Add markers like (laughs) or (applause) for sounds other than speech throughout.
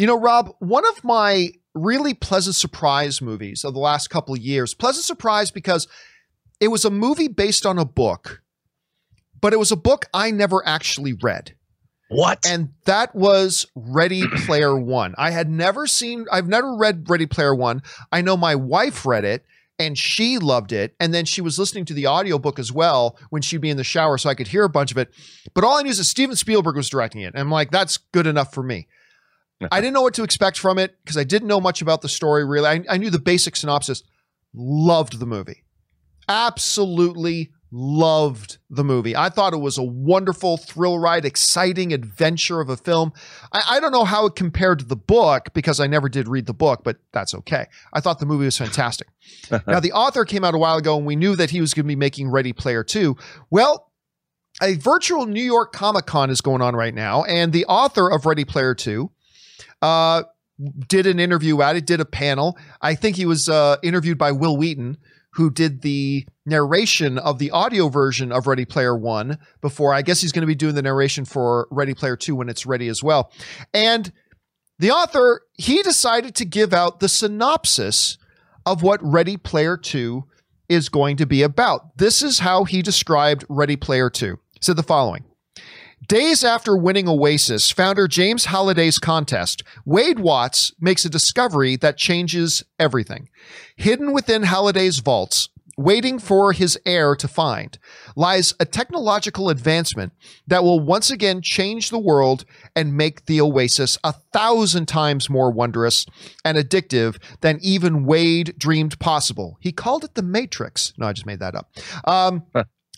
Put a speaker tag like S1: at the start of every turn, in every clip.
S1: You know, Rob, one of my really pleasant surprise movies of the last couple of years. Pleasant surprise because it was a movie based on a book, but it was a book I never actually read.
S2: What?
S1: And that was Ready (clears throat) Player One. I had never seen, I've never read Ready Player One. I know my wife read it and she loved it. And then she was listening to the audiobook as well when she'd be in the shower so I could hear a bunch of it. But all I knew is that Steven Spielberg was directing it. And I'm like, that's good enough for me. I didn't know what to expect from it because I didn't know much about the story really. I, I knew the basic synopsis. Loved the movie. Absolutely loved the movie. I thought it was a wonderful thrill ride, exciting adventure of a film. I, I, don't know how it compared to the book because I never did read the book, but that's okay. I thought the movie was fantastic. (laughs) now, the author came out a while ago and we knew that he was going to be making Ready Player 2. Well, a virtual New York Comic Con is going on right now, and the author of Ready Player 2 uh, did an interview at it, did a panel. I think he was uh, interviewed by Wil Wheaton, who did the narration of the audio version of Ready Player One before. I guess he's going to be doing the narration for Ready Player Two when it's ready as well. And the author, he decided to give out the synopsis of what Ready Player Two is going to be about. This is how he described Ready Player Two. He said the following. Days after winning Oasis, founder James Halliday's contest, Wade Watts makes a discovery that changes everything. Hidden within Halliday's vaults, waiting for his heir to find, lies a technological advancement that will once again change the world and make the Oasis a thousand times more wondrous and addictive than even Wade dreamed possible. He called it the Matrix. No, I just made that up. Um,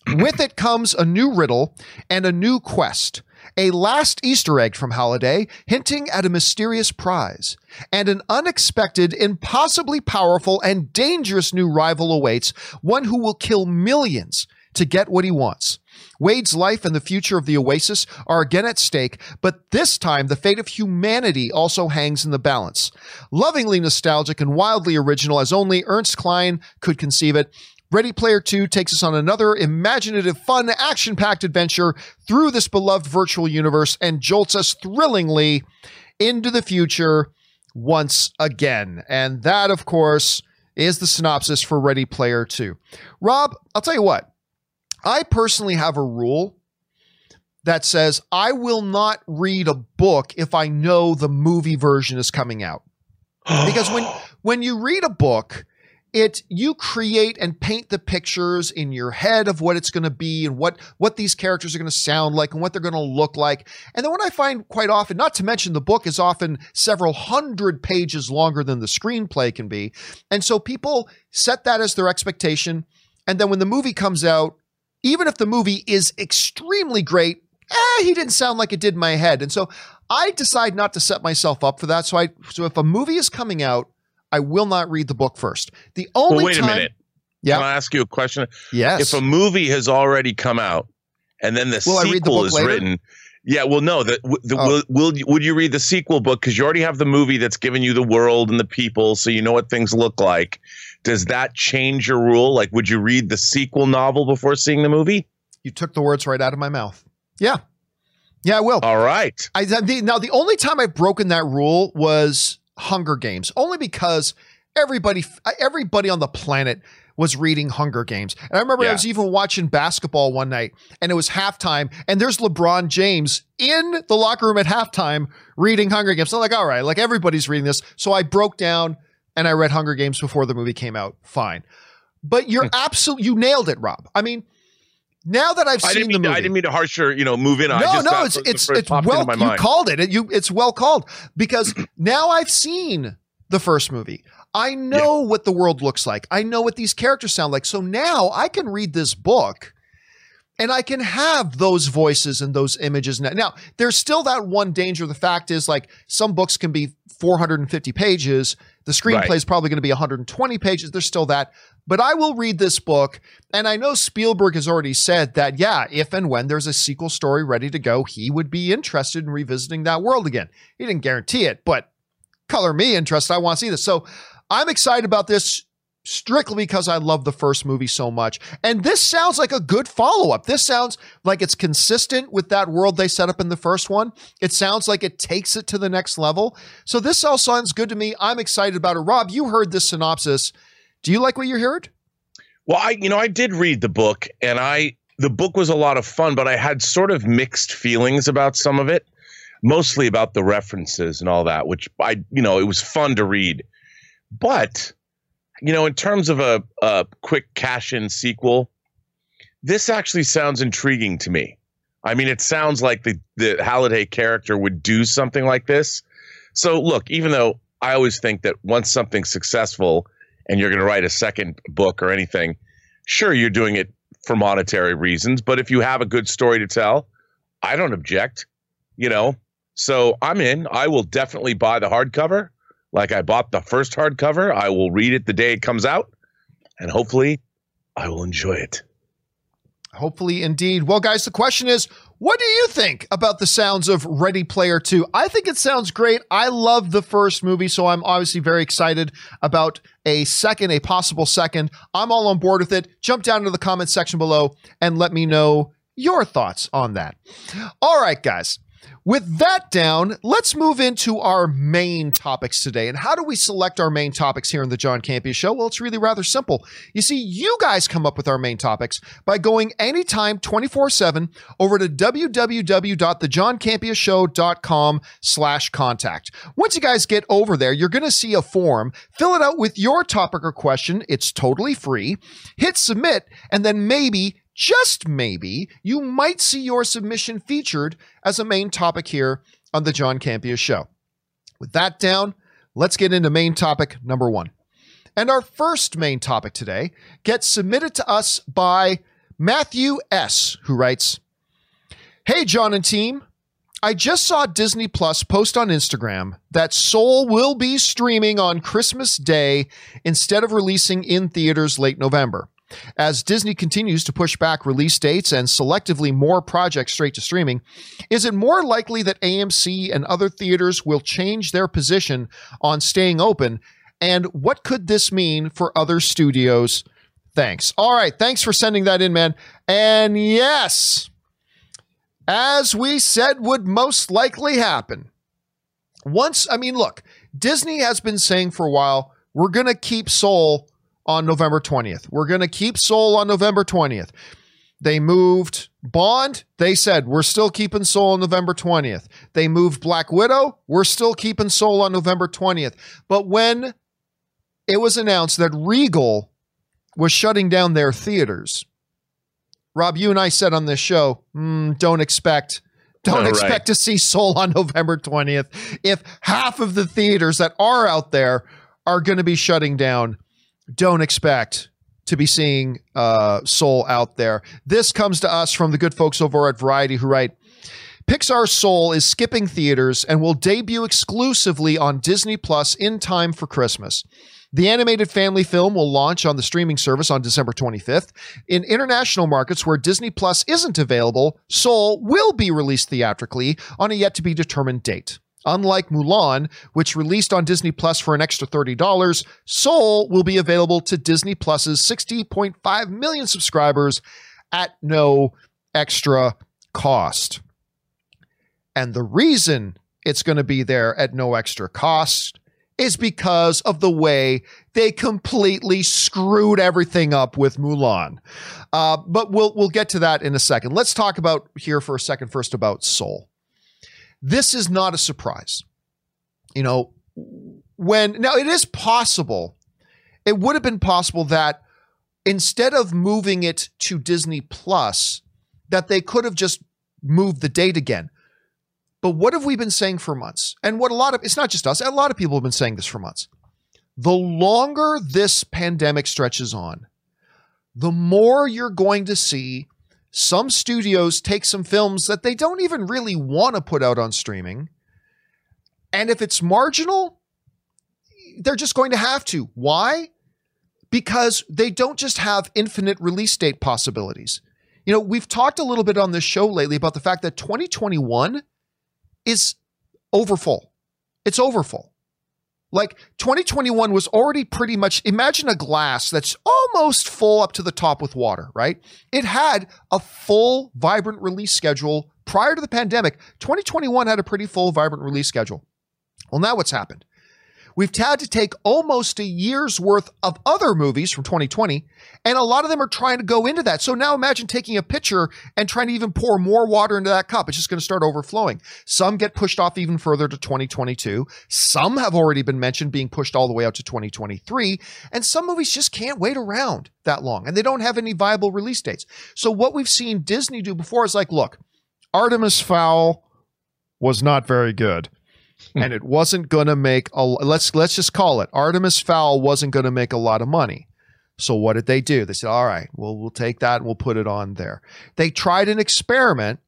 S1: with it comes a new riddle and a new quest, a last Easter egg from Halliday hinting at a mysterious prize, and an unexpected, impossibly powerful, and dangerous new rival awaits, one who will kill millions to get what he wants. Wade's life and the future of the Oasis are again at stake, but this time the fate of humanity also hangs in the balance. Lovingly nostalgic and wildly original as only Ernest Cline could conceive it, Ready Player 2 takes us on another imaginative, fun, action packed adventure through this beloved virtual universe and jolts us thrillingly into the future once again. And that, of course, is the synopsis for Ready Player 2. Rob, I'll tell you what, I personally have a rule that says I will not read a book if I know the movie version is coming out. (gasps) because when when you read a book, it you create and paint the pictures in your head of what it's going to be and what what these characters are going to sound like and what they're going to look like. And then what i find quite often not to mention the book is often several hundred pages longer than the screenplay can be. And so people set that as their expectation. And then when the movie comes out even if the movie is extremely great eh, he didn't sound like it did in my head. And so i decide not to set myself up for that. So i so if a movie is coming out I will not read the book first. The only
S2: well, wait
S1: time,
S2: a minute.
S1: Yeah.
S2: Can I ask you a question?
S1: Yes.
S2: If a movie has already come out and then the
S1: will
S2: sequel
S1: the
S2: is
S1: later?
S2: written, yeah, well, no. The, the
S1: Oh.
S2: will, will would you read the sequel book because you already have the movie that's given you the world and the people, so you know what things look like. Does that change your rule? Like, would you read the sequel novel before seeing the movie?
S1: You took the words right out of my mouth. Yeah. Yeah, I will.
S2: All right.
S1: I the, now the only time I've broken that rule was Hunger Games, only because everybody uh, everybody on the planet was reading Hunger Games. And I remember I was even watching basketball one night and it was halftime and there's LeBron James in the locker room at halftime reading Hunger Games. So I'm like, all right, like everybody's reading this. So I broke down and I read Hunger Games before the movie came out. Fine. But you're hmm. absolutely you nailed it, Rob. I mean, now that I've
S2: I
S1: seen the movie,
S2: I didn't mean to harsher, you know, move in. I
S1: no,
S2: just
S1: no, it's it's it's well. You
S2: mind.
S1: called it. it. You it's well called because (clears throat) now I've seen the first movie. I know what the world looks like. I know what these characters sound like. So now I can read this book and I can have those voices and those images. Now, now there's still that one danger. The fact is, like, some books can be 450 pages. The screenplay
S2: Right.
S1: is probably going to be 120 pages. There's still that. But I will read this book. And I know Spielberg has already said that, yeah, if and when there's a sequel story ready to go, he would be interested in revisiting that world again. He didn't guarantee it, but color me interested. I want to see this. So I'm excited about this. Strictly because I love the first movie so much. And this sounds like a good follow up. This sounds like it's consistent with that world they set up in the first one. It sounds like it takes it to the next level. So this all sounds good to me. I'm excited about it. Rob, you heard this synopsis. Do you like what you heard?
S2: Well, I you know I did read the book and I the book was a lot of fun, but I had sort of mixed feelings about some of it, mostly about the references and all that, which I you know it was fun to read, but you know, in terms of a, a quick cash in sequel, this actually sounds intriguing to me. I mean, it sounds like the, the Halliday character would do something like this. So, look, even though I always think that once something's successful and you're going to write a second book or anything, sure, you're doing it for monetary reasons. But if you have a good story to tell, I don't object, you know. So I'm in. I will definitely buy the hardcover like I bought the first hardcover. I will read it the day it comes out, and hopefully, I will enjoy it.
S1: Hopefully, indeed. Well, guys, the question is what do you think about the sounds of Ready Player 2? I think it sounds great. I love the first movie, so I'm obviously very excited about a second, a possible second. I'm all on board with it. Jump down into the comments section below and let me know your thoughts on that. All right, guys. With that down, let's move into our main topics today. And how do we select our main topics here in the John Campea Show? Well, it's really rather simple. You see, you guys come up with our main topics by going anytime 24-7 over to www.thejohncampeashow.com slash contact. Once you guys get over there, you're going to see a form. Fill it out with your topic or question. It's totally free. Hit submit, and then maybe just maybe, you might see your submission featured as a main topic here on the John Campea Show. With that down, let's get into main topic number one. And our first main topic today gets submitted to us by Matthew S., who writes Hey, John and team. I just saw Disney Plus post on Instagram that Soul will be streaming on Christmas Day instead of releasing in theaters late November. As Disney continues to push back release dates and selectively more projects straight to streaming, is it more likely that AMC and other theaters will change their position on staying open? And what could this mean for other studios? Thanks. All right. Thanks for sending that in, man. And yes, as we said would most likely happen. Once, I mean, look, Disney has been saying for a while, we're going to keep Soul on November 20th. We're going to keep Soul on November 20th. They moved Bond. They said, we're still keeping Soul on November 20th. They moved Black Widow. We're still keeping Soul on November 20th. But when it was announced that Regal was shutting down their theaters, Rob, you and I said on this show, mm, don't expect. Don't expect right. to see Soul on November 20th if half of the theaters that are out there are going to be shutting down don't expect to be seeing uh, Soul out there. This comes to us from the good folks over at Variety who write Pixar Soul is skipping theaters and will debut exclusively on Disney Plus in time for Christmas. The animated family film will launch on the streaming service on December 25th. In international markets where Disney Plus isn't available, Soul will be released theatrically on a yet to be determined date. Unlike Mulan, which released on Disney Plus for an extra $30, Soul will be available to Disney Plus's 60.5 million subscribers at no extra cost. And the reason it's going to be there at no extra cost is because of the way they completely screwed everything up with Mulan. Uh, but we'll we'll get to that in a second. Let's talk about here for a second first about Soul. This is not a surprise. You know, when now it is possible, it would have been possible that instead of moving it to Disney Plus, that they could have just moved the date again. But what have we been saying for months? And what a lot of it's not just us, a lot of people have been saying this for months. The longer this pandemic stretches on, the more you're going to see some studios take some films that they don't even really want to put out on streaming. And if it's marginal, they're just going to have to. Why? Because they don't just have infinite release date possibilities. You know, we've talked a little bit on this show lately about the fact that 2021 is overfull. It's overfull. Like 2021 was already pretty much imagine a glass that's almost full up to the top with water, right? It had a full vibrant release schedule prior to the pandemic. 2021 had a pretty full vibrant release schedule. Well, now what's happened? We've had to take almost a year's worth of other movies from 2020, and a lot of them are trying to go into that. So now imagine taking a pitcher and trying to even pour more water into that cup. It's just going to start overflowing. Some get pushed off even further to 2022. Some have already been mentioned being pushed all the way out to 2023. And some movies just can't wait around that long, and they don't have any viable release dates. So what we've seen Disney do before is like, look, Artemis Fowl was not very good. And it wasn't going to make a let's let's just call it Artemis Fowl wasn't going to make a lot of money. So what did they do? They said, "All right, well we'll take that and we'll put it on there." They tried an experiment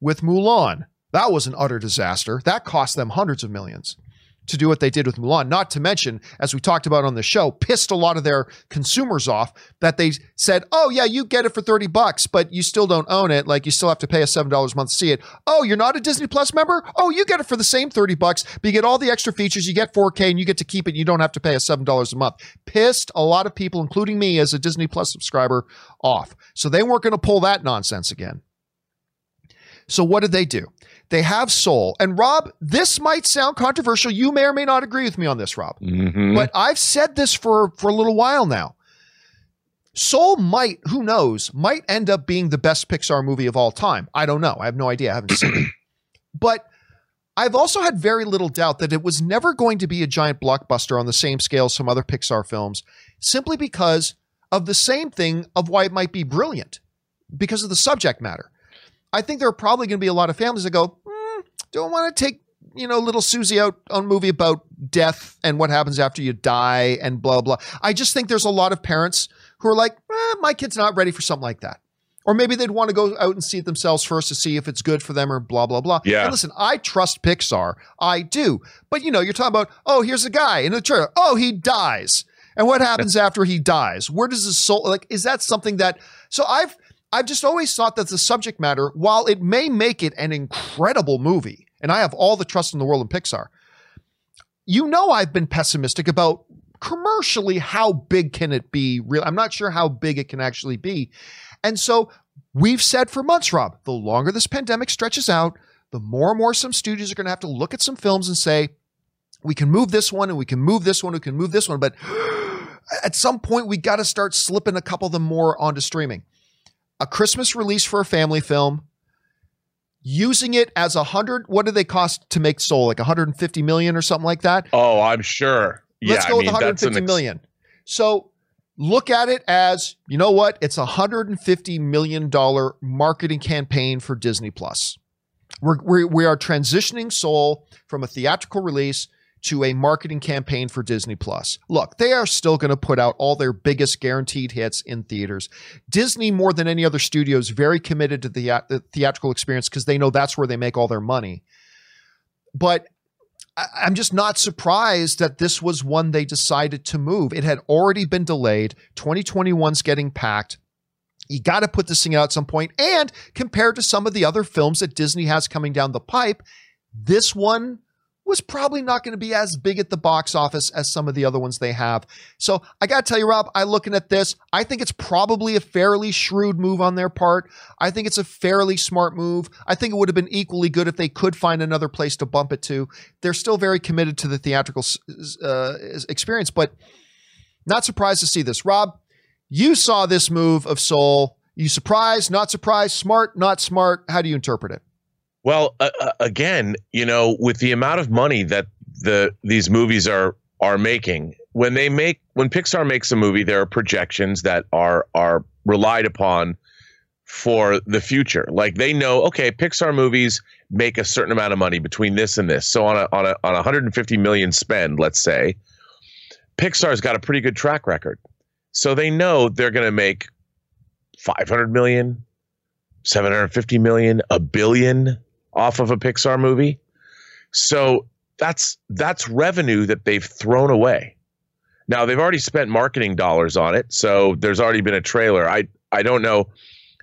S1: with Mulan. That was an utter disaster. That cost them hundreds of millions to do what they did with Mulan. Not to mention, as we talked about on the show, pissed a lot of their consumers off that they said, "Oh yeah, you get it for thirty bucks, but you still don't own it. Like you still have to pay us seven dollars a month to see it. Oh, you're not a Disney Plus member? Oh, you get it for the same thirty bucks, but you get all the extra features. You get 4K, and you get to keep it. You don't have to pay us seven dollars a month." Pissed a lot of people, including me as a Disney Plus subscriber, off. So they weren't going to pull that nonsense again. So what did they do? They have soul. And Rob, this might sound controversial. You may or may not agree with me on this, Rob.
S2: Mhm.
S1: But I've said this for for a little while now. Soul might, who knows, might end up being the best Pixar movie of all time. I don't know. I have no idea. I haven't seen it. (clears throat) But I've also had very little doubt that it was never going to be a giant blockbuster on the same scale as some other Pixar films, simply because of the same thing of why it might be brilliant, because of the subject matter. I think there are probably going to be a lot of families that go, "Hmm, don't want to take you know little Susie out on a movie about death and what happens after you die and blah blah. I just think there's a lot of parents who are like, eh, my kid's not ready for something like that. Or maybe they'd want to go out and see it themselves first to see if it's good for them or blah, blah, blah.
S2: Yeah.
S1: And listen, I trust Pixar. I do. But you know, you're talking about, oh, here's a guy in the trailer. Oh, he dies. And what happens after he dies? Where does his soul like is that something that so I've I've just always thought that the subject matter, while it may make it an incredible movie, and I have all the trust in the world in Pixar, you know I've been pessimistic about commercially how big can it be real i'm not sure how big it can actually be. And so we've said for months rob the longer this pandemic stretches out the more and more some studios are going to have to look at some films and say we can move this one and we can move this one we can move this one but (gasps) at some point we got to start slipping a couple of them more onto streaming a christmas release for a family film using it as a hundred what do they cost to make soul like 150 million or something like that
S2: Oh, I'm sure.
S1: Let's
S2: yeah,
S1: go
S2: I
S1: with
S2: mean,
S1: 150
S2: an
S1: million. So look at it as, you know what? It's a 150 million dollar marketing campaign for Disney Plus. We're, we're we are transitioning Soul from a theatrical release to a marketing campaign for Disney Plus. Look, they are still going to put out all their biggest guaranteed hits in theaters. Disney, more than any other studio, is very committed to the, uh, the theatrical experience because they know that's where they make all their money. But I'm just not surprised that this was one they decided to move. It had already been delayed. 2021's getting packed. You got to put this thing out at some point. And compared to some of the other films that Disney has coming down the pipe, this one was probably not going to be as big at the box office as some of the other ones they have. So I got to tell you, Rob, I looking at this, I think it's probably a fairly shrewd move on their part. I think it's a fairly smart move. I think it would have been equally good if they could find another place to bump it to. They're still very committed to the theatrical uh, experience, but not surprised to see this. Rob, you saw this move of Soul. You surprised, not surprised, smart, not smart. How do you interpret it?
S2: Well, uh, uh, again, you know, with the amount of money that the these movies are are making, when they make when Pixar makes a movie, there are projections that are are relied upon for the future. Like they know, okay, Pixar movies make a certain amount of money between this and this. So on a on a on a 150 million spend, let's say, Pixar's got a pretty good track record. So they know they're going to make 500 million, 750 million, a billion off of a Pixar movie. So that's that's revenue that they've thrown away. Now they've already spent marketing dollars on it, so there's already been a trailer. I I don't know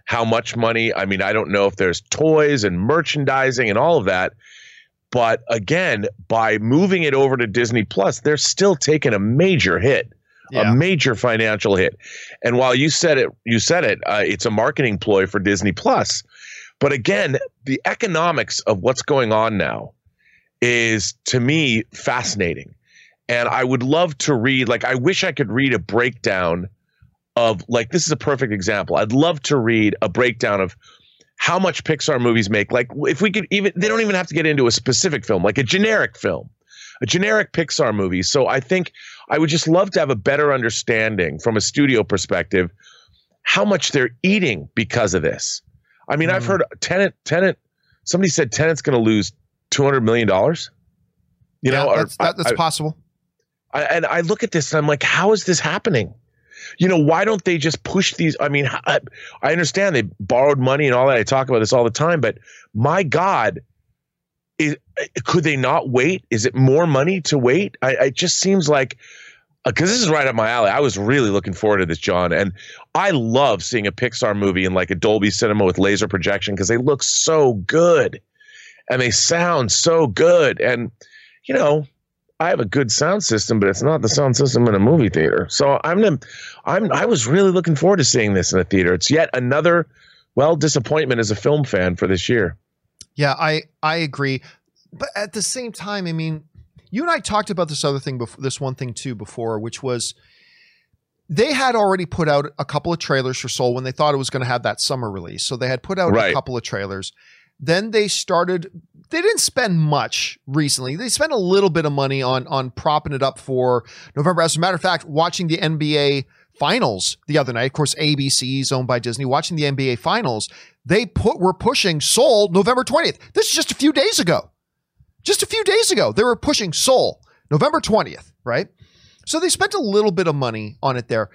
S2: how much money. I mean, I don't know if there's toys and merchandising and all of that. But again, by moving it over to Disney Plus, they're still taking a major hit,
S1: Yeah.
S2: a major financial hit. And while you said it, you said it, uh, it's a marketing ploy for Disney Plus. But again, the economics of what's going on now is to me fascinating. And I would love to read, like, I wish I could read a breakdown of, like, this is a perfect example. I'd love to read a breakdown of how much Pixar movies make. Like, if we could even, they don't even have to get into a specific film, like a generic film, a generic Pixar movie. So I think I would just love to have a better understanding from a studio perspective how much they're eating because of this. I mean, I've
S1: Mm.
S2: heard Tenet, Tenet, somebody said Tenet's going to lose $200 million. You
S1: Yeah,
S2: know, or
S1: that's, that, that's
S2: I-
S1: possible.
S2: I, and I look at this and I'm like, how is this happening? You know, why don't they just push these? I mean, I, I understand they borrowed money and all that. I talk about this all the time, but my God, is, could they not wait? Is it more money to wait? I, it just seems like Uh, because this is right up my alley. I was really looking forward to this, John, and I love seeing a Pixar movie in like a Dolby Cinema with laser projection because they look so good and they sound so good. And you know, I have a good sound system, but it's not the sound system in a movie theater. So I'm, I'm, I was really looking forward to seeing this in a theater. It's yet another, well, disappointment as a film fan for this year.
S1: Yeah, I I agree, but at the same time, I mean, you and I talked about this other thing before, this one thing too before, which was they had already put out a couple of trailers for Soul when they thought it was going to have that summer release. So they had put out a couple of trailers. Then they started. They didn't spend much recently. They spent a little bit of money on on propping it up for November. As a matter of fact, watching the NBA finals the other night, of course, ABC is owned by Disney. Watching the NBA finals, they put were pushing Soul November 20th. This is just a few days ago. Just a few days ago, they were pushing Soul November 20th, right? So they spent a little bit of money on it there.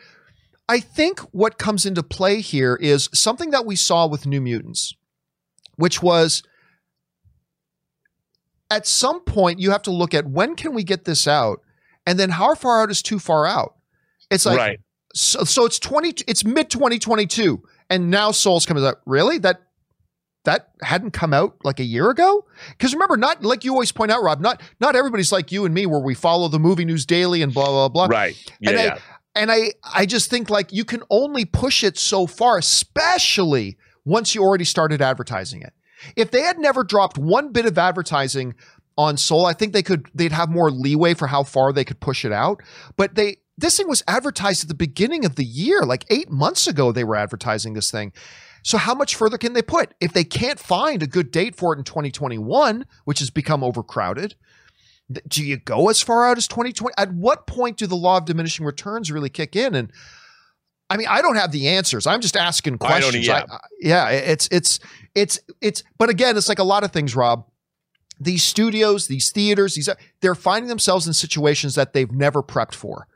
S1: I think what comes into play here is something that we saw with New Mutants, which was at some point you have to look at when can we get this out and then how far out is too far out. It's like
S2: right.
S1: so, so it's 20 it's mid 2022 and now Soul's coming out. Really? That that hadn't come out like a year ago? Because remember, not like you always point out, Rob, not not everybody's like you and me where we follow the movie news daily and blah blah blah.
S2: Right. Yeah.
S1: And I- And I I just think like you can only push it so far, especially once you already started advertising it. If they had never dropped one bit of advertising on Soul, I think they could they'd have more leeway for how far they could push it out. But they this thing was advertised at the beginning of the year, like eight months ago. They were advertising this thing. So how much further can they put? If they can't find a good date for it in 2021, which has become overcrowded, do you go as far out as 2020? At what point do the law of diminishing returns really kick in? And I mean, I don't have the answers. I'm just asking questions.
S2: yeah.
S1: I- I- yeah, it's it's it's it's. But again, it's like a lot of things, Rob. These studios, these theaters, these they're finding themselves in situations that they've never prepped for.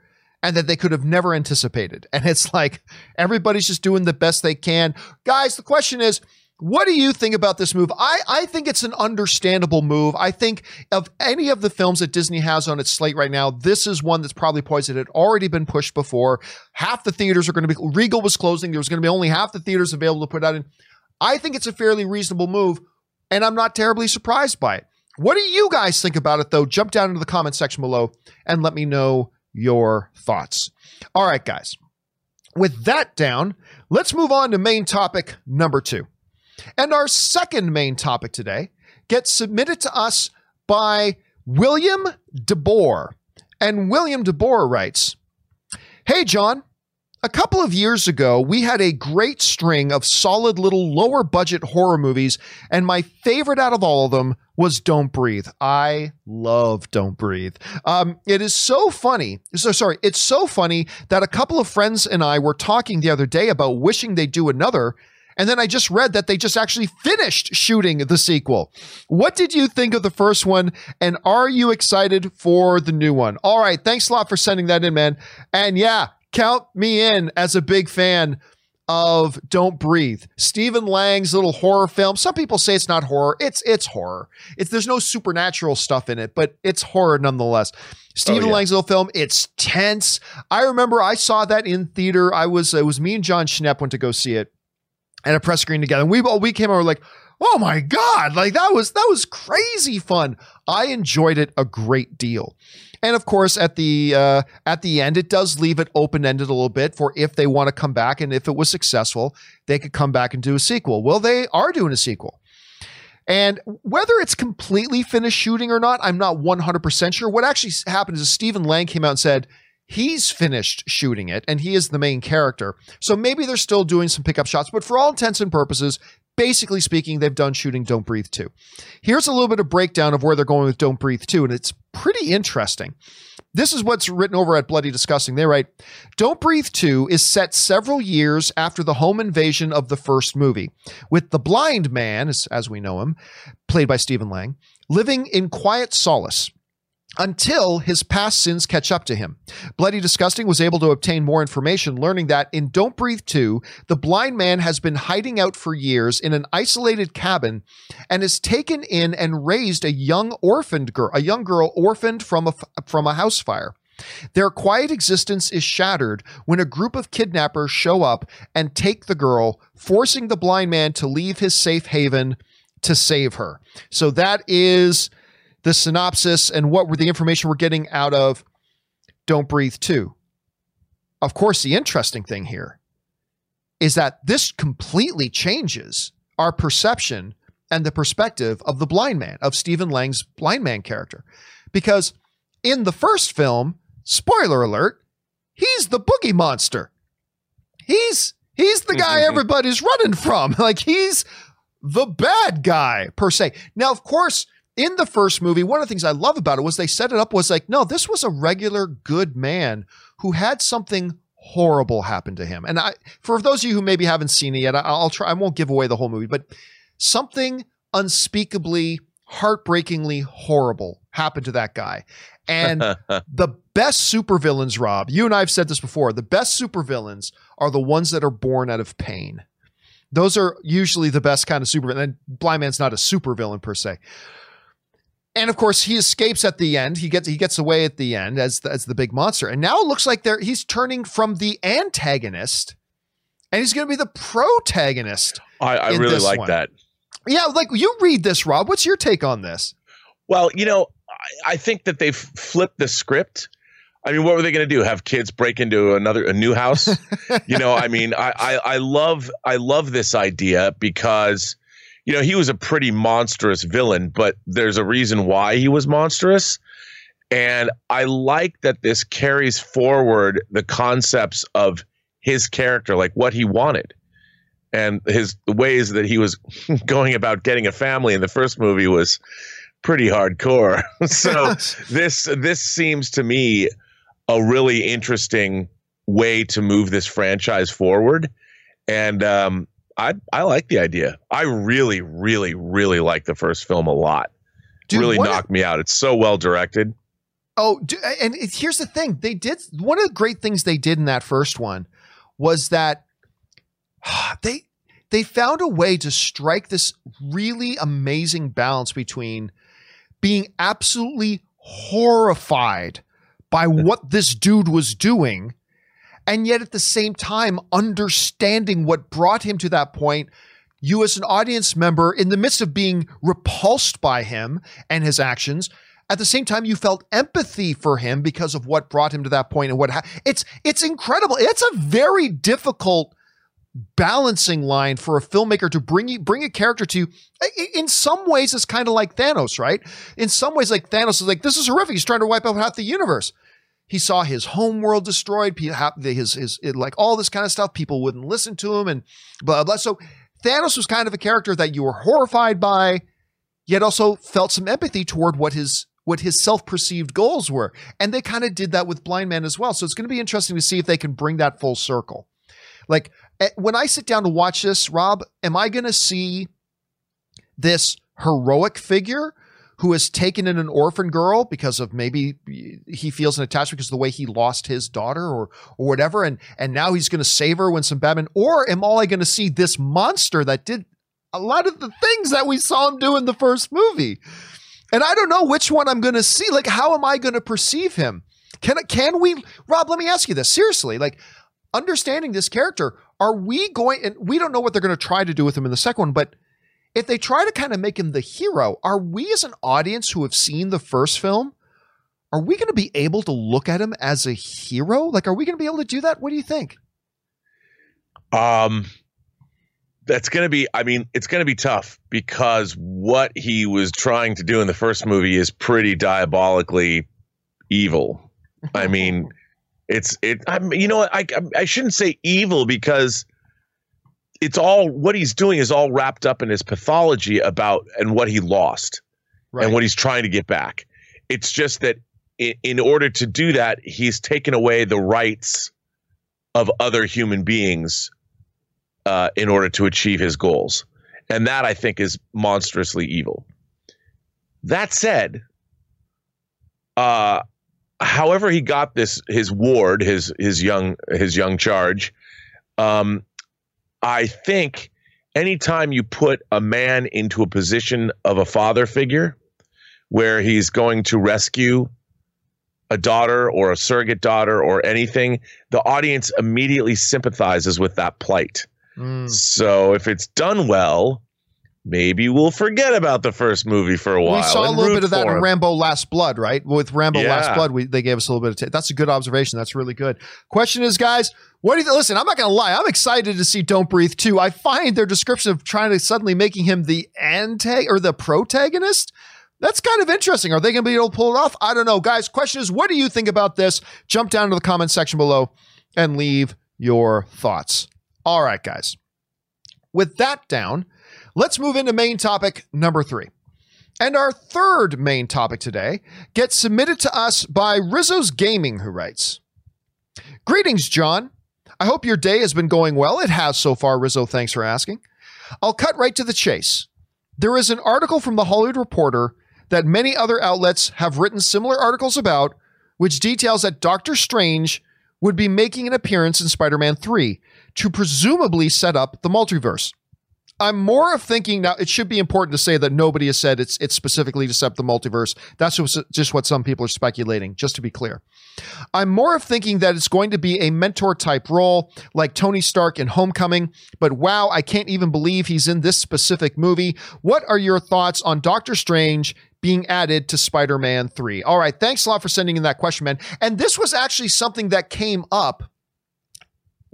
S1: And that they could have never anticipated. And it's like everybody's just doing the best they can. Guys, the question is, what do you think about this move? I, I think it's an understandable move. I think of any of the films that Disney has on its slate right now, this is one that's probably poised. It had already been pushed before. Half the theaters are going to be, Regal was closing. There was going to be only half the theaters available to put out in. I think it's a fairly reasonable move, and I'm not terribly surprised by it. What do you guys think about it, though? Jump down into the comment section below and let me know your thoughts. All right, guys. With that down, let's move on to main topic number two. And our second main topic today gets submitted to us by William DeBoer. And William DeBoer writes Hey, John. A couple of years ago, we had a great string of solid little lower budget horror movies, and my favorite out of all of them was Don't Breathe. I love Don't Breathe. Um, it is so funny. So sorry, it's so funny that a couple of friends and I were talking the other day about wishing they'd do another, and then I just read that they just actually finished shooting the sequel. What did you think of the first one? And are you excited for the new one? All right. Thanks a lot for sending that in, man. And yeah, count me in as a big fan of Don't Breathe. Stephen Lang's little horror film. Some people say it's not horror. It's it's horror. It's there's no supernatural stuff in it, but it's horror nonetheless. Stephen
S2: yeah.
S1: Lang's little film. It's tense. I remember I saw that in theater. I was it was me and Jon Schnepp went to go see it at a press screen together. And we all we came over like, oh my god like that was that was crazy fun i enjoyed it a great deal and of course at the uh, at the end it does leave it open ended a little bit for if they want to come back and if it was successful they could come back and do a sequel well they are doing a sequel and whether it's completely finished shooting or not, I'm not 100% sure. What actually happened is Stephen Lang came out and said, he's finished shooting it and he is the main character. So maybe they're still doing some pickup shots, but for all intents and purposes, basically speaking, they've done shooting Don't Breathe 2. Here's a little bit of breakdown of where they're going with Don't Breathe 2, and it's pretty interesting. This is what's written over at Bloody Disgusting. They write Don't Breathe 2 is set several years after the home invasion of the first movie, with the blind man, as, as we know him, played by Stephen Lang, living in quiet solace until his past sins catch up to him. Bloody Disgusting was able to obtain more information, learning that in Don't Breathe 2, the blind man has been hiding out for years in an isolated cabin and has taken in and raised a young orphaned girl, a young girl orphaned from a, from a house fire. Their quiet existence is shattered when a group of kidnappers show up and take the girl, forcing the blind man to leave his safe haven to save her. So that is the synopsis and what were the information we're getting out of Don't Breathe 2. Of course, the interesting thing here is that this completely changes our perception and the perspective of the blind man, of Stephen Lang's blind man character. Because in the first film, spoiler alert, he's the boogie monster. He's he's the guy (laughs) everybody's running from. (laughs) Like he's the bad guy per se. Now, of course, in the first movie, one of the things I love about it was they set it up was like, no, this was a regular good man who had something horrible happen to him. And I, for those of you who maybe haven't seen it yet, I'll try. I won't give away the whole movie, but something unspeakably, heartbreakingly horrible happened to that guy. And (laughs) the best supervillains, Rob, you and I have said this before. The best supervillains are the ones that are born out of pain. Those are usually the best kind of supervillain. And Blind Man's not a supervillain per se. And of course, he escapes at the end. He gets he gets away at the end as the, as the big monster. And now it looks like they're he's turning from the antagonist, and he's going to be the protagonist.
S2: I, I really like one. that.
S1: Yeah, like you read this, Rob. What's your take on this?
S2: Well, you know, I, I think that they've flipped the script. I mean, what were they going to do? Have kids break into another a new house? (laughs) you know, I mean, I, I I love I love this idea because you know, he was a pretty monstrous villain, but there's a reason why he was monstrous. And I like that this carries forward the concepts of his character, like what he wanted and his the ways that he was (laughs) going about getting a family in the first movie was pretty hardcore. (laughs) so (laughs) this this seems to me a really interesting way to move this franchise forward. And um, I I like the idea. I really, really, really like the first film a lot. Dude, really knocked me out. It's so well directed.
S1: Oh, and here's the thing: they did one of the great things they did in that first one was that (sighs) they they found a way to strike this really amazing balance between being absolutely horrified by (laughs) what this dude was doing and yet at the same time understanding what brought him to that point you as an audience member in the midst of being repulsed by him and his actions at the same time you felt empathy for him because of what brought him to that point and what ha- it's it's incredible. It's a very difficult balancing line for a filmmaker to bring you bring a character to in some ways it's kind of like Thanos right? In some ways like Thanos is like this is horrific he's trying to wipe out half the universe he saw his home world destroyed, his, his, like all this kind of stuff. People wouldn't listen to him and blah, blah. So Thanos was kind of a character that you were horrified by, yet also felt some empathy toward what his what his self-perceived goals were. And they kind of did that with Blind Man as well. So it's going to be interesting to see if they can bring that full circle. Like eh, when I sit down to watch this, Rob, am I going to see this heroic figure who has taken in an orphan girl because of maybe he feels an attachment because of the way he lost his daughter or or whatever, and and now he's going to save her when some Batman, or am I going to see this monster that did a lot of the things that we saw him do in the first movie? And I don't know which one I'm going to see. Like, how am I going to perceive him? Can can we, Rob? Let me ask you this seriously. Like, understanding this character, are we going? And we don't know what they're going to try to do with him in the second one, but if they try to kind of make him the hero, are we as an audience who have seen the first film, are we going to be able to look at him as a hero? Like, are we going to be able to do that? What do you think?
S2: Um, that's going to be, I mean, it's going to be tough because what he was trying to do in the first movie is pretty diabolically evil. I mean, (laughs) it's, it, I'm, you know, I, I shouldn't say evil because it's all what he's doing is all wrapped up in his pathology about and what he lost right. and what he's trying to get back. It's just that in, in order to do that, he's taken away the rights of other human beings uh, in order to achieve his goals. And that I think is monstrously evil. That said, uh, however he got this his ward, his his young his young charge, um, I think anytime you put a man into a position of a father figure where he's going to rescue a daughter or a surrogate daughter or anything, the audience immediately sympathizes with that plight. Mm. So if it's done well, maybe we'll forget about the first movie for a while.
S1: We saw a little bit of that in Rambo Last Blood, right? With Rambo yeah. Last Blood, we, they gave us a little bit of t- that's a good observation. That's really good. Question is, guys, what do you th- listen? I'm not going to lie. I'm excited to see Don't Breathe 2. I find their description of trying to suddenly making him the anti or the protagonist. That's kind of interesting. Are they going to be able to pull it off? I don't know. Guys, question is, what do you think about this? Jump down to the comment section below and leave your thoughts. All right, guys. With that down, let's move into main topic number three. And our third main topic today gets submitted to us by Rizzo's Gaming, who writes Greetings, John. I hope your day has been going well. It has so far, Rizzo. Thanks for asking. I'll cut right to the chase. There is an article from the Hollywood Reporter that many other outlets have written similar articles about, which details that Doctor Strange would be making an appearance in Spider Man 3 to presumably set up the multiverse. I'm more of thinking now. It should be important to say that nobody has said it's it's specifically to set the multiverse. That's just, just what some people are speculating. Just to be clear, I'm more of thinking that it's going to be a mentor type role, like Tony Stark in Homecoming. But wow, I can't even believe he's in this specific movie. What are your thoughts on Doctor Strange being added to Spider Man 3. All right. Thanks a lot for sending in that question, man. And this was actually something that came up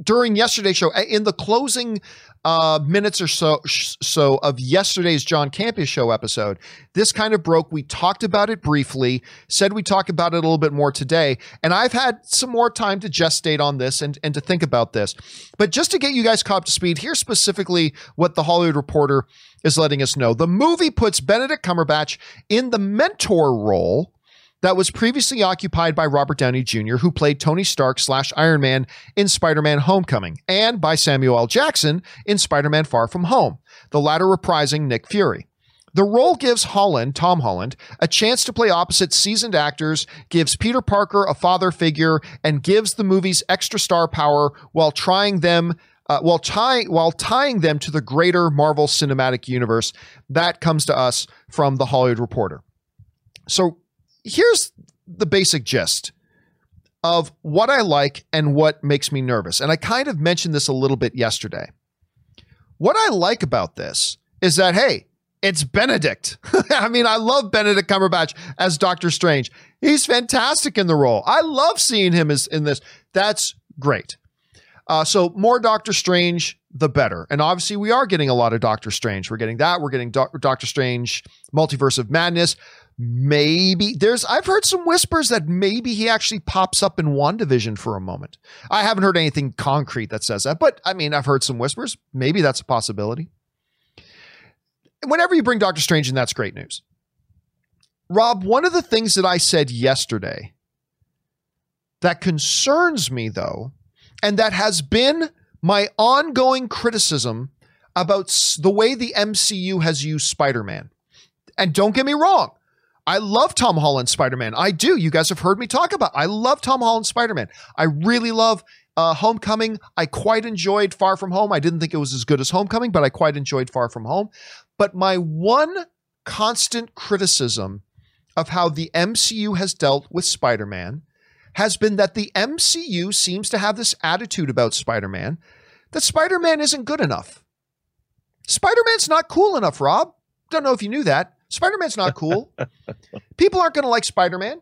S1: during yesterday's show in the closing uh, minutes or so so of yesterday's John Campea show episode. This kind of broke. We talked about it briefly. Said we talk about it a little bit more today, and I've had some more time to gestate on this and and to think about this. But just to get you guys caught up to speed, here's specifically what the Hollywood Reporter is letting us know. The movie puts Benedict Cumberbatch in the mentor role that was previously occupied by Robert Downey Jr., who played Tony Stark slash Iron Man in Spider Man Homecoming, and by Samuel L. Jackson in Spider Man Far From Home, the latter reprising Nick Fury. The role gives Holland, Tom Holland, a chance to play opposite seasoned actors, gives Peter Parker a father figure, and gives the movies extra star power while trying them uh, while tying while tying them to the greater Marvel Cinematic Universe. That comes to us from the Hollywood Reporter. So here's the basic gist of what I like and what makes me nervous. And I kind of mentioned this a little bit yesterday. What I like about this is that, hey, it's Benedict. (laughs) I mean, I love Benedict Cumberbatch as Doctor Strange. He's fantastic in the role. I love seeing him as in this. That's great. Uh, so more Doctor Strange, the better. And obviously, we are getting a lot of Doctor Strange. We're getting that. We're getting Do- Doctor Strange, Multiverse of Madness maybe there's I've heard some whispers that maybe he actually pops up in WandaVision for a moment. I haven't heard anything concrete that says that, but I mean I've heard some whispers. Maybe that's a possibility. Whenever you bring Doctor Strange in, that's great news. Rob, one of the things that I said yesterday that concerns me though, and that has been my ongoing criticism about the way the MCU has used Spider-Man. And don't get me wrong, I love Tom Holland Spider Man. I do. You guys have heard me talk about. I love Tom Holland Spider Man. I really love uh, Homecoming. I quite enjoyed Far From Home. I didn't think it was as good as Homecoming, but I quite enjoyed Far From Home. But my one constant criticism of how the MCU has dealt with Spider Man has been that the MCU seems to have this attitude about Spider Man that Spider Man isn't good enough. Spider Man's not cool enough, Rob. Don't know if you knew that. Spider Man's not cool. people aren't going to like Spider Man.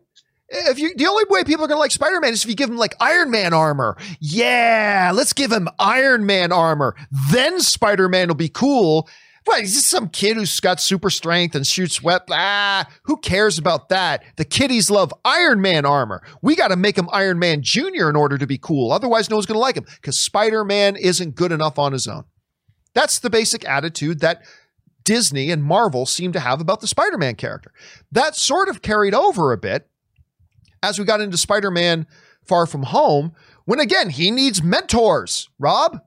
S1: If you, the only way people are going to like Spider Man is if you give him like Iron Man armor. Yeah, let's give him Iron Man armor. Then Spider Man will be cool. What, he's just some kid who's got super strength and shoots web. Ah, who cares about that? The kiddies love Iron Man armor. We got to make him Iron Man Jr. in order to be cool. Otherwise, no one's going to like him because Spider Man isn't good enough on his own. That's the basic attitude that Disney and Marvel seem to have about the Spider Man character. That sort of carried over a bit as we got into Spider Man Far From Home, when again, he needs mentors, Rob.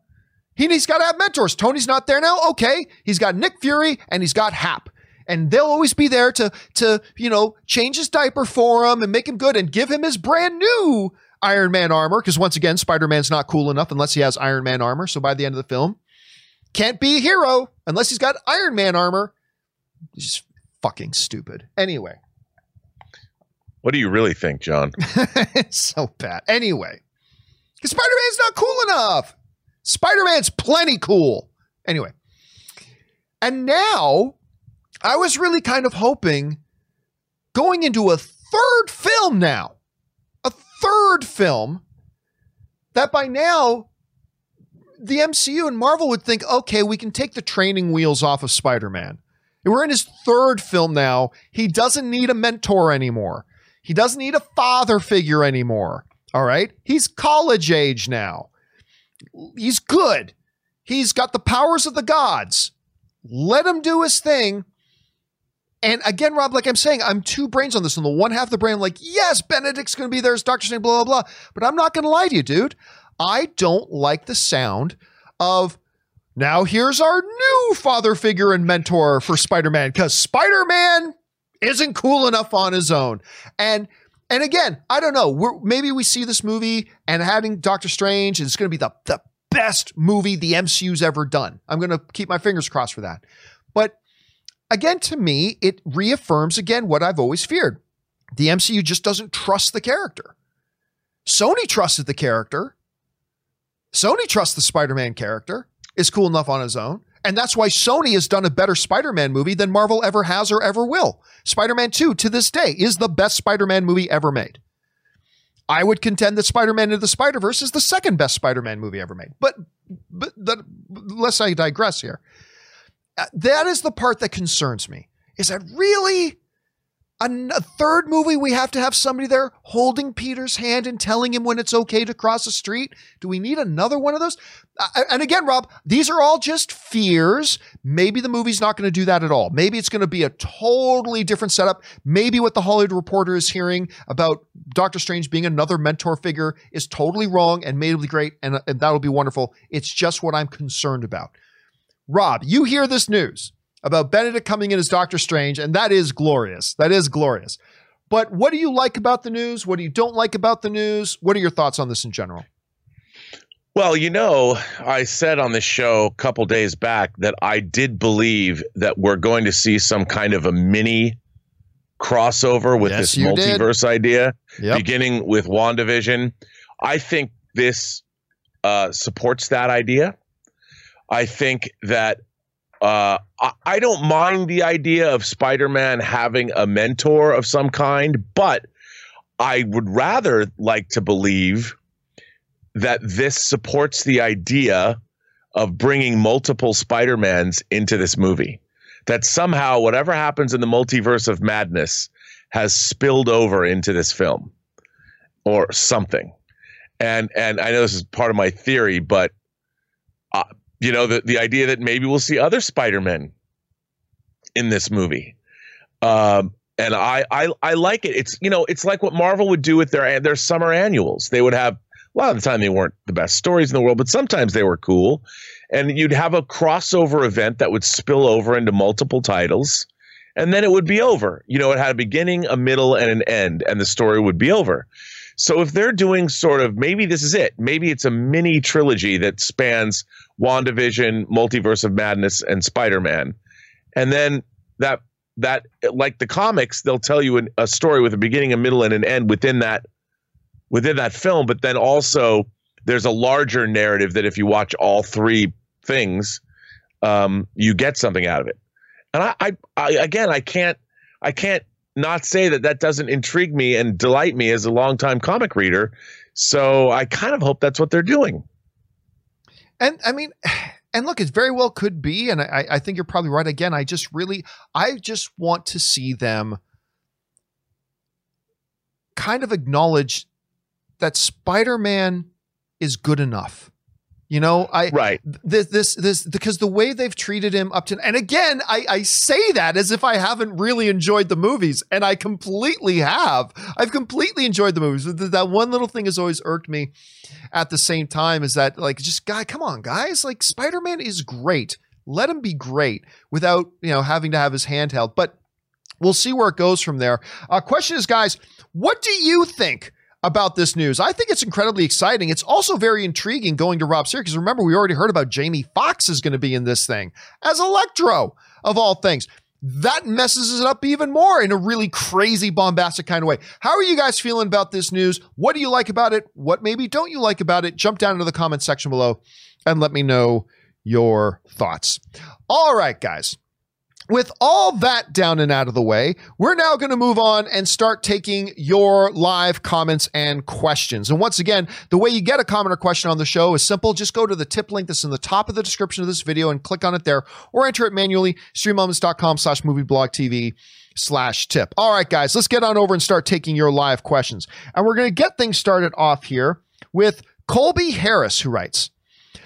S1: He, he's got to have mentors. Tony's not there now. Okay. He's got Nick Fury and he's got Hap. And they'll always be there to, to, you know, change his diaper for him and make him good and give him his brand new Iron Man armor. Because once again, Spider Man's not cool enough unless he has Iron Man armor. So by the end of the film, can't be a hero unless he's got Iron Man armor. He's just fucking stupid. Anyway.
S2: What do you really think, John?
S1: it's (laughs) so bad. Anyway, because Spider Man's not cool enough. Spider Man's plenty cool. Anyway, and now I was really kind of hoping going into a third film now, a third film that by now the MCU and Marvel would think, okay, we can take the training wheels off of Spider Man. We're in his third film now. He doesn't need a mentor anymore. He doesn't need a father figure anymore. All right. He's college age now. He's good. He's got the powers of the gods. Let him do his thing. And again, Rob, like I'm saying, I'm two brains on this. On the one half of the brain, I'm like, yes, Benedict's going to be there as Doctor Strange, blah, blah, blah. But I'm not going to lie to you, dude. I don't like the sound of now here's our new father figure and mentor for Spider Man because Spider Man isn't cool enough on his own. And and again, I don't know. Maybe we see this movie and having Doctor Strange is going to be the, the best movie the MCU's ever done. I'm going to keep my fingers crossed for that. But again, to me, it reaffirms again what I've always feared. The MCU just doesn't trust the character. Sony trusted the character. Sony trusts the Spider Man character, is cool enough on his own. And that's why Sony has done a better Spider Man movie than Marvel ever has or ever will. Spider Man 2, to this day, is the best Spider Man movie ever made. I would contend that Spider Man Into the Spider Verse is the second best Spider Man movie ever made. But, but that, lest I digress here, uh, that is the part that concerns me. Is that really a, third movie we have to have somebody there holding peter's hand and telling him when it's okay to cross the street. Do we need another one of those? And again rob these are all just fears. Maybe the movie's not going to do that at all. Maybe it's going to be a totally different setup. Maybe what the hollywood reporter is hearing about doctor strange being another mentor figure is totally wrong and maybe great and, and that'll be wonderful. It's just what i'm concerned about. Rob you hear this news about Benedict coming in as Doctor Strange, and that is glorious. That is glorious. But what do you like about the news? What do you don't like about the news? What are your thoughts on this in general?
S2: Well, you know, I said on the show a couple days back that I did believe that we're going to see some kind of a mini crossover with yes, this multiverse did. idea, yep. beginning with WandaVision. I think this uh, supports that idea. I think that uh, I don't mind the idea of Spider-Man having a mentor of some kind, but I would rather like to believe that this supports the idea of bringing multiple Spider-Mans into this movie. That somehow whatever happens in the multiverse of madness has spilled over into this film or something. And and I know this is part of my theory, but you know, the, the idea that maybe we'll see other Spider-Men in this movie. Um, and I, I I like it. It's you know it's like what Marvel would do with their their summer annuals. They would have a lot of the time they weren't the best stories in the world, but sometimes they were cool. And you'd have a crossover event that would spill over into multiple titles, and then it would be over. You know, it had a beginning, a middle, and an end, and the story would be over. So if they're doing sort of maybe this is it, maybe it's a mini trilogy that spans WandaVision, Multiverse of Madness, and Spider Man, and then that that like the comics, they'll tell you an, a story with a beginning, a middle, and an end within that within that film. But then also there's a larger narrative that if you watch all three things, um, you get something out of it. And I, I, I, again, I can't, I can't not say that that doesn't intrigue me and delight me as a longtime comic reader. So I kind of hope that's what they're doing.
S1: And I mean, (sighs) and look, it very well could be, and I, I think you're probably right. Again, I just really, I just want to see them kind of acknowledge that Spider-Man is good enough. You know, I
S2: right
S1: this this this because the way they've treated him up to and again, I I say that as if I haven't really enjoyed the movies, and I completely have. I've completely enjoyed the movies. That one little thing has always irked me. At the same time, is that like just guy, come on, guys, like Spider Man is great. Let him be great without you know having to have his handheld. But we'll see where it goes from there. Uh, question is, guys, what do you think? About this news. I think it's incredibly exciting. It's also very intriguing going to Rob Sears because remember, we already heard about Jamie Foxx is going to be in this thing as Electro, of all things. That messes it up even more in a really crazy, bombastic kind of way. How are you guys feeling about this news? What do you like about it? What maybe don't you like about it? Jump down into the comment section below and let me know your thoughts. All right, guys with all that down and out of the way, we're now going to move on and start taking your live comments and questions. And once again, the way you get a comment or question on the show is simple. Just go to the tip link that's in the top of the description of this video and click on it there or enter it manually, streamelements.com slash movieblogtv slash tip. All right, guys, let's get on over and start taking your live questions. And we're going to get things started off here with Colby Harris, who writes,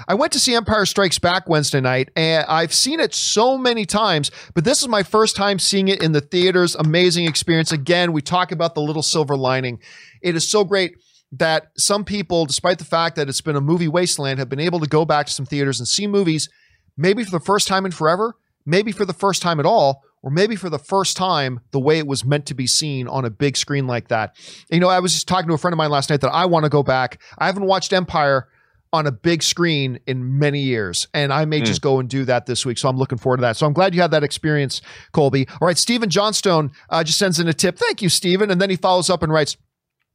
S1: I went to see Empire Strikes Back Wednesday night, and I've seen it so many times, but this is my first time seeing it in the theaters. Amazing experience. Again, we talk about the little silver lining. It is so great that some people, despite the fact that it's been a movie wasteland, have been able to go back to some theaters and see movies, maybe for the first time in forever, maybe for the first time at all, or maybe for the first time the way it was meant to be seen on a big screen like that. You know, I was just talking to a friend of mine last night that I want to go back. I haven't watched Empire on a big screen in many years. And I may mm. just go and do that this week. So I'm looking forward to that. So I'm glad you had that experience, Colby. All right, Stephen Johnstone uh, just sends in a tip. Thank you, Stephen. And then he follows up and writes,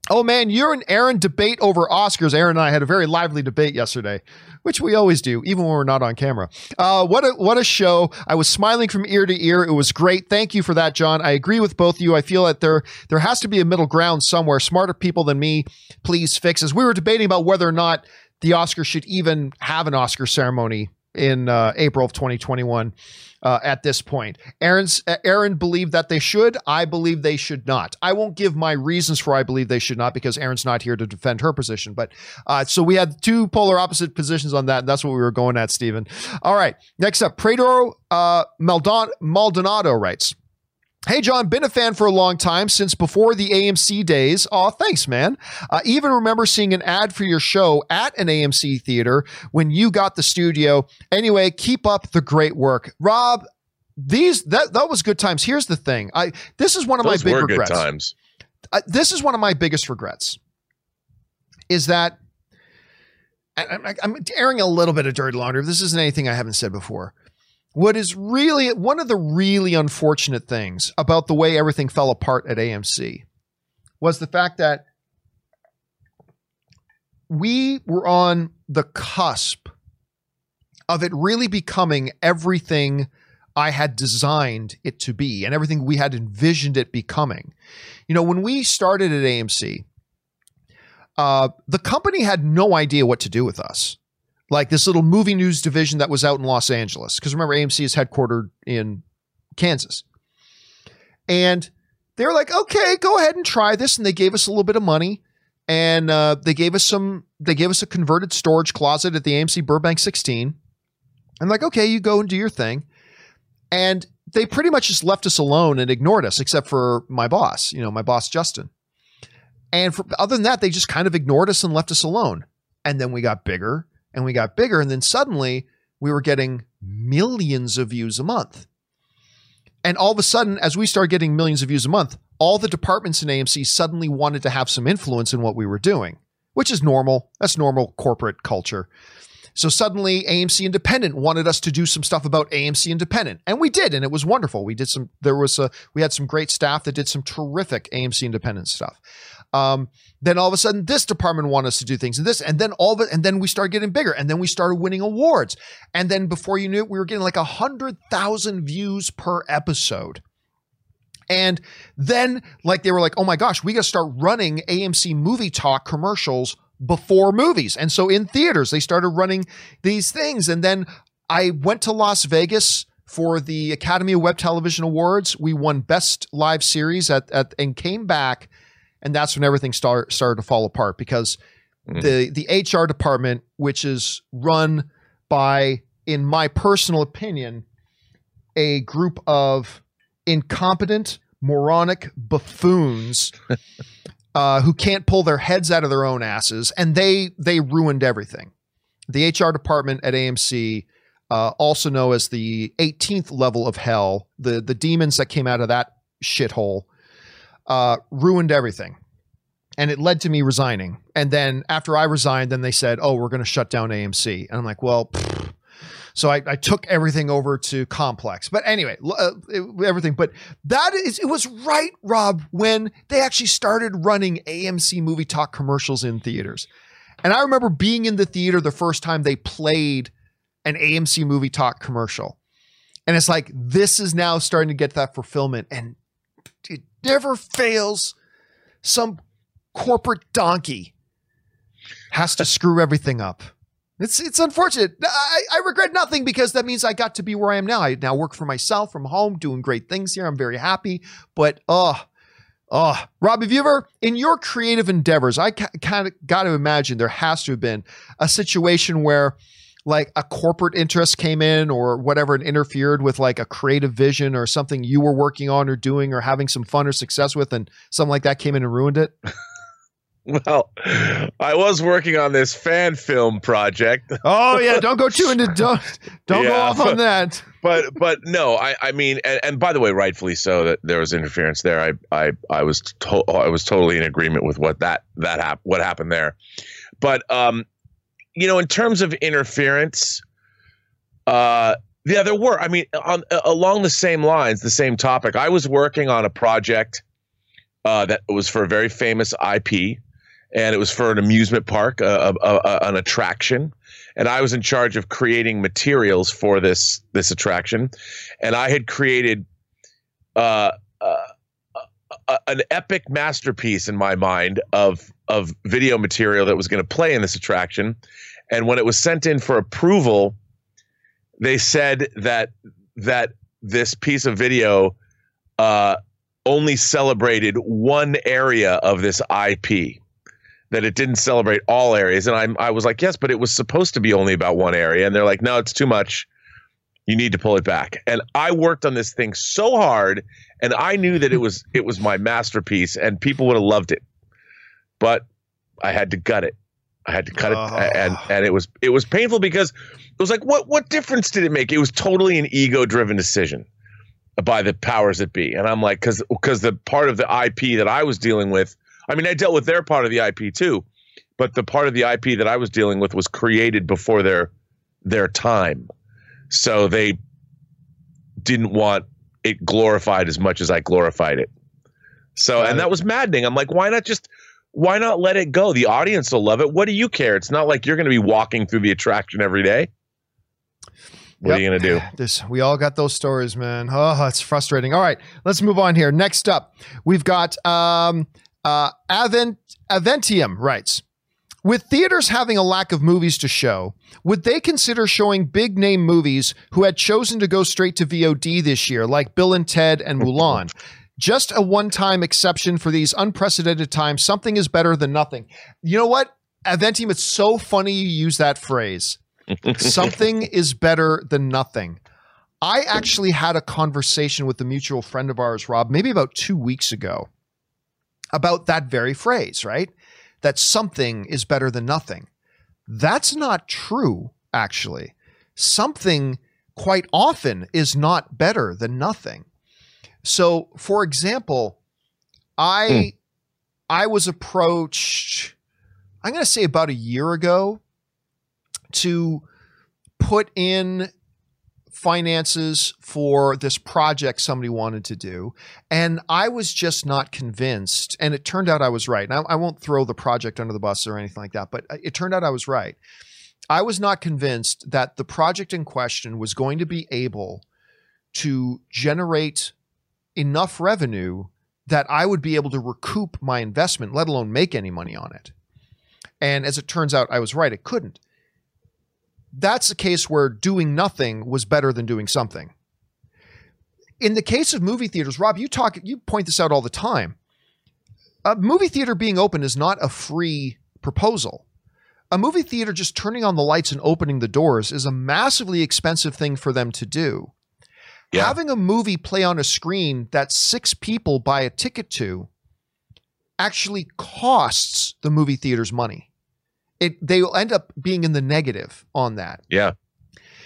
S1: Oh man, you're an Aaron debate over Oscars. Aaron and I had a very lively debate yesterday, which we always do, even when we're not on camera. Uh, what a what a show! I was smiling from ear to ear. It was great. Thank you for that, John. I agree with both of you. I feel that there there has to be a middle ground somewhere. Smarter people than me, please fix. As we were debating about whether or not the Oscars should even have an Oscar ceremony in uh, April of 2021. Uh, at this point, Aaron's uh, Aaron believed that they should. I believe they should not. I won't give my reasons for I believe they should not because Aaron's not here to defend her position. But uh, so we had two polar opposite positions on that. And that's what we were going at, Stephen. All right. Next up, Predor uh, Maldon- Maldonado writes. Hey, John, been a fan for a long time since before the AMC days. Oh, thanks, man. Uh, even remember seeing an ad for your show at an AMC theater when you got the studio. Anyway, keep up the great work. Rob, these that that was good times. Here's the thing. I this is one of
S2: Those
S1: my big regrets.
S2: Times.
S1: Uh, this is one of my biggest regrets. Is that I, I'm airing a little bit of dirty laundry. This isn't anything I haven't said before what is really one of the really unfortunate things about the way everything fell apart at AMC was the fact that we were on the cusp of it really becoming everything I had designed it to be and everything we had envisioned it becoming. You know, when we started at AMC, uh, the company had no idea what to do with us like this little movie news division that was out in Los Angeles. Because remember, AMC is headquartered in Kansas. And they were like, okay, go ahead and try this. And they gave us a little bit of money. And uh, they gave us some, they gave us a converted storage closet at the AMC Burbank 16. I'm like, okay, you go and do your thing. And they pretty much just left us alone and ignored us, except for my boss, you know, my boss, Justin. And for, other than that, they just kind of ignored us and left us alone. And then we got bigger and we got bigger. And then suddenly we were getting millions of views a month. And all of a sudden, as we started getting millions of views a month, all the departments in AMC suddenly wanted to have some influence in what we were doing, which is normal. That's normal corporate culture. So suddenly AMC Independent wanted us to do some stuff about AMC Independent. And we did, and it was wonderful. We did some, there was a, we had some great staff that did some terrific AMC Independent stuff. Um, then all of a sudden, this department wanted us to do things and this, and then all of it, and then we started getting bigger, and then we started winning awards, and then before you knew it, we were getting like a hundred thousand views per episode. And then, like, they were like, oh my gosh, we got to start running AMC movie talk commercials before movies. And so in theaters, they started running these things. And then I went to Las Vegas for the Academy of Web Television Awards. We won Best Live Series at, at and came back, and that's when everything start, started to fall apart because mm. the the HR department, which is run by, in my personal opinion, a group of incompetent, moronic buffoons. (laughs) Uh, who can't pull their heads out of their own asses, and they they ruined everything. The HR department at AMC uh, also know as the 18th level of hell, the the demons that came out of that shithole, uh, ruined everything, and it led to me resigning. And then after I resigned, then they said, "Oh, we're going to shut down AMC," and I'm like, "Well." Pfft. So I, I, took everything over to Complex. But anyway, uh, it, everything. But that is, it was right, Rob, when they actually started running AMC movie talk commercials in theaters. And I remember being in the theater the first time they played an AMC movie talk commercial. And it's like, this is now starting to get that fulfillment. And never fails. Some corporate donkey has to screw everything up. It's it's unfortunate. I, I regret nothing because that means I got to be where I am now. I now work for myself from home, doing great things here. I'm very happy. But uh, uh, Rob, have you ever in your creative endeavors? I ca- kind of got to imagine there has to have been a situation where like a corporate interest came in or whatever and interfered with like a creative vision or something you were working on or doing or having some fun or success with and something like that came in and ruined it? (laughs)
S2: Well, I was working on this fan film project.
S1: Oh yeah, (laughs) don't go too into don't don't yeah, go off on that.
S2: But but no, I I mean, and, and, by the way, rightfully so that there was interference there. I I I was to- I was totally in agreement with what that that hap- what happened there. But um, you know, in terms of interference, uh, yeah, there were. I mean, on uh, along the same lines, the same topic. I was working on a project uh, that was for a very famous IP, and it was for an amusement park, uh, an attraction. And I was in charge of creating materials for this this attraction, and I had created uh, an epic masterpiece in my mind of of video material that was going to play in this attraction and when it was sent in for approval, they said that that this piece of video uh, only celebrated one area of this IP. That it didn't celebrate all areas, and I I was like, yes, but it was supposed to be only about one area, and they're like, no, it's too much. You need to pull it back. And I worked on this thing so hard, and I knew that it was it was my masterpiece, and people would have loved it, but I had to gut it. I had to cut it, ah. and and it was it was painful because it was like what what difference did it make? It was totally an ego driven decision by the powers that be, and I'm like because because the part of the IP that I was dealing with, I mean I dealt with their part of the IP too, but the part of the IP that I was dealing with was created before their their time, so they didn't want it glorified as much as I glorified it. So and that was maddening. I'm like, why not just why not let it go? The audience will love it. What do you care? It's not like you're going to be walking through the attraction every day. What yep. are you going to do? (sighs)
S1: This we all got those stories, man. Oh, it's frustrating. All right, let's move on here. Next up, we've got um, uh, Avent Aventium writes. With theaters having a lack of movies to show, would they consider showing big name movies who had chosen to go straight to VOD this year, like Bill and Ted and Mulan? just a one time exception for these unprecedented times. Something is better than nothing. You know what? Aventium, it's so funny you use that phrase. (laughs) Something is better than nothing. I actually had a conversation with a mutual friend of ours, Rob, maybe about two weeks ago, about that very phrase, right? That something is better than nothing. That's not true, actually. Something quite often is not better than nothing. So, for example, I mm. I was approached I'm going to say about a year ago to put in finances for this project somebody wanted to do. And I was just not convinced. And it turned out I was right. And I, I won't throw the project under the bus or anything like that, but it turned out I was right. I was not convinced that the project in question was going to be able to generate enough revenue that I would be able to recoup my investment, let alone make any money on it. And as it turns out, I was right. It couldn't. That's a case where doing nothing was better than doing something. In the case of movie theaters, Rob, you talk, you point this out all the time. A movie theater being open is not a free proposal. A movie theater just turning on the lights and opening the doors is a massively expensive thing for them to do. Yeah. Having a movie play on a screen that six people buy a ticket to actually costs the movie theaters money. It they will end up being in the negative on that.
S2: Yeah.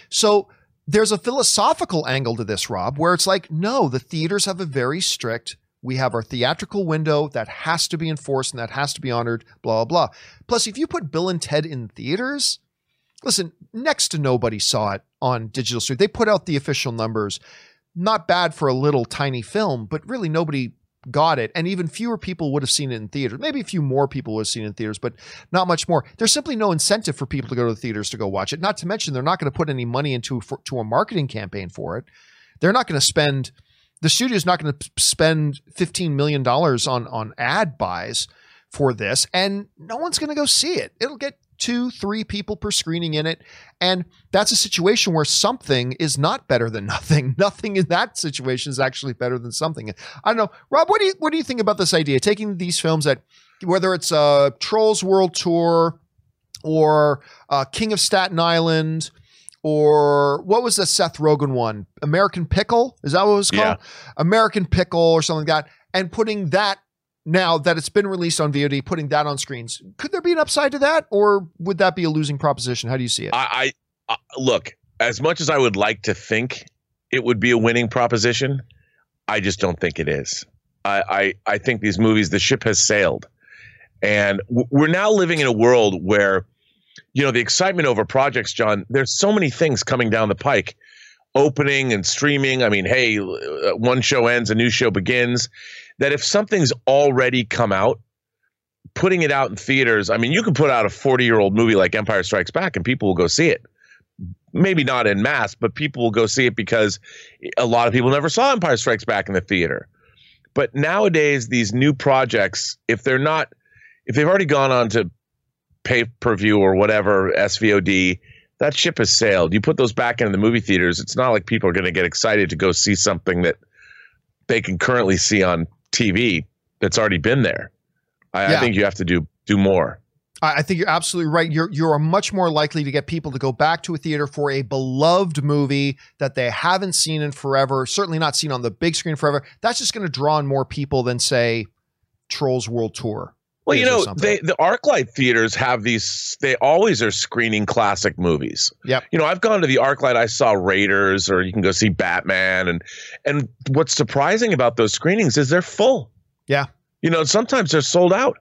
S1: So there's a philosophical angle to this, Rob, where it's like, no, the theaters have a very strict. We have our theatrical window that has to be enforced and that has to be honored, blah, blah, blah. Plus, if you put Bill and Ted in theaters, listen, next to nobody saw it on digital stream. They put out the official numbers. Not bad for a little tiny film, but really nobody got it. And even fewer people would have seen it in theaters. Maybe a few more people would have seen it in theaters, but not much more. There's simply no incentive for people to go to the theaters to go watch it. Not to mention, they're not going to put any money into for, to a marketing campaign for it. They're not going to spend, the studio's not going to spend $15 million on, on ad buys for this, and no one's going to go see it. It'll get two, three people per screening in it. And that's a situation where something is not better than (laughs) nothing. Nothing in that situation is actually better than something. I don't know. Rob, what do you what do you think about this idea? Taking these films that whether it's a Trolls World Tour or uh, King of Staten Island or what was the Seth Rogen one? American Pickle? Is that what it was called? Yeah. American Pickle or something like that. And putting that now that it's been released on VOD, putting that on screens, could there be an upside to that, or would that be a losing proposition? How do you see it?
S2: I, I uh, look as much as I would like to think it would be a winning proposition. I just don't think it is. I, I, I think these movies, the ship has sailed, and we're now living in a world where, you know, the excitement over projects, John. There's so many things coming down the pike opening and streaming. I mean, hey, uh, one show ends, a new show begins that if something's already come out, putting it out in theaters, I mean, you can put out a 40 year old movie like Empire Strikes Back and people will go see it. Maybe not in mass, but people will go see it because a lot of people never saw Empire Strikes Back in the theater. But nowadays, these new projects, if they're not, if they've already gone on to pay per view or whatever, SVOD, that ship has sailed. You put those back into the movie theaters, it's not like people are going to get excited to go see something that they can currently see on TV that's already been there. I, yeah. I think you have to do do more.
S1: I think you're absolutely right. You're you're much more likely to get people to go back to a theater for a beloved movie that they haven't seen in forever, certainly not seen on the big screen forever. That's just going to draw in more people than say Trolls World Tour.
S2: Well, you know, they the ArcLight theaters have these. They always are screening classic movies.
S1: Yeah.
S2: You know, I've gone to the ArcLight. I saw Raiders, or you can go see Batman, and and what's surprising about those screenings is they're full.
S1: Yeah.
S2: You know, sometimes they're sold out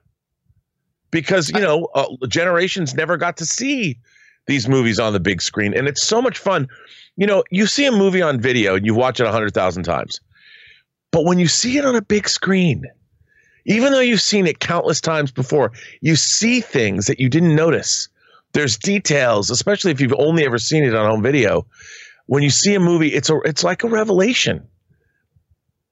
S2: because you know uh, generations never got to see these movies on the big screen, and it's so much fun. You know, you see a movie on video and you watch it a hundred thousand times, but when you see it on a big screen even though you've seen it countless times before, you see things that you didn't notice. There's details, especially if you've only ever seen it on home video. When you see a movie, it's a it's like a revelation.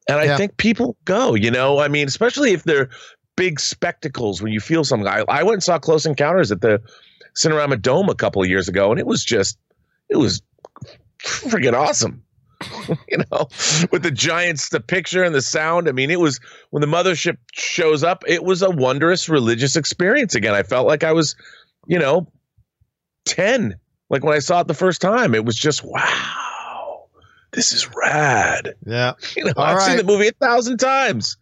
S2: And I yeah. think people go, you know, I mean, especially if they're big spectacles when you feel something. I, I went and saw Close Encounters at the Cinerama Dome a couple of years ago, and it was just, it was freaking awesome. (laughs) you know, with the giants, the picture and the sound. I mean, it was when the mothership shows up, it was a wondrous religious experience again. I felt like I was, you know, 10, like when I saw it the first time. It was just, wow, this is rad.
S1: Yeah. (laughs)
S2: You know, All I've right. seen the movie a thousand times.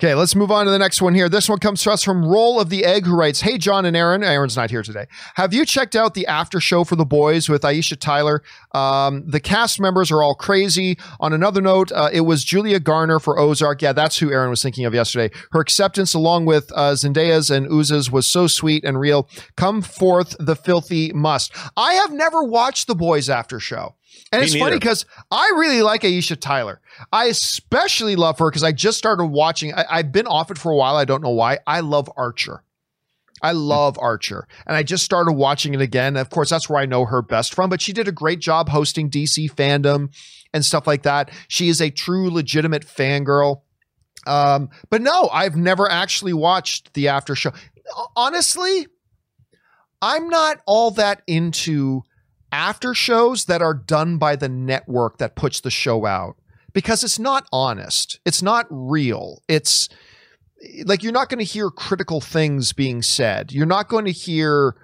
S1: Okay, let's move on to the next one here. This one comes to us from Roll of the Egg, who writes, Hey, John and Aaron. Aaron's not here today. Have you checked out the after show for the boys with Aisha Tyler? Um, the cast members are all crazy. On another note, uh, it was Julia Garner for Ozark. Yeah, that's who Aaron was thinking of yesterday. Her acceptance, along with uh, Zendaya's and Uzo's, was so sweet and real. Come forth, the filthy must. I have never watched the boys after show. And
S2: Me
S1: it's funny because I really like Aisha Tyler. I especially love her because I just started watching. I, I've been off it for a while. I don't know why. I love Archer. I love Archer. And I just started watching it again. Of course, that's where I know her best from, but she did a great job hosting DC fandom and stuff like that. She is a true, legitimate fangirl. Um, but no, I've never actually watched the after show. Honestly, I'm not all that into after shows that are done by the network that puts the show out because it's not honest. It's not real. It's like you're not going to hear critical things being said. You're not going to hear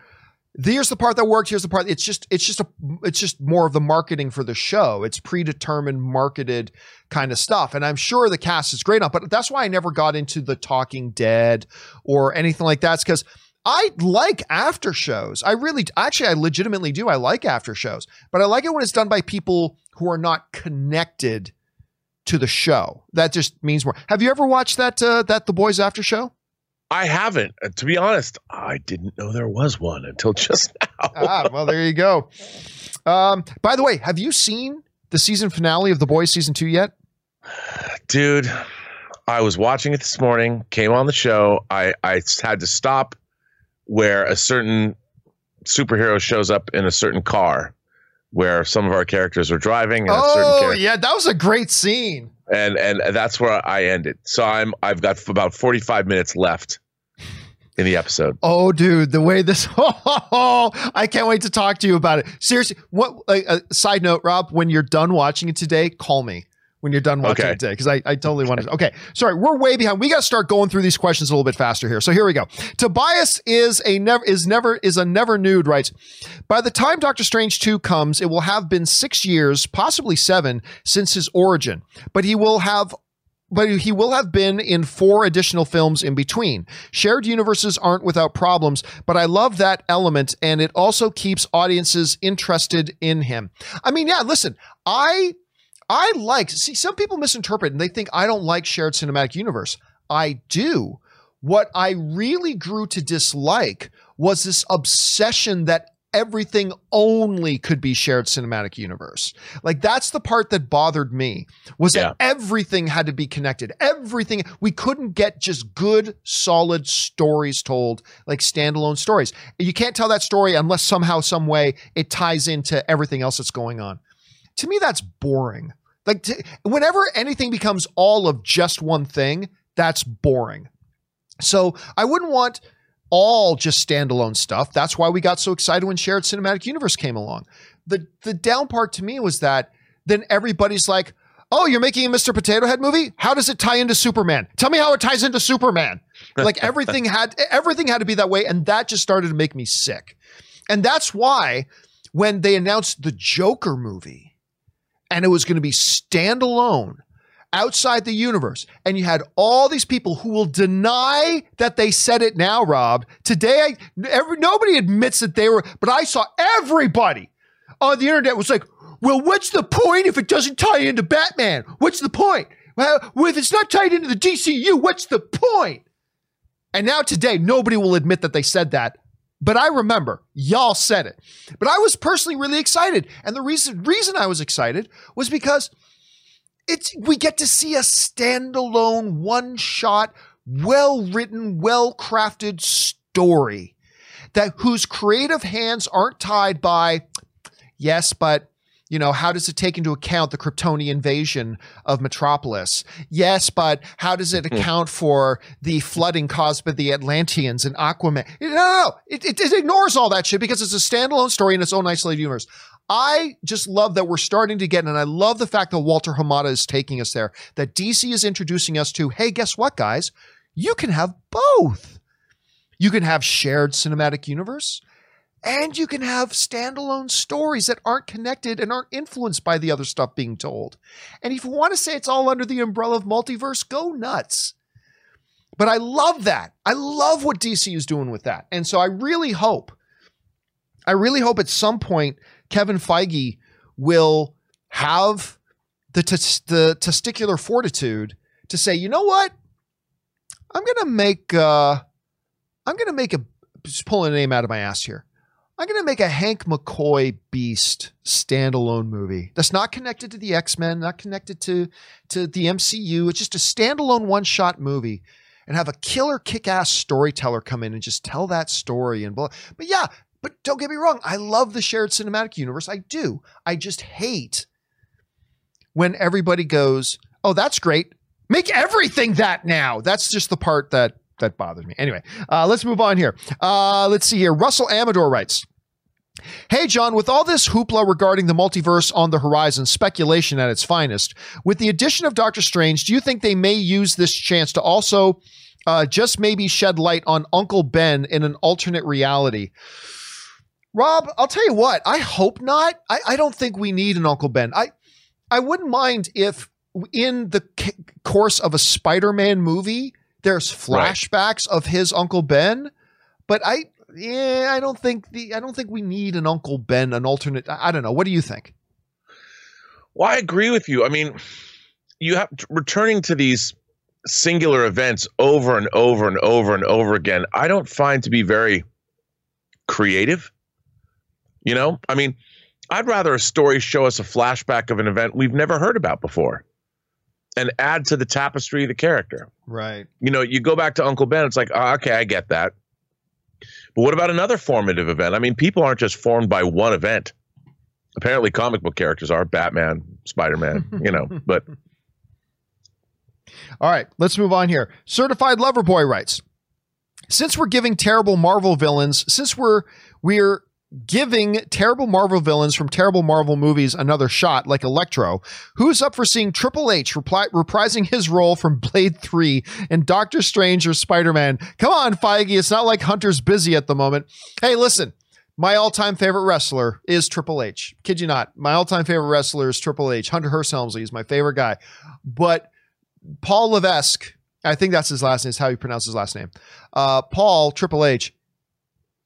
S1: here's the part that worked, here's the part it's just it's just a it's just more of the marketing for the show. It's predetermined marketed kind of stuff. And I'm sure the cast is great on, but that's why I never got into the Talking Dead or anything like that. Because I like after shows. I really, actually, I legitimately do. I like after shows, but I like it when it's done by people who are not connected to the show. That just means more. Have you ever watched that uh, that The Boys after show?
S2: I haven't. Uh, To be honest, I didn't know there was one until (laughs) just now.
S1: ah, well, there you go. Um, by the way, have you seen the season finale of The Boys season two yet?
S2: Dude, I was watching it this morning, came on the show. I, I had to stop where a certain superhero shows up in a certain car where some of our characters are driving and a certain
S1: Oh, yeah, that was a great scene.
S2: and and that's where I ended. So I'm I've got about 45 minutes left in the episode.
S1: Oh, dude, the way this. (laughs) Oh, I can't wait to talk to you about it. Seriously, what? Uh, uh, side note, Rob, when you're done watching it today, call me. When you're done watching
S2: Okay.
S1: it today, because I, I totally want to. Okay, sorry, we're way behind. We got to start going through these questions a little bit faster here. So here we go. Tobias is a never is never is a never nude. Writes, by the time Doctor Strange two comes, it will have been six years, possibly seven, since his origin. But he will have but he will have been in four additional films in between. Shared universes aren't without problems, but I love that element and it also keeps audiences interested in him. I mean, yeah, listen, I I like see some people misinterpret and they think I don't like shared cinematic universe. I do. What I really grew to dislike was this obsession that everything only could be shared cinematic universe. Like that's the part that bothered me was that everything had to be connected. Everything we couldn't get just good solid stories told like standalone stories. You can't tell that story unless somehow some way it ties into everything else that's going on. To me that's boring. Like to, whenever anything becomes all of just one thing, that's boring. So I wouldn't want all just standalone stuff. That's why we got so excited when Shared Cinematic Universe came along. The the down part to me was that then everybody's like, "Oh, you're making a Mr. Potato Head movie? How does it tie into Superman? Tell me how it ties into Superman." (laughs) Like everything had everything had to be that way and that just started to make me sick. And that's why when they announced the Joker movie and it was going to be standalone outside the universe. And you had all these people who will deny that they said it now rob. Today I, every, nobody admits that they were but i saw everybody on the internet was like well what's the point if it doesn't tie into batman? What's the point? Well if it's not tied into the dcu what's the point? point? And now today nobody will admit that they said that but I remember y'all said it. But I was personally really excited. And the reason reason I was excited was because it's we get to see a standalone one-shot, well-written, well-crafted story that whose creative hands aren't tied by yes, but you know, how does it take into account the Kryptonian invasion of Metropolis? Yes, but how does it hmm. account for the flooding caused by the Atlanteans and Aquaman? No, no, no. It, it, it ignores all that shit because it's a standalone story in its own isolated universe. I just love that we're starting to get, and I love the fact that Walter Hamada is taking us there, that DC is introducing us to, hey, guess what, guys? You can have both. You can have shared cinematic universe and you can have standalone stories that aren't connected and aren't influenced by the other stuff being told. And if you want to say it's all under the umbrella of multiverse, go nuts. But I love that. I love what DC is doing with that. And so I really hope, I really hope at some point Kevin Feige will have the, the testicular fortitude to say, you know what? I'm to make, uh, I'm to make a, just pulling a name out of my ass here. I'm going to make a Hank McCoy Beast standalone movie that's not connected to the X Men, not connected to to the MCU. It's just a standalone one shot movie, and have a killer kick ass storyteller come in and just tell that story. And blah. but yeah, but don't get me wrong, I love the shared cinematic universe. I do. I just hate when everybody goes, "Oh, that's great. Make everything that now." That's just the part that that bothers me. Anyway, uh, let's move on here. Uh, let's see here. Russell Amador writes. Hey, John, with all this hoopla regarding the multiverse on the horizon, speculation at its finest, with the addition of Doctor Strange, do you think they may use this chance to also uh, just maybe shed light on Uncle Ben in an alternate reality? Rob, I'll tell you what, I hope not. I, I don't think we need an Uncle Ben. I, I wouldn't mind if in the c- course of a Spider Man movie, there's flashbacks right. of his Uncle Ben, but I yeah, I don't think the I don't think we need an Uncle Ben, an alternate. I, I don't know. What do you think?
S2: Well, I agree with you. I mean, you have returning to these singular events over and over and over and over again. I don't find to be very creative. You know, I mean, I'd rather a story show us a flashback of an event we've never heard about before and add to the tapestry of the character.
S1: Right.
S2: You know, you go back to Uncle Ben, it's like, oh, okay, I get that. But what about another formative event? I mean, people aren't just formed by one event. Apparently, comic book characters are Batman, Spider Man, (laughs) you know, but.
S1: All right, let's move on here. Certified Lover Boy writes Since we're giving terrible Marvel villains, since we're we're giving terrible Marvel villains from terrible Marvel movies another shot, like Electro. Who's up for seeing Triple H repri- reprising his role from Blade 3 and Doctor Strange or Spider Man? Come on, Feige. It's not like Hunter's busy at the moment. Hey, listen. My all-time favorite wrestler is Triple H. Kid you not. My all-time favorite wrestler is Triple H. Hunter Hearst Helmsley is my favorite guy. But Paul Levesque, I think that's his last name, is how you pronounce his last name. Uh, Paul Triple H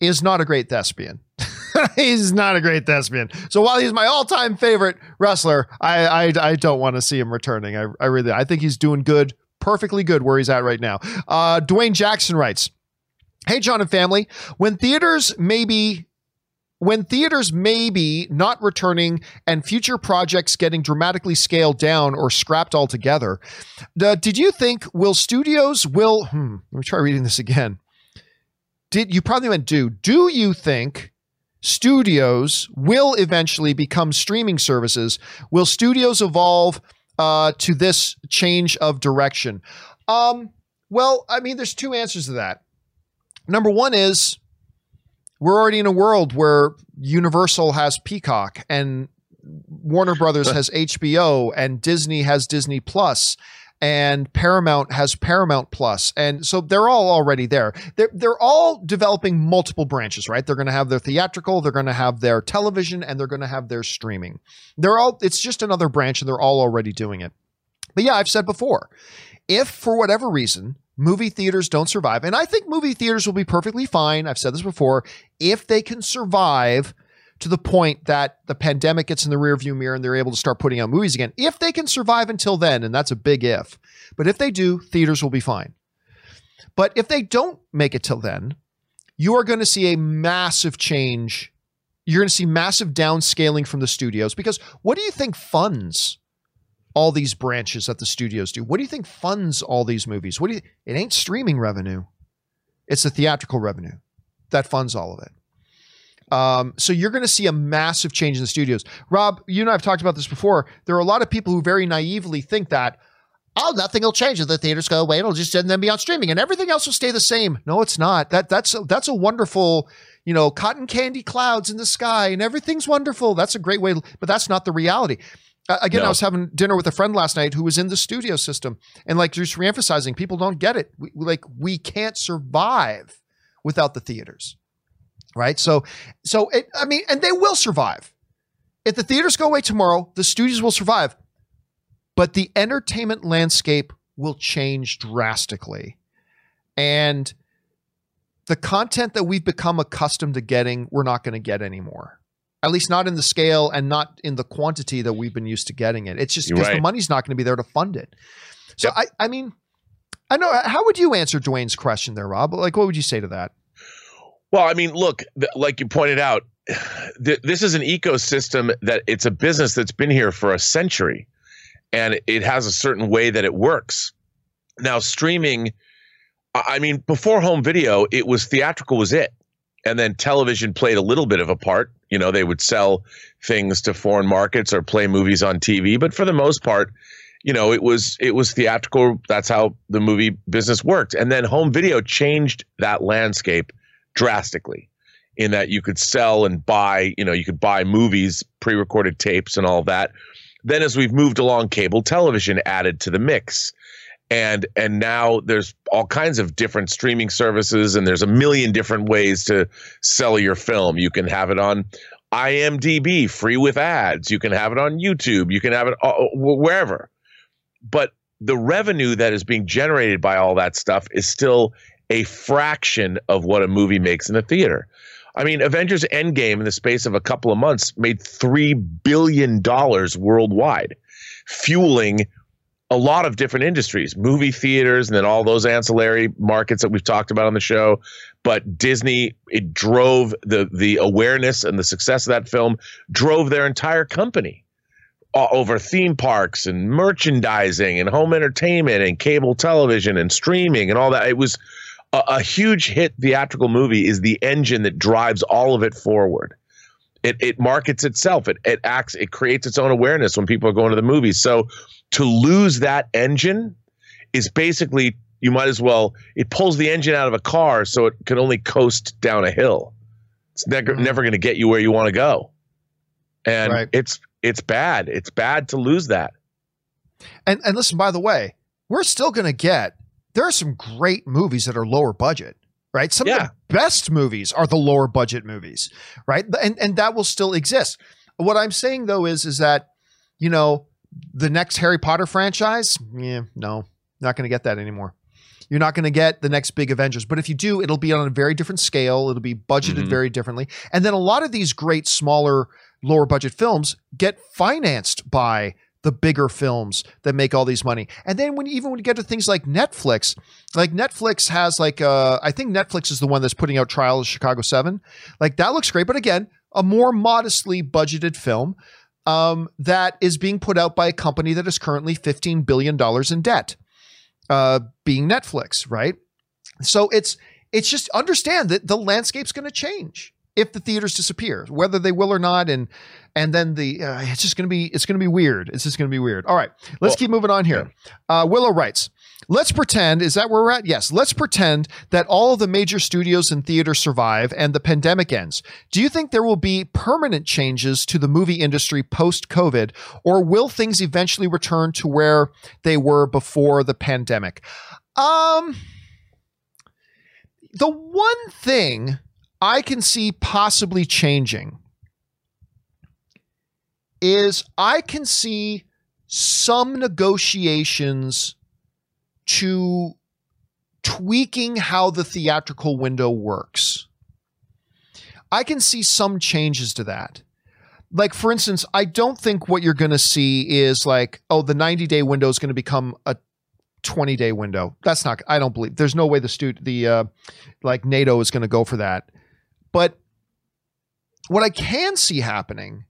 S1: is not a great thespian. (laughs) (laughs) he's not a great thespian. So while he's my all-time favorite wrestler, I I, I don't want to see him returning. I, I really I think he's doing good, perfectly good where he's at right now. Uh, Dwayne Jackson writes, "Hey John and family, when theaters maybe." When theaters may be not returning and future projects getting dramatically scaled down or scrapped altogether, did you think will studios will? Hmm, let me try reading this again. Did you probably meant do? Do you think studios will eventually become streaming services. Will studios evolve uh, to this change of direction? Um, well, I mean, there's two answers to that. Number one is we're already in a world where Universal has Peacock and Warner Brothers (laughs) has HBO and Disney has Disney Plus and Paramount has Paramount Plus, and so they're all already there. They're they're all developing multiple branches, right? They're going to have their theatrical, they're going to have their television, and they're going to have their streaming. They're all it's just another branch, and they're all already doing it. But yeah, I've said before, if for whatever reason movie theaters don't survive, and I think movie theaters will be perfectly fine. I've said this before, if they can survive to the point that the pandemic gets in the rearview mirror and they're able to start putting out movies again. If they can survive until then, and that's a big if, but if they do, theaters will be fine. But if they don't make it till then, you are going to see a massive change. You're going to see massive downscaling from the studios because what do you think funds all these branches that the studios do? What do you think funds all these movies? What do you it ain't streaming revenue. It's the theatrical revenue that funds all of it. Um, so you're going to see a massive change in the studios. Rob, you and I have talked about this before. There are a lot of people who very naively think that, oh, nothing will change if the theaters go away. It'll just then be on streaming, and everything else will stay the same. No, it's not. That that's a, that's a wonderful, you know, cotton candy clouds in the sky, and everything's wonderful. That's a great way, but that's not the reality. Uh, again, no. I was having dinner with a friend last night who was in the studio system, and like just reemphasizing, people don't get it. We, like we can't survive without the theaters right? So, so it, I mean, and they will survive. If the theaters go away tomorrow, the studios will survive, but the entertainment landscape will change drastically, and the content that we've become accustomed to getting, we're not going to get anymore. At least not in the scale and not in the quantity that we've been used to getting it. It's just because right. the money's not going to be there to fund it. So yep. I, I mean, I know. How would you answer Dwayne's question there, Rob? Like, what would you say to that?
S2: Well, I mean, look, th- like you pointed out, (sighs) th- this is an ecosystem that it's a business that's been here for a century and it has a certain way that it works. Now, streaming, I mean, before home video, it was theatrical was it. And then television played a little bit of a part. You know, they would sell things to foreign markets or play movies on TV, but for the most part, you know, it was it was theatrical. That's how the movie business worked. And then home video changed that landscape drastically in that you could sell and buy, you know, you could buy movies, pre-recorded tapes and all that. Then as we've moved along, cable television added to the mix. And and now there's all kinds of different streaming services and there's a million different ways to sell your film. You can have it on IMDb free with ads. You can have it on YouTube. You can have it uh, wherever. But the revenue that is being generated by all that stuff is still a fraction of what a movie makes in a theater. I mean, Avengers Endgame in the space of a couple of months made $3 billion worldwide, fueling a lot of different industries, movie theaters, and then all those ancillary markets that we've talked about on the show. But Disney, it drove the the awareness and the success of that film, drove their entire company uh, over theme parks and merchandising and home entertainment and cable television and streaming and all that. It was a, a huge hit theatrical movie is the engine that drives all of it forward. It, it markets itself. It, it acts. It creates its own awareness when people are going to the movies. So to lose that engine is basically you might as well. It pulls the engine out of a car so it can only coast down a hill. It's never mm-hmm. never going to get you where you want to go, and right. it's it's bad. It's bad to lose that.
S1: And and listen, by the way, we're still going to get there are some great movies that are lower budget, right? Some yeah. of the best movies are the lower budget movies, right? And and that will still exist. What I'm saying though is is that you know the next Harry Potter franchise, yeah, no, not going to get that anymore. You're not going to get the next big Avengers, but if you do, it'll be on a very different scale. It'll be budgeted mm-hmm. very differently, and then a lot of these great smaller, lower budget films get financed by the bigger films that make all these money. And then when even when you get to things like Netflix, like Netflix has like uh I think Netflix is the one that's putting out Trial of Chicago 7. Like that looks great, but again, a more modestly budgeted film um, that is being put out by a company that is currently $15 billion in debt. Uh, being Netflix, right? So it's it's just understand that the landscape's going to change if the theaters disappear, whether they will or not, and and then the uh, it's just gonna be it's gonna be weird. It's just gonna be weird. All right, let's well, keep moving on here. Uh, Willow writes. Let's pretend, is that where we're at? Yes. Let's pretend that all of the major studios and theaters survive and the pandemic ends. Do you think there will be permanent changes to the movie industry post COVID, or will things eventually return to where they were before the pandemic? Um, the one thing I can see possibly changing is I can see some negotiations to tweaking how the theatrical window works. I can see some changes to that. Like, for instance, I don't think what you're going to see is like, oh, the 90 day window is going to become a 20 day window. That's not, I don't believe, there's no way the, stu- the, uh, like NATO is going to go for that. But what I can see happening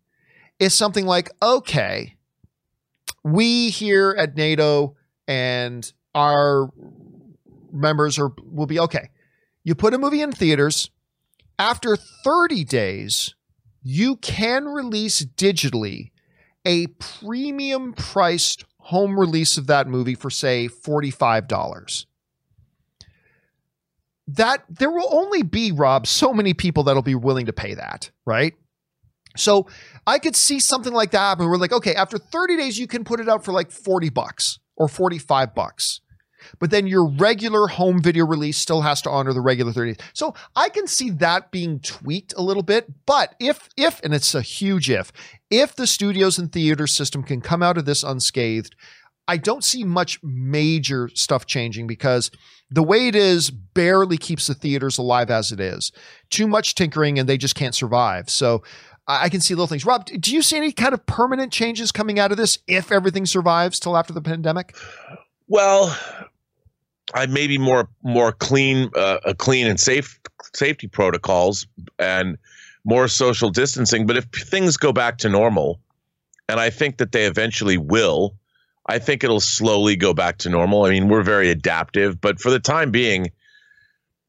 S1: is something like, okay, we here at NATO and our members are will be okay. You put a movie in theaters. After 30 days, you can release digitally a premium priced home release of that movie for say $45 that there will only be Rob so many people that'll be willing to pay that, right? So I could see something like that happen. We're like, okay, after 30 days, you can put it out for like 40 bucks or 45 bucks. But then your regular home video release still has to honor the regular 30 days. So I can see that being tweaked a little bit. But if, if, and it's a huge if, if the studios and theater system can come out of this unscathed, I don't see much major stuff changing because the way it is barely keeps the theaters alive as it is. Too much tinkering and they just can't survive. So I can see little things. Rob, do you see any kind of permanent changes coming out of this if everything survives till after the pandemic?
S2: Well, I maybe more more clean, uh, clean and safe safety protocols and more social distancing. But if things go back to normal, and I think that they eventually will, I think it'll slowly go back to normal. I mean, we're very adaptive, but for the time being,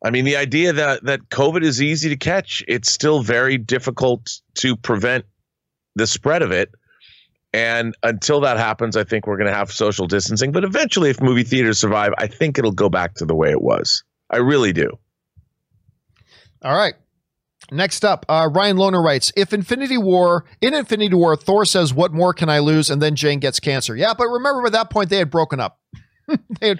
S2: I mean, the idea that that COVID is easy to catch, it's still very difficult to prevent the spread of it. And until that happens, I think we're going to have social distancing. But eventually, if movie theaters survive, I think it'll go back to the way it was. I really do.
S1: All right. Next up, uh, Ryan Lohner writes, "If Infinity War, in Infinity War, Thor says, "What more can I lose?" and then Jane gets cancer. Yeah, but remember, at that point, they had broken up. (laughs) they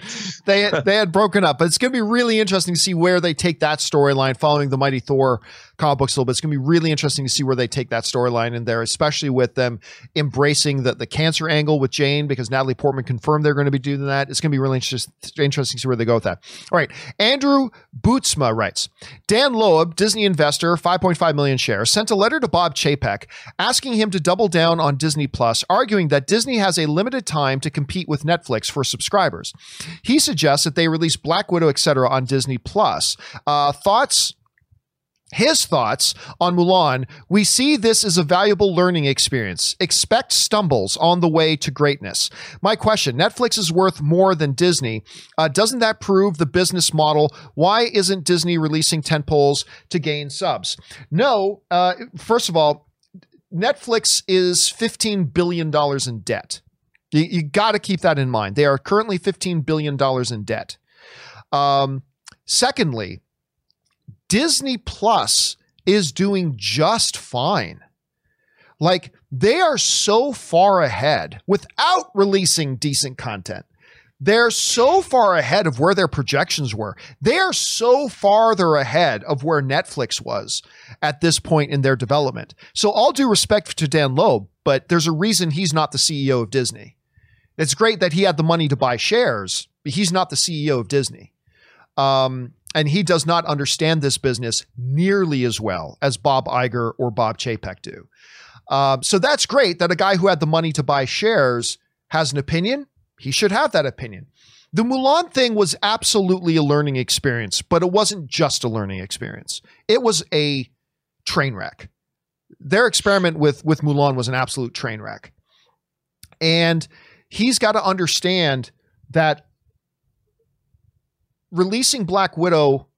S1: they they had broken up. But it's going to be really interesting to see where they take that storyline following the Mighty Thor comic books a little bit. It's going to be really interesting to see where they take that storyline in there, especially with them embracing the the cancer angle with Jane because Natalie Portman confirmed they're going to be doing that. It's going to be really interesting interesting to see where they go with that. All right, Andrew Bootsma writes, Dan Loeb, Disney investor, 5.5 million shares, sent a letter to Bob Chapek asking him to double down on Disney Plus, arguing that Disney has a limited time to compete with Netflix for subscribers. He suggests that they release Black Widow, etc., on Disney Plus. Uh, thoughts? His thoughts on Mulan, we see this as a valuable learning experience. Expect stumbles on the way to greatness. My question Netflix is worth more than Disney. Uh, doesn't that prove the business model? Why isn't Disney releasing tentpoles to gain subs? No, uh, first of all, Netflix is $15 billion in debt. You, you got to keep that in mind. They are currently $15 billion in debt. Um, secondly, Disney Plus is doing just fine. Like they are so far ahead without releasing decent content. They're so far ahead of where their projections were. They are so farther ahead of where Netflix was at this point in their development. So, all due respect to Dan Loeb, but there's a reason he's not the CEO of Disney. It's great that he had the money to buy shares, but he's not the CEO of Disney. Um, and he does not understand this business nearly as well as Bob Iger or Bob Chapek do. Uh, so that's great that a guy who had the money to buy shares has an opinion. He should have that opinion. The Mulan thing was absolutely a learning experience, but it wasn't just a learning experience. It was a train wreck. Their experiment with with Mulan was an absolute train wreck. And he's got to understand that releasing Black Widow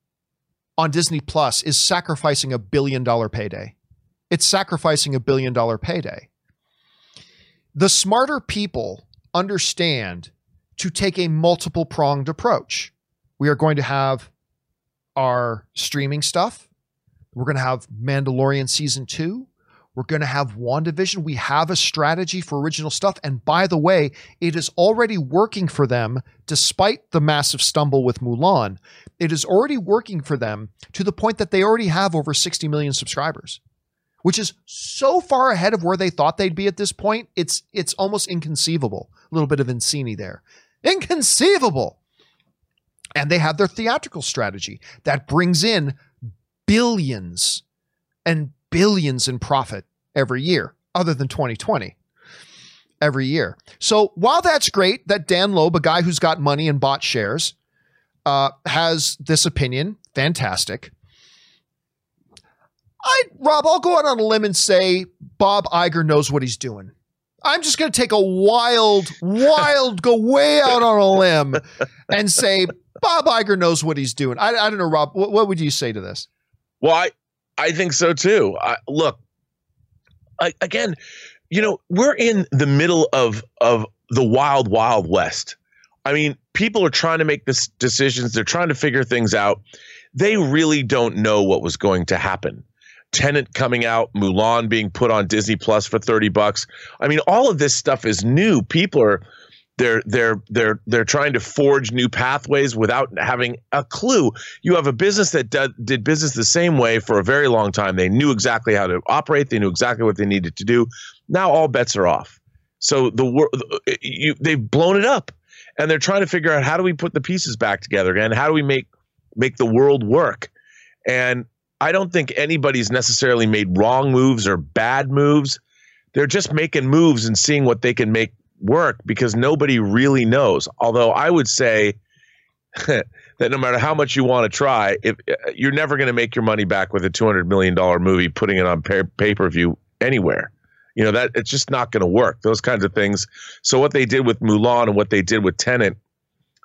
S1: on Disney Plus is sacrificing a billion dollar payday. It's sacrificing a billion dollar payday. The smarter people understand to take a multiple pronged approach. We are going to have our streaming stuff. We're going to have Mandalorian season two. We're going to have WandaVision. We have a strategy for original stuff. And by the way, it is already working for them despite the massive stumble with Mulan. It is already working for them to the point that they already have over 60 million subscribers, which is so far ahead of where they thought they'd be at this point. It's it's almost inconceivable. A little bit of Vizzini there. Inconceivable. And they have their theatrical strategy that brings in billions and billions in profit every year, other than 2020 every year. So while that's great that Dan Loeb, a guy who's got money and bought shares, uh, has this opinion, fantastic. I, Rob, I'll go out on a limb and say Bob Iger knows what he's doing. I'm just going to take a wild, wild, go way out on a limb and say Bob Iger knows what he's doing. I, I don't know, Rob. What, what would you say to this?
S2: Well, I, I think so too. I, look, I, again, you know, we're in the middle of of the wild, wild west. I mean, people are trying to make this decisions. They're trying to figure things out. They really don't know what was going to happen. Tenet coming out, Mulan being put on Disney Plus for 30 bucks. I mean, all of this stuff is new. People are they're they're they're they're trying to forge new pathways without having a clue. You have a business that did, did business the same way for a very long time. They knew exactly how to operate. They knew exactly what they needed to do. Now all bets are off. So the you they've blown it up, and they're trying to figure out how do we put the pieces back together again? How do we make make the world work? And I don't think anybody's necessarily made wrong moves or bad moves. They're just making moves and seeing what they can make work because nobody really knows. Although I would say (laughs) that no matter how much you want to try, if uh, you're never going to make your money back with a 200 million dollar movie putting it on pay per view anywhere. You know that it's just not going to work. Those kinds of things. So what they did with Mulan and what they did with Tenet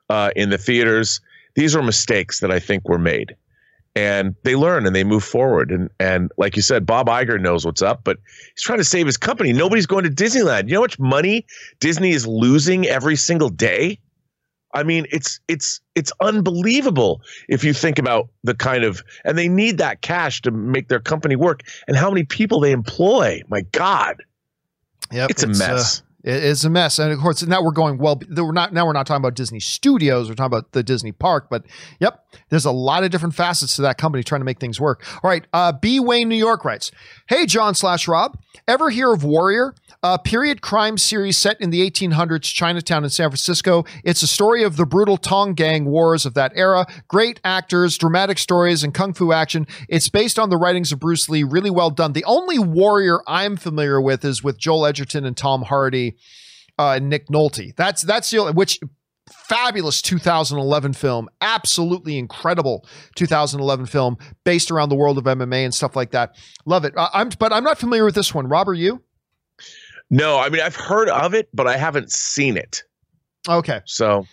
S2: uh, in the theaters, these were mistakes that I think were made and they learn and they move forward. And and like you said, Bob Iger knows what's up, but he's trying to save his company. Nobody's going to Disneyland. You know how much money Disney is losing every single day? I mean, it's it's it's unbelievable if you think about the kind of and they need that cash to make their company work and how many people they employ. My God.
S1: Yep,
S2: it's, it's a uh, mess.
S1: Uh, it is a mess. And of course, now we're going well. We're not now. We're not talking about Disney Studios. We're talking about the Disney Park. But yep, there's a lot of different facets to that company trying to make things work. All right. Uh, B Wayne, New York writes, "Hey John slash Rob, ever hear of Warrior? A period crime series set in the 1800s Chinatown in San Francisco. It's a story of the brutal Tong Gang wars of that era. Great actors, dramatic stories, and kung fu action. It's based on the writings of Bruce Lee. Really well done. The only Warrior I'm familiar with is with Joel Edgerton and Tom Hardy." Uh, Nick Nolte. That's that's the which fabulous 2011 film, absolutely incredible 2011 film based around the world of MMA and stuff like that. Love it. Uh, I'm but I'm not familiar with this one. Rob, are you?
S2: No, I mean I've heard of it, but I haven't seen it.
S1: Okay.
S2: So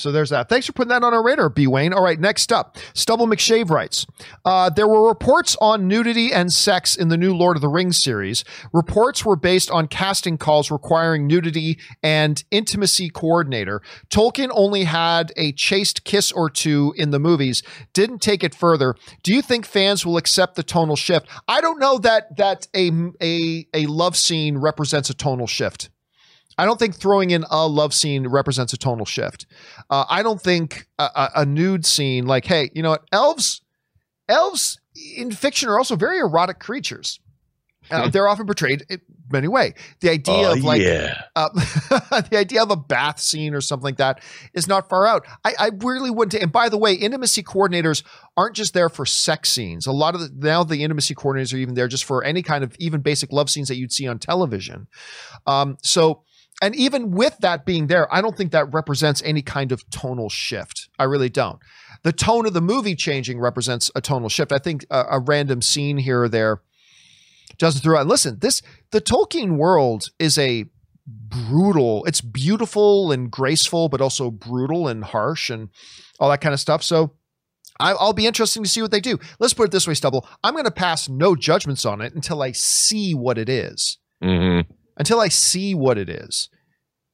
S1: so there's that. Thanks for putting that on our radar, B. Wayne. All right, next up, Stubble McShave writes uh, There were reports on nudity and sex in the new Lord of the Rings series. Reports were based on casting calls requiring nudity and intimacy coordinator. Tolkien only had a chaste kiss or two in the movies, didn't take it further. Do you think fans will accept the tonal shift? I don't know that that a a, a love scene represents a tonal shift. I don't think throwing in a love scene represents a tonal shift. Uh, I don't think a, a, nude scene, like, hey, you know what, elves, elves in fiction are also very erotic creatures. Uh, hmm. they're often portrayed in many way. The idea
S2: oh,
S1: of like
S2: yeah.
S1: uh, (laughs) the idea of a bath scene or something like that is not far out. I, I really wouldn't. And by the way, intimacy coordinators aren't just there for sex scenes. A lot of the, now the intimacy coordinators are even there just for any kind of even basic love scenes that you'd see on television. Um, so and even with that being there, I don't think that represents any kind of tonal shift. I really don't. The tone of the movie changing represents a tonal shift. I think a, a random scene here or there doesn't throw out. And listen, this the Tolkien world is a brutal. It's beautiful and graceful, but also brutal and harsh and all that kind of stuff. So I'll be interesting to see what they do. Let's put it this way, Stubble. I'm going to pass no judgments on it until I see what it is.
S2: Mm-hmm
S1: until I see what it is.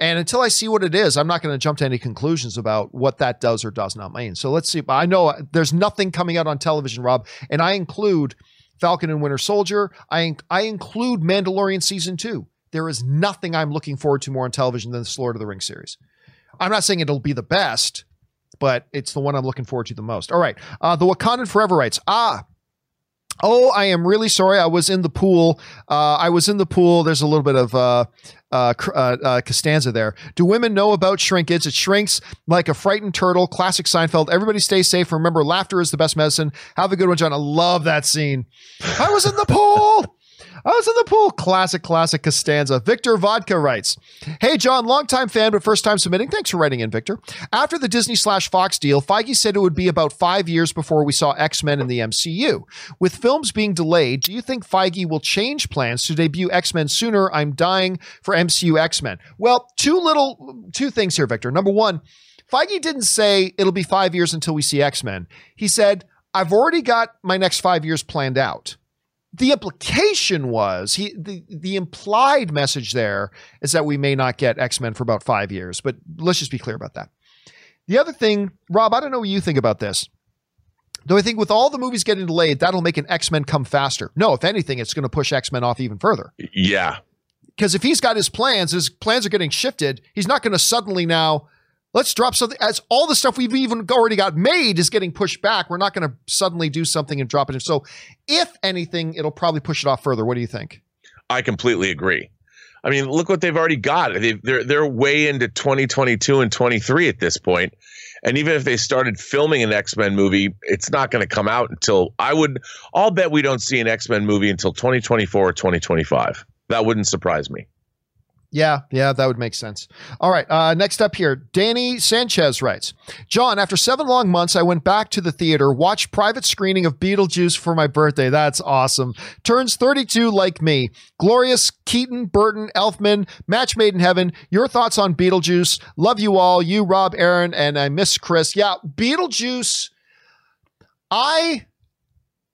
S1: And until I see what it is, I'm not going to jump to any conclusions about what that does or does not mean. So let's see. I know there's nothing coming out on television, Rob, and I include Falcon and Winter Soldier. I I include Mandalorian season two. There is nothing I'm looking forward to more on television than the Lord of the Rings series. I'm not saying it'll be the best, but it's the one I'm looking forward to the most. All right, uh, the Wakandan Forever writes, ah, Oh, I am really sorry. I was in the pool. Uh, I was in the pool. There's a little bit of uh, uh, uh, uh, Costanza there. Do women know about shrinkage? It shrinks like a frightened turtle. Classic Seinfeld. Everybody stay safe. Remember, laughter is the best medicine. Have a good one, John. I love that scene. I was in the pool. I was in the pool. Classic, classic Costanza. Victor Vodka writes, Hey, John, longtime fan, but first time submitting. Thanks for writing in, Victor. After the Disney slash Fox deal, Feige said it would be about five years before we saw X Men in the MCU. With films being delayed, do you think Feige will change plans to debut X Men sooner? I'm dying for MCU X Men. Well, two little, two things here, Victor. Number one, Feige didn't say it'll be five years until we see X Men. He said, I've already got my next five years planned out the implication was he the, the implied message there is that we may not get x-men for about five years but let's just be clear about that. The other thing rob i don't know what you think about this. Though i think with all the movies getting delayed that'll make an x-men come faster. No if anything it's going to push x-men off even further.
S2: Yeah.
S1: Because if he's got his plans his plans are getting shifted he's not going to suddenly now let's drop something as all the stuff we've even already got made is getting pushed back. We're not going to suddenly do something and drop it. So, if anything, it'll probably push it off further. What do you think?
S2: I completely agree. I mean, look what they've already got. they they're they're way into 2022 and 23 at this point. And even if they started filming an X Men movie, it's not going to come out until I would. I'll bet we don't see an X Men movie until 2024 or 2025. That wouldn't surprise me.
S1: Yeah, yeah, that would make sense. All right, uh, next up here, Danny Sanchez writes John, after seven long months, I went back to the theater, watched private screening of Beetlejuice for my birthday. That's awesome. Turns 32 like me. Glorious Keaton, Burton, Elfman, match made in heaven. Your thoughts on Beetlejuice? Love you all. You, Rob, Aaron, and I miss Chris. Yeah, Beetlejuice. I,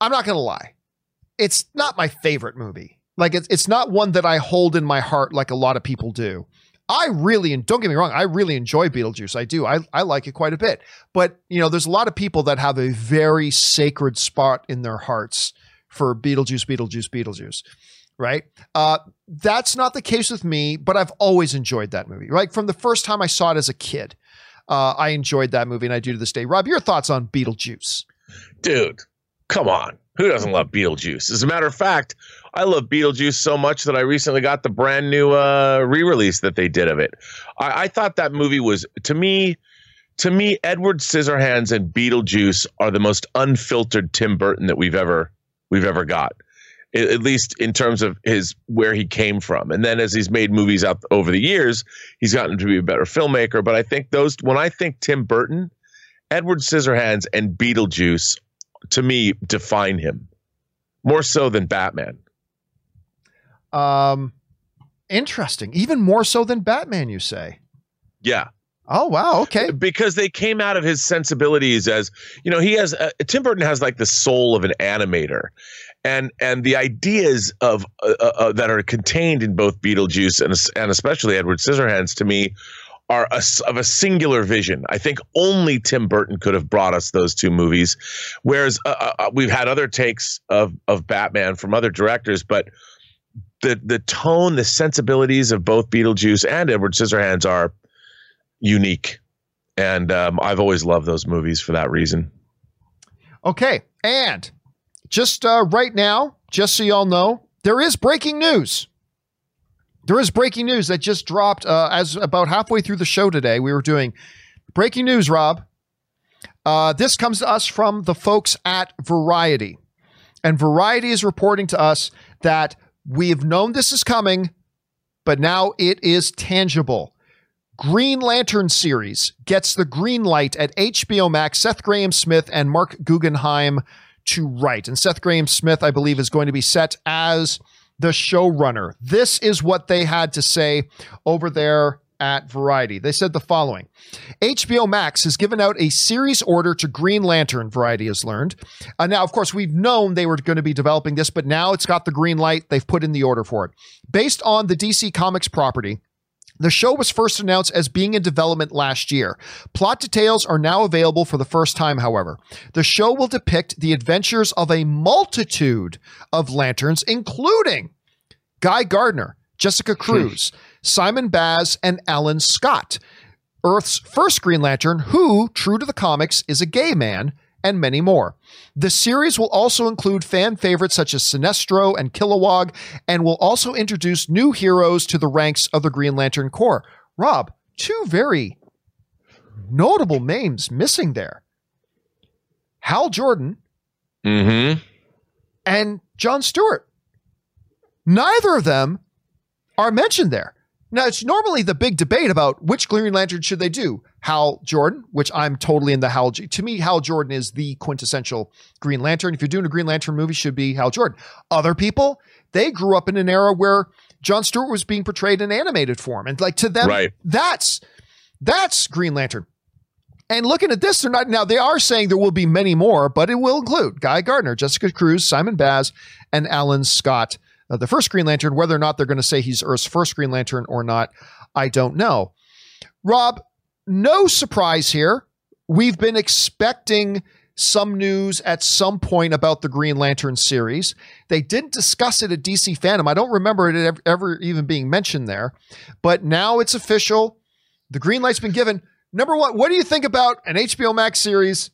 S1: I'm not going to lie. It's not my favorite movie. Like it's it's not one that I hold in my heart like a lot of people do. I really and don't get me wrong, I really enjoy Beetlejuice. I do. I, I like it quite a bit. But you know, there's a lot of people that have a very sacred spot in their hearts for Beetlejuice, Beetlejuice, Beetlejuice. Right? Uh, that's not the case with me, but I've always enjoyed that movie. Right? From the first time I saw it as a kid, uh, I enjoyed that movie and I do to this day. Rob, your thoughts on Beetlejuice?
S2: Dude, come on. Who doesn't love Beetlejuice? As a matter of fact, I love Beetlejuice so much that I recently got the brand new uh, re-release that they did of it. I, I thought that movie was to me, to me, Edward Scissorhands and Beetlejuice are the most unfiltered Tim Burton that we've ever we've ever got. At least in terms of his where he came from, and then as he's made movies out over the years, he's gotten to be a better filmmaker. But I think those when I think Tim Burton, Edward Scissorhands, and Beetlejuice, to me define him more so than Batman.
S1: Um, interesting. Even more so than Batman, you say?
S2: Yeah.
S1: Oh wow, okay.
S2: Because they came out of his sensibilities as you know he has uh, Tim Burton has like the soul of an animator, and and the ideas of uh, uh, uh that are contained in both Beetlejuice and and especially Edward Scissorhands to me are a, of a singular vision. I think only Tim Burton could have brought us those two movies, whereas uh, uh, uh we've had other takes of of Batman from other directors, but the the tone, the sensibilities of both Beetlejuice and Edward Scissorhands are unique, and um, I've always loved those movies for that reason.
S1: Okay, and just uh, right now, just so y'all know, there is breaking news. There is breaking news that just dropped uh, as about halfway through the show today. We were doing breaking news, Rob. Uh, this comes to us from the folks at Variety. And Variety is reporting to us that we have known this is coming, but now it is tangible. Green Lantern series gets the green light at HBO Max. Seth Grahame-Smith and Marc Guggenheim to write. And Seth Grahame-Smith, I believe, is going to be set as the showrunner. This is what they had to say over there at Variety. They said the following HBO Max has given out a series order to Green Lantern, Variety has learned. Uh, now, of course, we've known they were going to be developing this, but now it's got the green light. They've put in the order for it. Based on the DC Comics property, the show was first announced as being in development last year. Plot details are now available for the first time, however. The show will depict the adventures of a multitude of lanterns, including Guy Gardner, Jessica hmm. Cruz, Simon Baz, and Alan Scott. Earth's first Green Lantern, who, true to the comics, is a gay man, and many more. The series will also include fan favorites such as Sinestro and Kilowog, and will also introduce new heroes to the ranks of the Green Lantern Corps. Rob, two very notable names missing there. Hal Jordan
S2: mm-hmm.
S1: and John Stewart. Neither of them are mentioned there. Now, it's normally the big debate about which Green Lantern should they do. Hal Jordan, which I'm totally in the Hal. To me, Hal Jordan is the quintessential Green Lantern. If you're doing a Green Lantern movie, should be Hal Jordan. Other people, they grew up in an era where John Stewart was being portrayed in animated form, and like to them,
S2: right.
S1: that's that's Green Lantern. And looking at this, they're not now. They are saying there will be many more, but it will include Guy Gardner, Jessica Cruz, Simon Baz, and Alan Scott uh, the first Green Lantern. Whether or not they're going to say he's Earth's first Green Lantern or not, I don't know. Rob, no surprise here. We've been expecting some news at some point about the Green Lantern series. They didn't discuss it at DC Fandom. I don't remember it ever even being mentioned there, but now it's official. The green light's been given. Number one, what do you think about an HBO Max series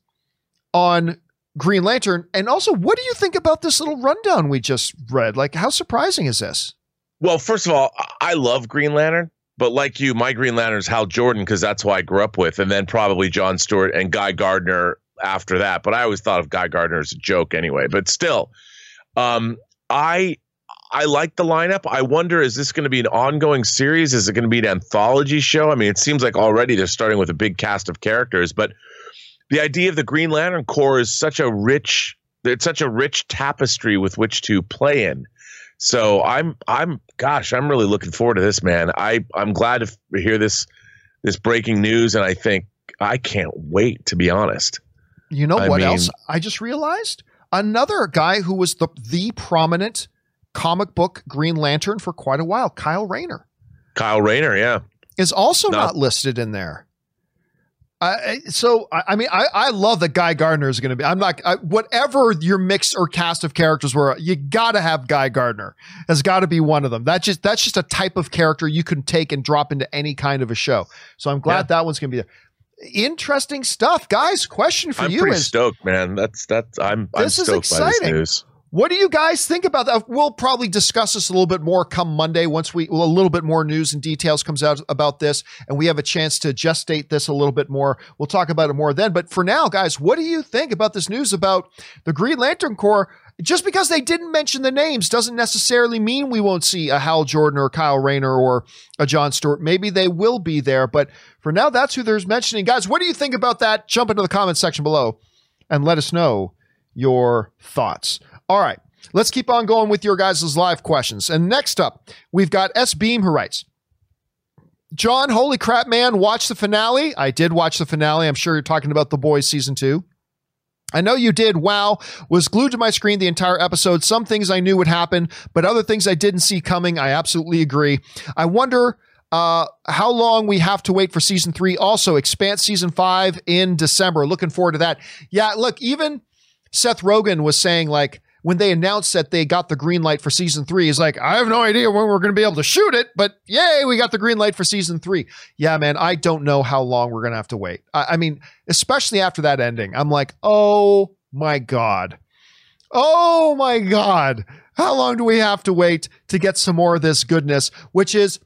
S1: on Green Lantern. And also, what do you think about this little rundown we just read? Like, how surprising is this?
S2: Well, first of all, I love Green Lantern, but like you, my Green Lantern is Hal Jordan because that's who I grew up with, and then probably John Stewart and Guy Gardner after that. But I always thought of Guy Gardner as a joke anyway. But still, um, I I like the lineup. I wonder is this going to be an ongoing series? Is it going to be an anthology show? I mean, it seems like already they're starting with a big cast of characters, but the idea of the Green Lantern Corps is such a rich it's such a rich tapestry with which to play in. So I'm I'm gosh, I'm really looking forward to this, man. I I'm glad to hear this this breaking news and I think I can't wait to be honest.
S1: You know I what mean, else I just realized? Another guy who was the the prominent comic book Green Lantern for quite a while, Kyle Rayner.
S2: Kyle Rayner, yeah.
S1: Is also not, not listed in there. Uh, so I mean I, I love that Guy Gardner is going to be. I'm not I, whatever your mix or cast of characters were. You got to have Guy Gardner. Has got to be one of them. That's just that's just a type of character you can take and drop into any kind of a show. So I'm glad yeah. that one's going to be there. Interesting stuff, guys. Question for you
S2: I'm
S1: you
S2: is stoked, man. That's that's I'm this I'm is exciting.
S1: What do you guys think about that? We'll probably discuss this a little bit more come Monday once we well, a little bit more news and details comes out about this and we have a chance to gestate this a little bit more. We'll talk about it more then. But for now, guys, what do you think about this news about the Green Lantern Corps? Just because they didn't mention the names doesn't necessarily mean we won't see a Hal Jordan or Kyle Rayner or a John Stewart. Maybe they will be there, but for now, that's who there's mentioning. Guys, what do you think about that? Jump into the comments section below and let us know your thoughts. All right. Let's keep on going with your guys' live questions. And next up, we've got S. Beam who writes John, holy crap, man, watch the finale. I did watch the finale. I'm sure you're talking about The Boys season two. I know you did. Wow. Was glued to my screen the entire episode. Some things I knew would happen, but other things I didn't see coming. I absolutely agree. I wonder uh, how long we have to wait for season three. Also, Expanse season five in December. Looking forward to that. Yeah, look, even Seth Rogen was saying like when they announced that they got the green light for season three, he's like, I have no idea when we're going to be able to shoot it, but yay, we got the green light for season three. Yeah, man, I don't know how long we're going to have to wait. I, I mean, especially after that ending, I'm like, oh my God. Oh my God. How long do we have to wait to get some more of this goodness? Which is,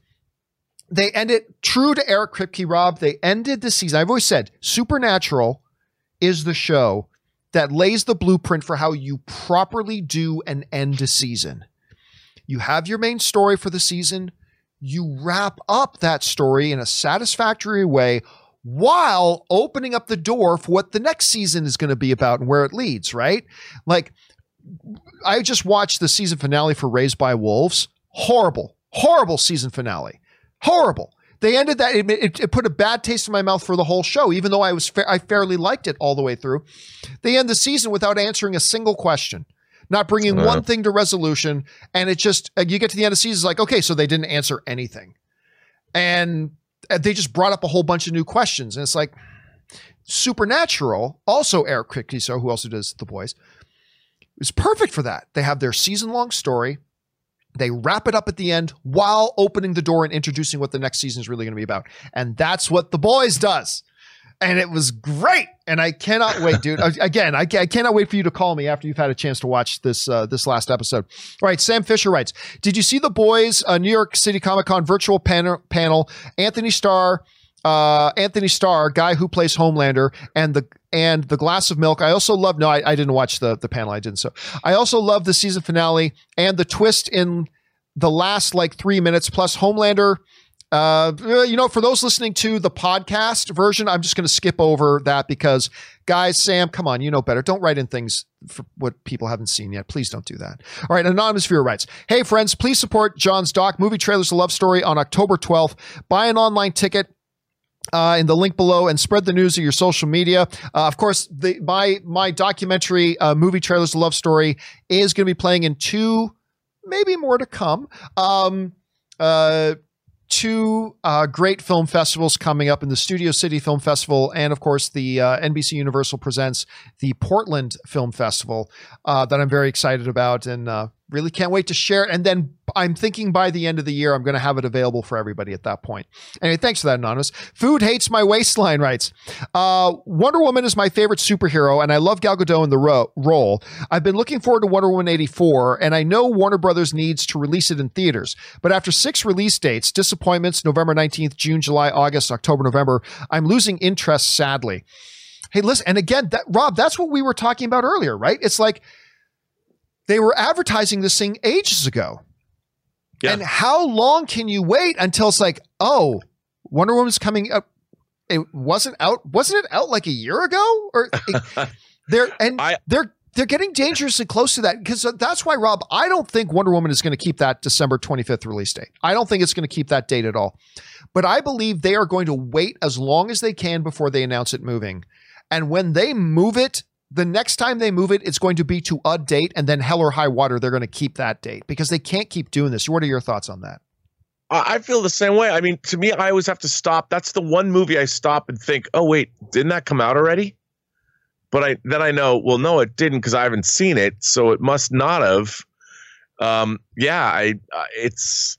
S1: they ended true to Eric Kripke, Rob. They ended the season. I've always said Supernatural is the show that lays the blueprint for how you properly do and end a season. You have your main story for the season, you wrap up that story in a satisfactory way while opening up the door for what the next season is going to be about and where it leads, right? Like, I just watched the season finale for Raised by Wolves. Horrible, horrible season finale. Horrible. They ended that. It, it, it, put a bad taste in my mouth for the whole show, even though I was fa- I fairly liked it all the way through. They end the season without answering a single question, not bringing uh, one thing to resolution, and it just uh, you get to the end of the season, it's like okay, so they didn't answer anything, and uh, they just brought up a whole bunch of new questions, and it's like Supernatural, also Eric so who also does The Boys, is perfect for that. They have their season long story they wrap it up at the end while opening the door and introducing what the next season is really going to be about. And that's what The Boys does. And it was great. And I cannot wait, dude. (laughs) Again, I, I, cannot wait for you to call me after you've had a chance to watch this uh, this last episode. All right, Sam Fisher writes Did you see The Boys uh, New York City Comic Con virtual panel, panel? Antony Starr uh, Antony Starr, guy who plays Homelander, and the and the glass of milk. I also love. No, I, I didn't watch the the panel. I didn't. So I also love the season finale and the twist in the last like three minutes plus Homelander. Uh, you know, for those listening to the podcast version, I'm just going to skip over that because, guys, Sam, come on, you know better. Don't write in things for what people haven't seen yet. Please don't do that. All right, Anonymous Viewer writes Hey, friends, please support John's doc, Movie Trailers, A Love Story on October 12th. Buy an online ticket uh, in the link below and spread the news of your social media. Uh, of course, the my my documentary uh, movie trailers love story is going to be playing in two, maybe more to come. Um, uh, two uh, great film festivals coming up in the Studio City Film Festival, and of course the uh, NBC Universal presents the Portland Film Festival uh, that I'm very excited about, and uh, Really can't wait to share it. And then I'm thinking by the end of the year, I'm going to have it available for everybody at that point. Anyway, thanks for that, Anonymous. Food hates my waistline, writes. Uh, Wonder Woman is my favorite superhero, and I love Gal Gadot in the ro- role. I've been looking forward to Wonder Woman 84, and I know Warner Brothers needs to release it in theaters. But after six release dates, disappointments November 19th, June, July, August, October, November, I'm losing interest sadly. Hey, listen, and again, that Rob, that's what we were talking about earlier, right? It's like, they were advertising this thing ages ago.
S2: Yeah.
S1: And how long can you wait until it's like, oh, Wonder Woman's coming up? It wasn't out. Wasn't it out like a year ago? Or (laughs) they're and
S2: I-
S1: they're they're getting dangerously close to that because that's why Rob. I don't think Wonder Woman is going to keep that December 25th release date. I don't think it's going to keep that date at all. But I believe they are going to wait as long as they can before they announce it moving. And when they move it, the next time they move it, it's going to be to a date, and then hell or high water, they're going to keep that date because they can't keep doing this. What are your thoughts on that?
S2: I feel the same way. I mean, to me, I always have to stop. That's the one movie I stop and think, oh wait, didn't that come out already? But I then I know, well, no, it didn't because I haven't seen it, so it must not have. Um, yeah, I it's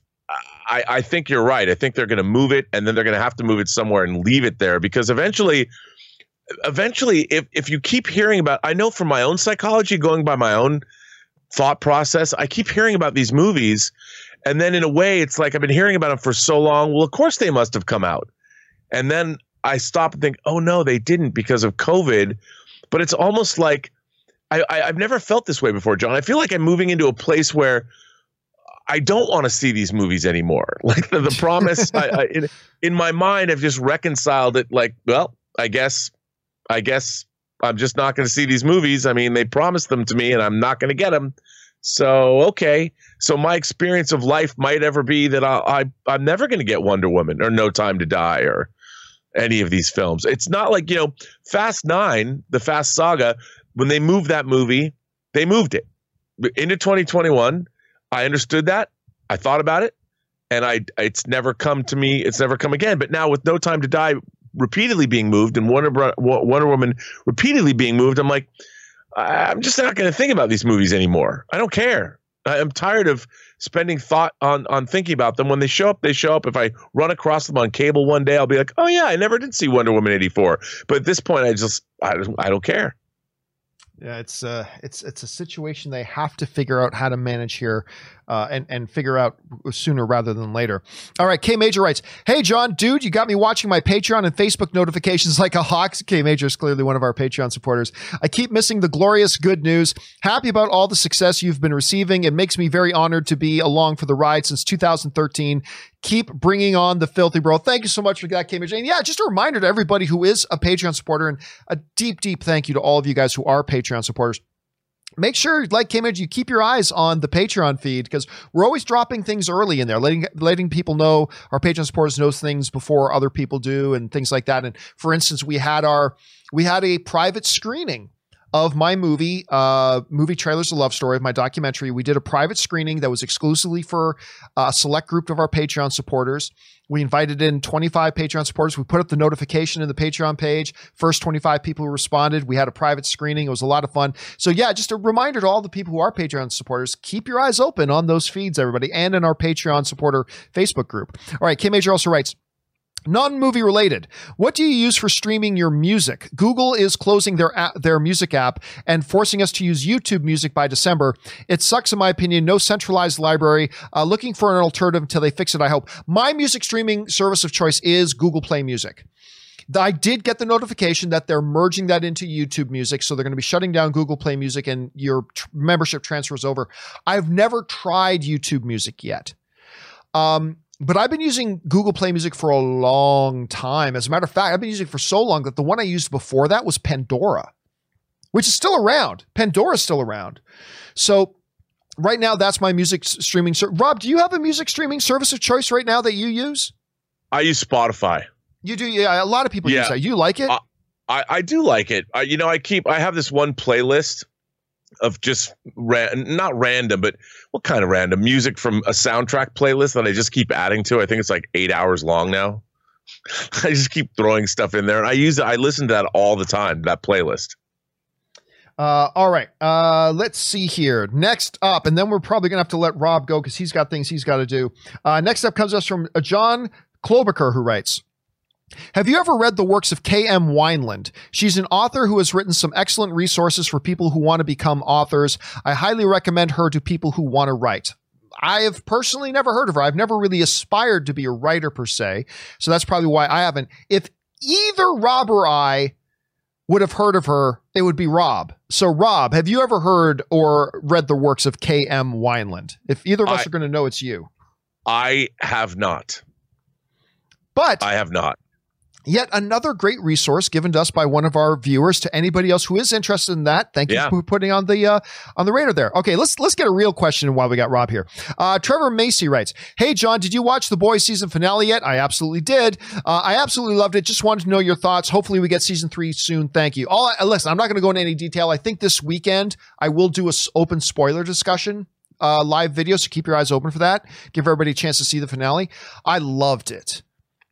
S2: I I think you're right. I think they're going to move it, and then they're going to have to move it somewhere and leave it there because eventually, eventually, if if you keep hearing about, I know from my own psychology, going by my own thought process, I keep hearing about these movies and then in a way, it's like I've been hearing about them for so long. Well, of course they must have come out. And then I stop and think, oh no, they didn't because of COVID. But it's almost like I, I, I've never felt this way before, John. I feel like I'm moving into a place where I don't want to see these movies anymore. (laughs) Like the, the promise, I, I, in, in my mind, I've just reconciled it. Like, well, I guess, I guess I'm just not going to see these movies. I mean, they promised them to me, and I'm not going to get them. So okay, so my experience of life might ever be that I, I I'm never going to get Wonder Woman or No Time to Die or any of these films. It's not like you know Fast Nine, the Fast Saga. When they moved that movie, they moved it into 2021. I understood that. I thought about it, and I it's never come to me. It's never come again. But now with No Time to Die repeatedly being moved and Wonder Wonder Woman repeatedly being moved, I'm like. I'm just not going to think about these movies anymore. I don't care. I'm tired of spending thought on on thinking about them. When they show up, they show up. If I run across them on cable one day, I'll be like, "Oh yeah, I never did see Wonder Woman '84." But at this point, I just I I don't care.
S1: Yeah, it's uh, it's it's a situation they have to figure out how to manage here, uh, and and figure out sooner rather than later. All right, K Major writes, "Hey John, dude, you got me watching my Patreon and Facebook notifications (laughs) like a hawk." K Major is clearly one of our Patreon supporters. I keep missing the glorious good news. Happy about all the success you've been receiving. It makes me very honored to be along for the ride since 2013 keep bringing on the filthy bro. Thank you so much for that, Major. And yeah, just a reminder to everybody who is a Patreon supporter, and a deep, deep thank you to all of you guys who are Patreon supporters. Make sure, like Major, you keep your eyes on the Patreon feed because we're always dropping things early in there, letting letting people know our Patreon supporters knows things before other people do, and things like that. And for instance, we had our we had a private screening of my movie, uh, movie trailers, a love story of my documentary. We did a private screening that was exclusively for a select group of our Patreon supporters. We invited in 25 Patreon supporters. We put up the notification in the Patreon page. First 25 people responded. We had a private screening. It was a lot of fun. So yeah, just a reminder to all the people who are Patreon supporters, keep your eyes open on those feeds, everybody, and in our Patreon supporter Facebook group. All right, K Major also writes, Non movie related. What do you use for streaming your music? Google is closing their app, their music app and forcing us to use YouTube Music by December. It sucks, in my opinion. No centralized library. Uh, looking for an alternative until they fix it. I hope. My music streaming service of choice is Google Play Music. I did get the notification that they're merging that into YouTube Music, so they're going to be shutting down Google Play Music and your membership transfers over. I've never tried YouTube Music yet. Um, but I've been using Google Play Music for a long time. As a matter of fact, I've been using it for so long that the one I used before that was Pandora, which is still around. Pandora is still around. So right now, that's my music streaming. Ser- Rob, do you have a music streaming service of choice right now that you use?
S2: I use Spotify.
S1: You do, yeah. A lot of people
S2: Yeah.
S1: use that. You like it?
S2: Uh, I, I do like it. I, you know, I keep I have this one playlist of just ra- not random, but what kind of random music from a soundtrack playlist that I just keep adding to. I think it's like eight hours long now. (laughs) I just keep throwing stuff in there, and I use. I listen to that all the time. That playlist.
S1: Uh, all right. Uh, let's see here. Next up, and then we're probably gonna have to let Rob go because he's got things he's got to do. Uh, next up comes us from John Klobuchar, who writes. Have you ever read the works of K.M. Weiland? She's an author who has written some excellent resources for people who want to become authors. I highly recommend her to people who want to write. I have personally never heard of her. I've never really aspired to be a writer per se. So that's probably why I haven't. If either Rob or I would have heard of her, it would be Rob. So, Rob, have you ever heard or read the works of K.M. Weiland? If either of us
S2: I-
S1: are going to know, it's you.
S2: I have not.
S1: But
S2: I have not.
S1: Yet another great resource given to us by one of our viewers. To anybody else who is interested in that, thank you
S2: Yeah.
S1: for putting on the uh, on the radar there. Okay, let's let's get a real question while we got Rob here. Uh, Trevor Macy writes, "Hey John, did you watch the Boys season finale yet? I absolutely did. Uh, I absolutely loved it. Just wanted to know your thoughts. Hopefully, we get season three soon. Thank you. All listen, I'm not going to go into any detail. I think this weekend I will do a s- open spoiler discussion." Uh, live video, so keep your eyes open for that. Give everybody a chance to see the finale. I loved it.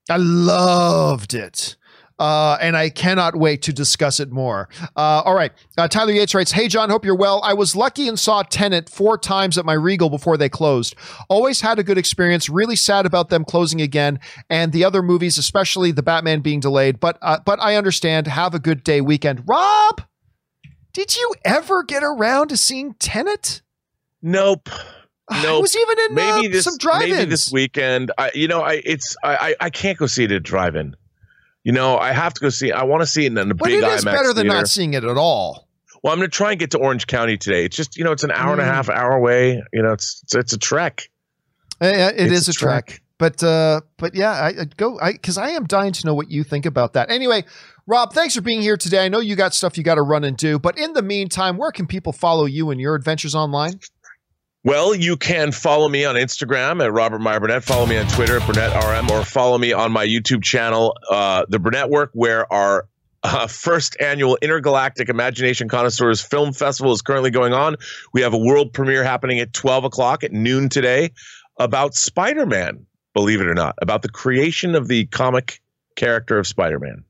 S1: I loved it. Uh, and I cannot wait to discuss it more. Uh, all right. Uh, Tyler Yates writes Hey, John, hope you're well. I was lucky and saw Tenet four times at my Regal before they closed. Always had a good experience. Really sad about them closing again and the other movies, especially the Batman being delayed. But, uh, but I understand. Have a good day weekend. Rob, did you ever get around to seeing Tenet?
S2: Nope.
S1: I
S2: Nope.
S1: was even in
S2: Maybe
S1: uh,
S2: this
S1: some drive-ins.
S2: maybe this weekend. I you know, I it's I I, I can't go see it at drive-in. You know, I have to go see. I want to see it in a
S1: but
S2: big
S1: it is
S2: IMAX
S1: better than
S2: theater.
S1: not seeing it at all.
S2: Well, I'm going to try and get to Orange County today. It's just you know, it's an hour and a
S1: Mm.
S2: half hour away. You know, it's it's, it's a trek.
S1: Uh, yeah, it
S2: It's
S1: is
S2: a
S1: a trek. But uh, but yeah, I I'd go I because I am dying to know what you think about that. Anyway, Rob, thanks for being here today. I know you got stuff you got to run and do, but in the meantime, where can people follow you and your adventures online?
S2: Well, you can follow me on Instagram at Robert Meyer Burnett. Follow me on Twitter at Burnett RM, or follow me on my YouTube channel, uh, The Burnett Work, where our uh, first annual Intergalactic Imagination Connoisseurs Film Festival is currently going on. We have a world premiere happening at 12 o'clock at noon today about Spider Man, believe it or not, about the creation of the comic character of Spider Man.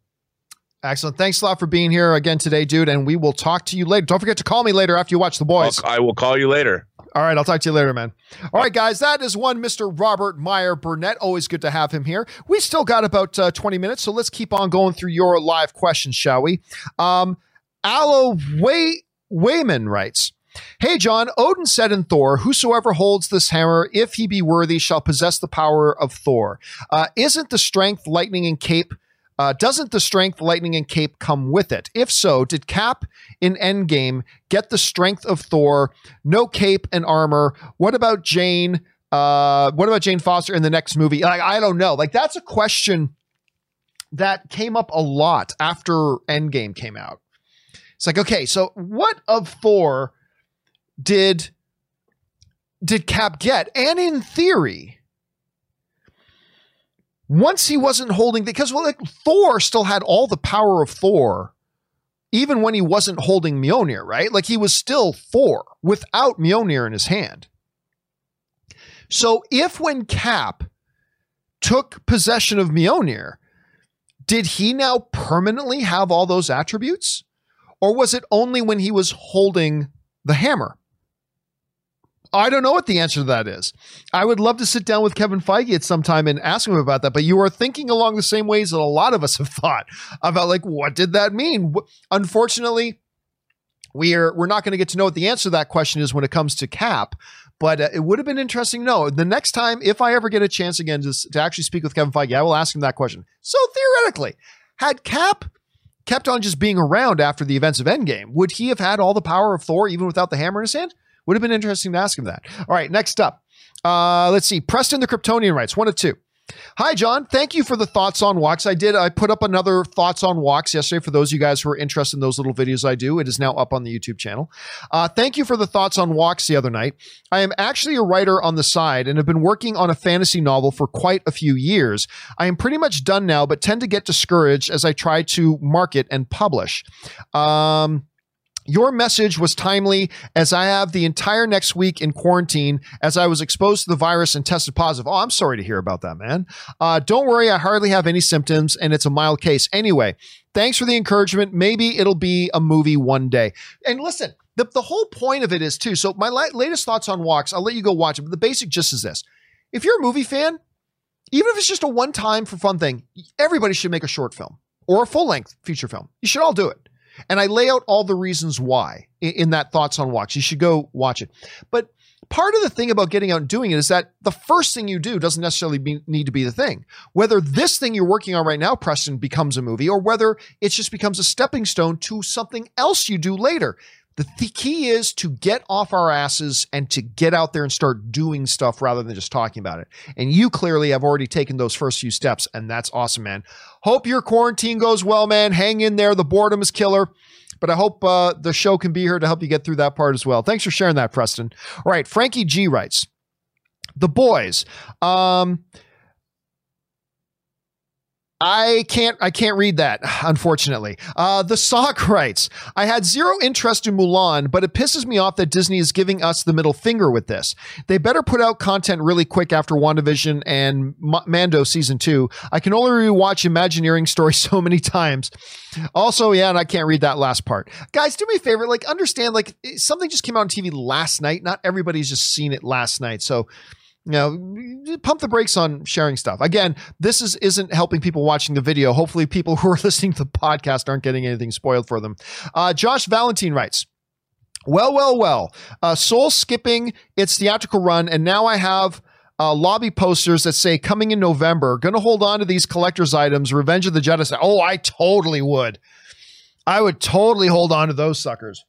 S1: Excellent. Thanks a lot for being here again today, dude. And we will talk to you later. Don't forget to call me later after you watch the boys.
S2: I will call you later.
S1: All right, I'll talk to you later, man. All right, guys, that is one Mr. Robert Meyer Burnett. Always good to have him here. We still got about uh, 20 minutes, so let's keep on going through your live questions, shall we? Um, Aloe Way- Wayman writes, Hey, John, Odin said in Thor, Whosoever holds this hammer, if he be worthy, shall possess the power of Thor. Uh, isn't the strength, lightning, and cape? Uh, doesn't the strength, lightning, and cape come with it? If so, did Cap in Endgame get the strength of Thor, no cape and armor? What about Jane? Uh, what about Jane Foster in the next movie? Like, I don't know. Like, that's a question that came up a lot after Endgame came out. It's like, okay, so what of Thor did did Cap get? And in theory, once he wasn't holding because well, like Thor still had all the power of Thor, even when he wasn't holding Mjolnir, right? Like he was still Thor without Mjolnir in his hand. So if when Cap took possession of Mjolnir, did he now permanently have all those attributes? Or was it only when he was holding the hammer? I don't know what the answer to that is. I would love to sit down with Kevin Feige at some time and ask him about that, but you are thinking along the same ways that a lot of us have (laughs) thought about like what did that mean? Unfortunately, we are we're not going to get to know what the answer to that question is when it comes to Cap, but uh, it would have been interesting. No, the next time if I ever get a chance again to, to actually speak with Kevin Feige, I will ask him that question. So theoretically, had Cap kept on just being around after the events of Endgame, would he have had all the power of Thor even without the hammer in his hand? Would have been interesting to ask him that. All right, next up. Uh, let's see. Preston the Kryptonian writes one of two. Hi, John. Thank you for the thoughts on walks. I did. I put up another thoughts on walks yesterday for those of you guys who are interested in those little videos I do. It is now up on the YouTube channel. Uh, thank you for the thoughts on walks the other night. I am actually a writer on the side and have been working on a fantasy novel for quite a few years. I am pretty much done now, but tend to get discouraged as I try to market and publish. Um, your message was timely as I have the entire next week in quarantine as I was exposed to the virus and tested positive. Oh, I'm sorry to hear about that, man. Uh, don't worry, I hardly have any symptoms and it's a mild case. Anyway, thanks for the encouragement. Maybe it'll be a movie one day. And listen, the, the whole point of it is too. So, my la- latest thoughts on walks, I'll let you go watch it, but the basic gist is this if you're a movie fan, even if it's just a one time for fun thing, everybody should make a short film or a full length feature film. You should all do it. And I lay out all the reasons why in, in that Thoughts on Watch. You should go watch it. But part of the thing about getting out and doing it is that the first thing you do doesn't necessarily be, need to be the thing. Whether this thing you're working on right now, Preston, becomes a movie, or whether it just becomes a stepping stone to something else you do later. The th- key is to get off our asses and to get out there and start doing stuff rather than just talking about it. And you clearly have already taken those first few steps, and that's awesome, man. Hope your quarantine goes well, man. Hang in there. The boredom is killer. But I hope uh, the show can be here to help you get through that part as well. Thanks for sharing that, Preston. All right, Frankie G writes, "The boys." Um, I can't I can't read that, unfortunately. Uh, the sock writes, I had zero interest in Mulan, but it pisses me off that Disney is giving us the middle finger with this. They better put out content really quick after WandaVision and M- Mando season two. I can only rewatch Imagineering story (laughs) so many times. Also, yeah, and I can't read that last part. Guys, do me a favor, like understand, like something just came out on TV last night. Not everybody's just seen it last night. So you know, pump the brakes on sharing stuff. Again, this is isn't helping people watching the video. Hopefully, people (laughs) who are listening to the podcast aren't getting anything spoiled for them. Uh, Josh Valentine writes. Well, well, well. Uh, soul skipping its theatrical run, and now I have uh, lobby posters that say coming in November. Going to hold on to these collector's items. Revenge of the Jedi. Oh, I totally would. I would totally hold on to those suckers.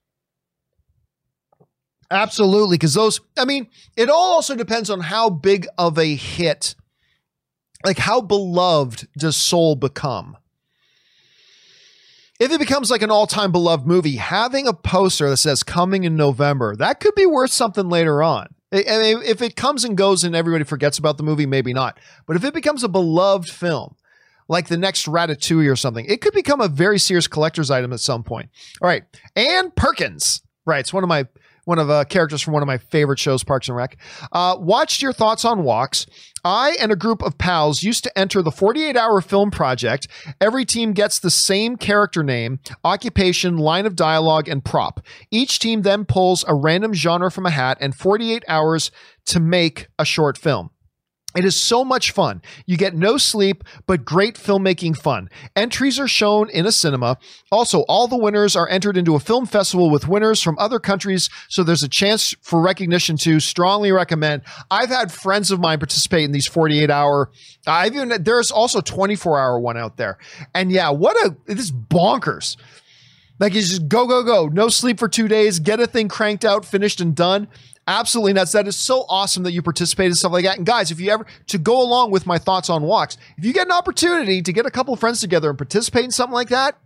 S1: Absolutely, because those, I mean, it all also depends on how big of a hit, like how beloved does Soul become? If it becomes like an all time beloved movie, having a poster that says coming in November, that could be worth something later on. If it comes and goes and everybody forgets about the movie, maybe not. But if it becomes a beloved film, like the next Ratatouille or something, it could become a very serious collector's item at some point. All right. Ann Perkins? It's one of my one of uh, characters from one of my favorite shows, Parks and Rec. Uh, watched your thoughts on walks. I and a group of pals used to enter the 48 hour film project. Every team gets the same character name, occupation, line of dialogue, and prop. Each team then pulls a random genre from a hat and 48 hours to make a short film. It is so much fun. You get no sleep, but great filmmaking fun. Entries are shown in a cinema. Also, all the winners are entered into a film festival with winners from other countries, so there's a chance for recognition too. Strongly recommend. I've had friends of mine participate in these 48 hour. I've even there's also 24 hour one out there. And yeah, what a this bonkers. Like you just go, go, go. No sleep for two days, get a thing cranked out, finished and done absolutely nuts. That is so awesome that you participate in stuff like that. And guys, if you ever to go along with my thoughts on walks, if you get an opportunity to get a couple of friends together and participate in something like that,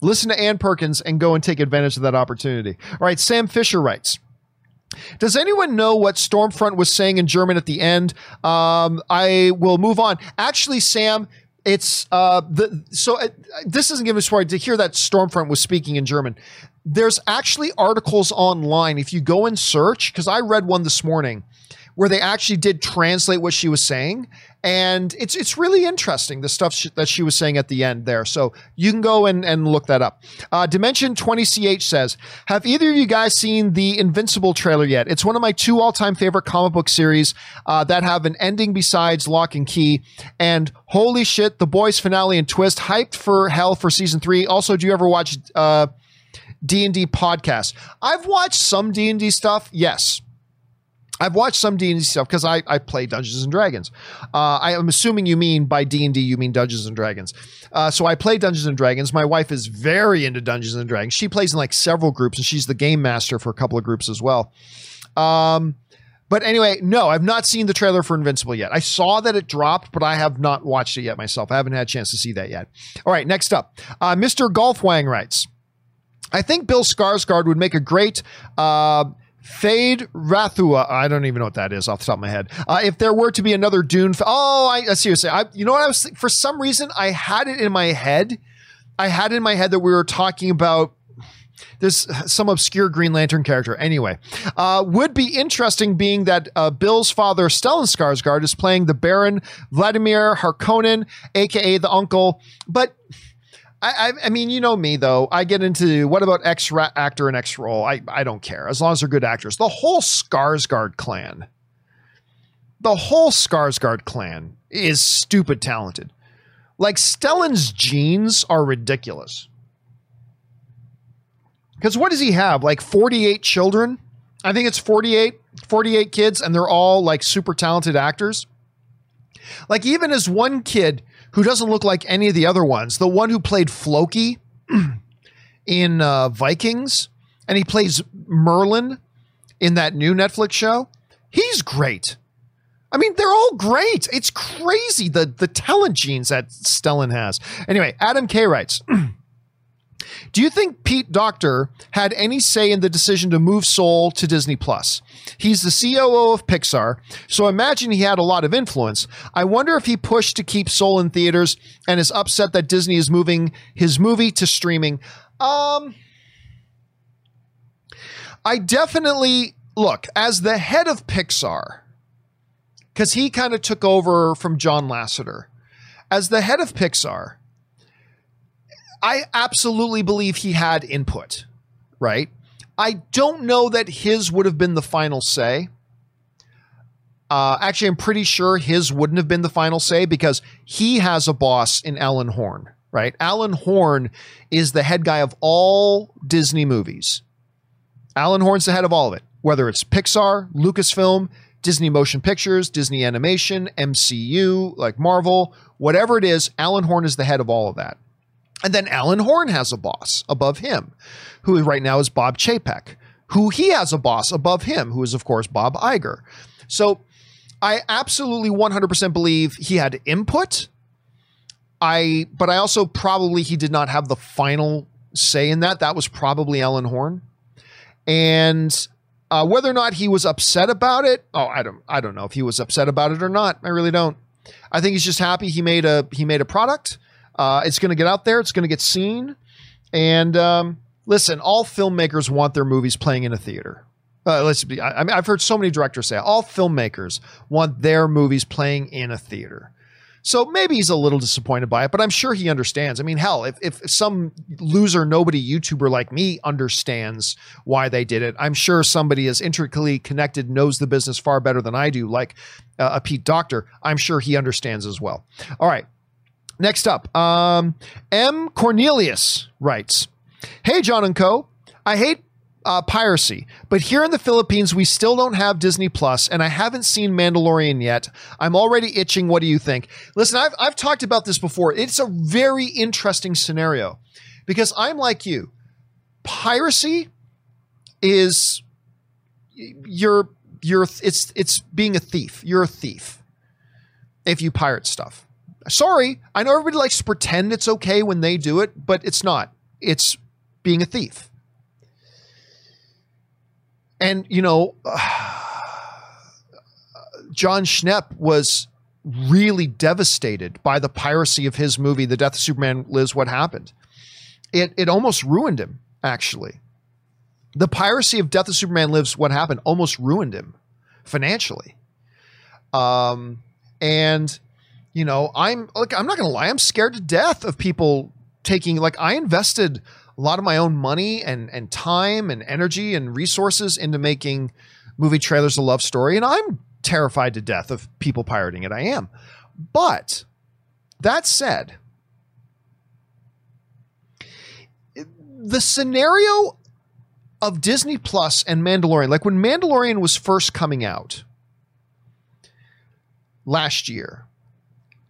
S1: listen to Ann Perkins and go and take advantage of that opportunity. All right, Sam Fisher writes. Does anyone know what Stormfront was saying in German at the end? Um, I will move on. Actually, Sam, it's uh, the so uh, this isn't giving story. To hear that Stormfront was speaking in German there's actually articles online if you go and search because i read one this morning where they actually did translate what she was saying and it's it's really interesting the stuff that she was saying at the end there so you can go and, and look that up uh, dimension 20ch says have either of you guys seen the invincible trailer yet it's one of my two all-time favorite comic book series uh, that have an ending besides Locke and Key and holy shit the boys finale and twist hyped for hell for season three also do you ever watch uh, D&D podcast. I've watched some D&D stuff. Yes. I've watched some D&D stuff because I, I play Dungeons and Dragons. Uh, I am assuming you mean by D&D you mean Dungeons and Dragons. Uh, so I play Dungeons and Dragons. My wife is very into Dungeons and Dragons. She plays in like several groups and she's the game master for a couple of groups as well. Um, but anyway, no, I've not seen the trailer for Invincible yet. I saw that it dropped, but I have not watched it yet myself. I haven't had a chance to see that yet. All right, next up, uh, Mr. Golf Wang writes. I think Bill Skarsgård would make a great uh, Feyd-Rautha. I don't even know what that is off the top of my head. Uh, if there were to be another Dune, oh, I, seriously, I, you know what I was? For some reason, I had it in my head. I had it in my head that we were talking about this some obscure Green Lantern character. Anyway, uh, would be interesting being that uh, Bill's father, Stellan Skarsgård, is playing the Baron Vladimir Harkonnen, aka the uncle. But I, I, mean, you know me though. I get into what about X actor and X role? I, I don't care as long as they're good actors. The whole Skarsgård clan, the whole Skarsgård clan is stupid talented. Like Stellan's genes are ridiculous. Because what does he have? Like 48 children? I think it's 48, 48 kids, and they're all like super talented actors. Like even as one kid who doesn't look like any of the other ones. The one who played Floki (clears throat) in uh, Vikings and he plays Merlin in that new Netflix show. He's great. I mean, they're all great. It's crazy the the talent genes that Stellan has. Anyway, Adam K writes. (clears throat) Do you think Pete Docter had any say in the decision to move Soul to Disney Plus? He's the COO of Pixar, so imagine he had a lot of influence. I wonder if he pushed to keep Soul in theaters and is upset that Disney is moving his movie to streaming. Um I definitely look, as the head of Pixar, because he kind of took over from John Lasseter. As the head of Pixar, I absolutely believe he had input, right? I don't know that his would have been the final say. Uh, actually, I'm pretty sure his wouldn't have been the final say because he has a boss in Alan Horn, right? Alan Horn is the head guy of all Disney movies. Alan Horn's the head of all of it, whether it's Pixar, Lucasfilm, Disney Motion Pictures, Disney Animation, MCU, like Marvel, whatever it is, Alan Horn is the head of all of that. And then Alan Horn has a boss above him, who right now is Bob Chapek, who he has a boss above him, who is, of course, Bob Iger. So I absolutely 100% believe he had input. I, but I also probably he did not have the final say in that. That was probably Alan Horn. And uh, whether or not he was upset about it, oh, I don't, I don't know if he was upset about it or not. I really don't. I think he's just happy he made a he made a product uh, it's going to get out there. It's going to get seen. And um, listen, all filmmakers want their movies playing in a theater. Uh, let's be. I, I mean, I've heard so many directors say all filmmakers want their movies playing in a theater. So maybe he's a little disappointed by it, but I'm sure he understands. I mean, hell, if, if some loser, nobody YouTuber like me understands why they did it, I'm sure somebody as intricately connected knows the business far better than I do, like uh, a Pete Docter. I'm sure he understands as well. All right. Next up, um, M. Cornelius writes, "Hey John and Co. I hate uh, piracy, but here in the Philippines we still don't have Disney Plus, and I haven't seen Mandalorian yet. I'm already itching. What do you think? Listen, I've I've talked about this before. It's a very interesting scenario because I'm like you. Piracy is you're you're it's it's being a thief. You're a thief if you pirate stuff. Sorry, I know everybody likes to pretend it's okay when they do it, but it's not. It's being a thief. And, you know, (sighs) Jon Schnepp was really devastated by the piracy of his movie, The Death of Superman Lives What Happened. It, it almost ruined him, actually. The piracy of Death of Superman Lives What Happened almost ruined him financially. Um, and you know, I'm like I'm not gonna lie, I'm scared to death of people taking like I invested a lot of my own money and and time and energy and resources into making movie trailers a love story, and I'm terrified to death of people pirating it. I am. But that said, the scenario of Disney Plus and Mandalorian, like when Mandalorian was first coming out last year,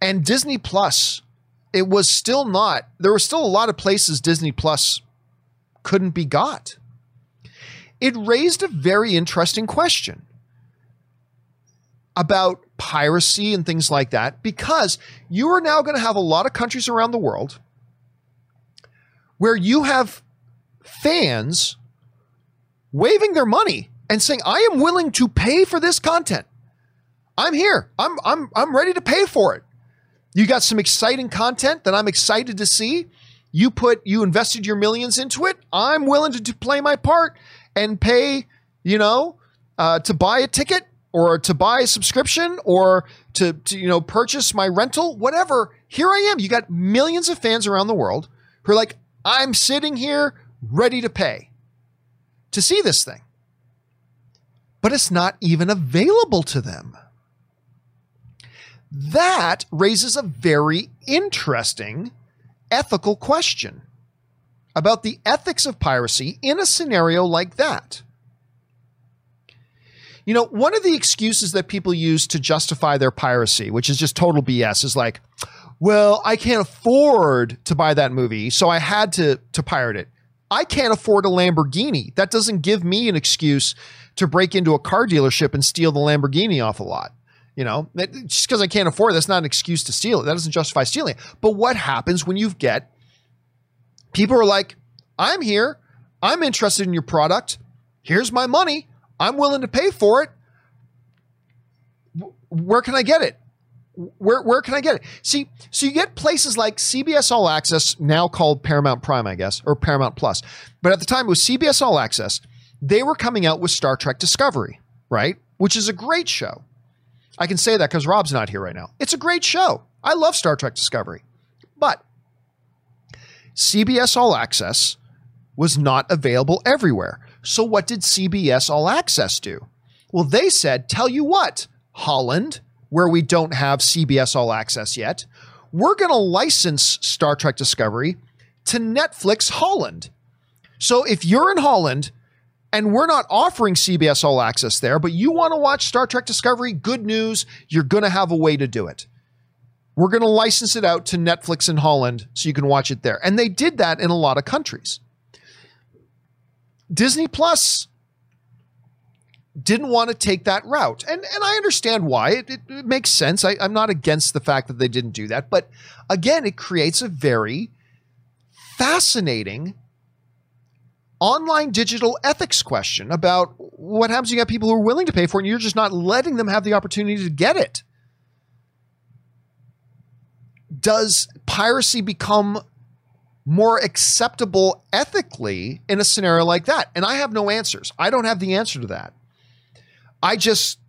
S1: and Disney Plus, it was still not, there were still a lot of places Disney Plus couldn't be got. It raised a very interesting question about piracy and things like that because you are now going to have a lot of countries around the world where you have fans waving their money and saying, I am willing to pay for this content. I'm here. I'm I'm I'm ready to pay for it. You got some exciting content that I'm excited to see. You put you invested your millions into it. I'm willing to, to play my part and pay, you know, uh, to buy a ticket or to buy a subscription or to, to you know purchase my rental, whatever. Here I am. You got millions of fans around the world who are like, I'm sitting here ready to pay to see this thing. But it's not even available to them. That raises a very interesting ethical question about the ethics of piracy in a scenario like that. You know, one of the excuses that people use to justify their piracy, which is just total BS, is like, well, I can't afford to buy that movie, so I had to to pirate it. I can't afford a Lamborghini. That doesn't give me an excuse to break into a car dealership and steal the Lamborghini off a lot. You know, just because I can't afford it, that's not an excuse to steal it. That doesn't justify stealing it. But what happens when you get people are like, I'm here, I'm interested in your product, here's my money, I'm willing to pay for it. Where can I get it? Where where can I get it? See, so you get places like CBS All Access, now called Paramount Prime, I guess, or Paramount Plus. But at the time it was CBS All Access. They were coming out with Star Trek Discovery, right? Which is a great show. I can say that because Rob's not here right now. It's a great show. I love Star Trek Discovery. But CBS All Access was not available everywhere. So what did CBS All Access do? Well, they said, tell you what, Holland, where we don't have CBS All Access yet, we're going to license Star Trek Discovery to Netflix Holland. So if you're in Holland and we're not offering CBS All Access there, but you want to watch Star Trek Discovery, good news, you're going to have a way to do it. We're going to license it out to Netflix in Holland so you can watch it there. And they did that in a lot of countries. Disney Plus didn't want to take that route. And, and I understand why. It, it, it makes sense. I, I'm not against the fact that they didn't do that. But again, it creates a very fascinating online digital ethics question about what happens you got people who are willing to pay for it and you're just not letting them have the opportunity to get it. Does piracy become more acceptable ethically in a scenario like that? And I have no answers. I don't have the answer to that. I just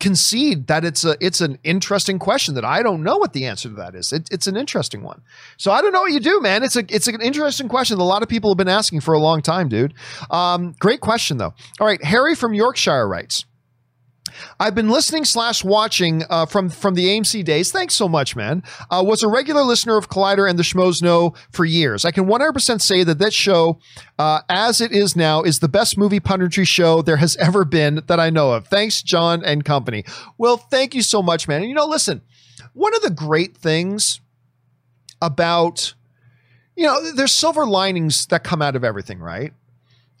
S1: concede that it's a it's an interesting question that I don't know what the answer to that is. It, it's an interesting one. So I don't know what you do, man. It's a it's an interesting question that a lot of people have been asking for a long time, dude. Um, great question though. All right, Harry from Yorkshire writes. I've been listening slash watching uh, from from the AMC days. Thanks so much, man. Uh, was a regular listener of Collider and the Schmoes Know for years. I can 100% say that this show, uh, as it is now, is the best movie punditry show there has ever been that I know of. Thanks, John and company. Well, thank you so much, man. And you know, listen, one of the great things about you know, there's silver linings that come out of everything, right?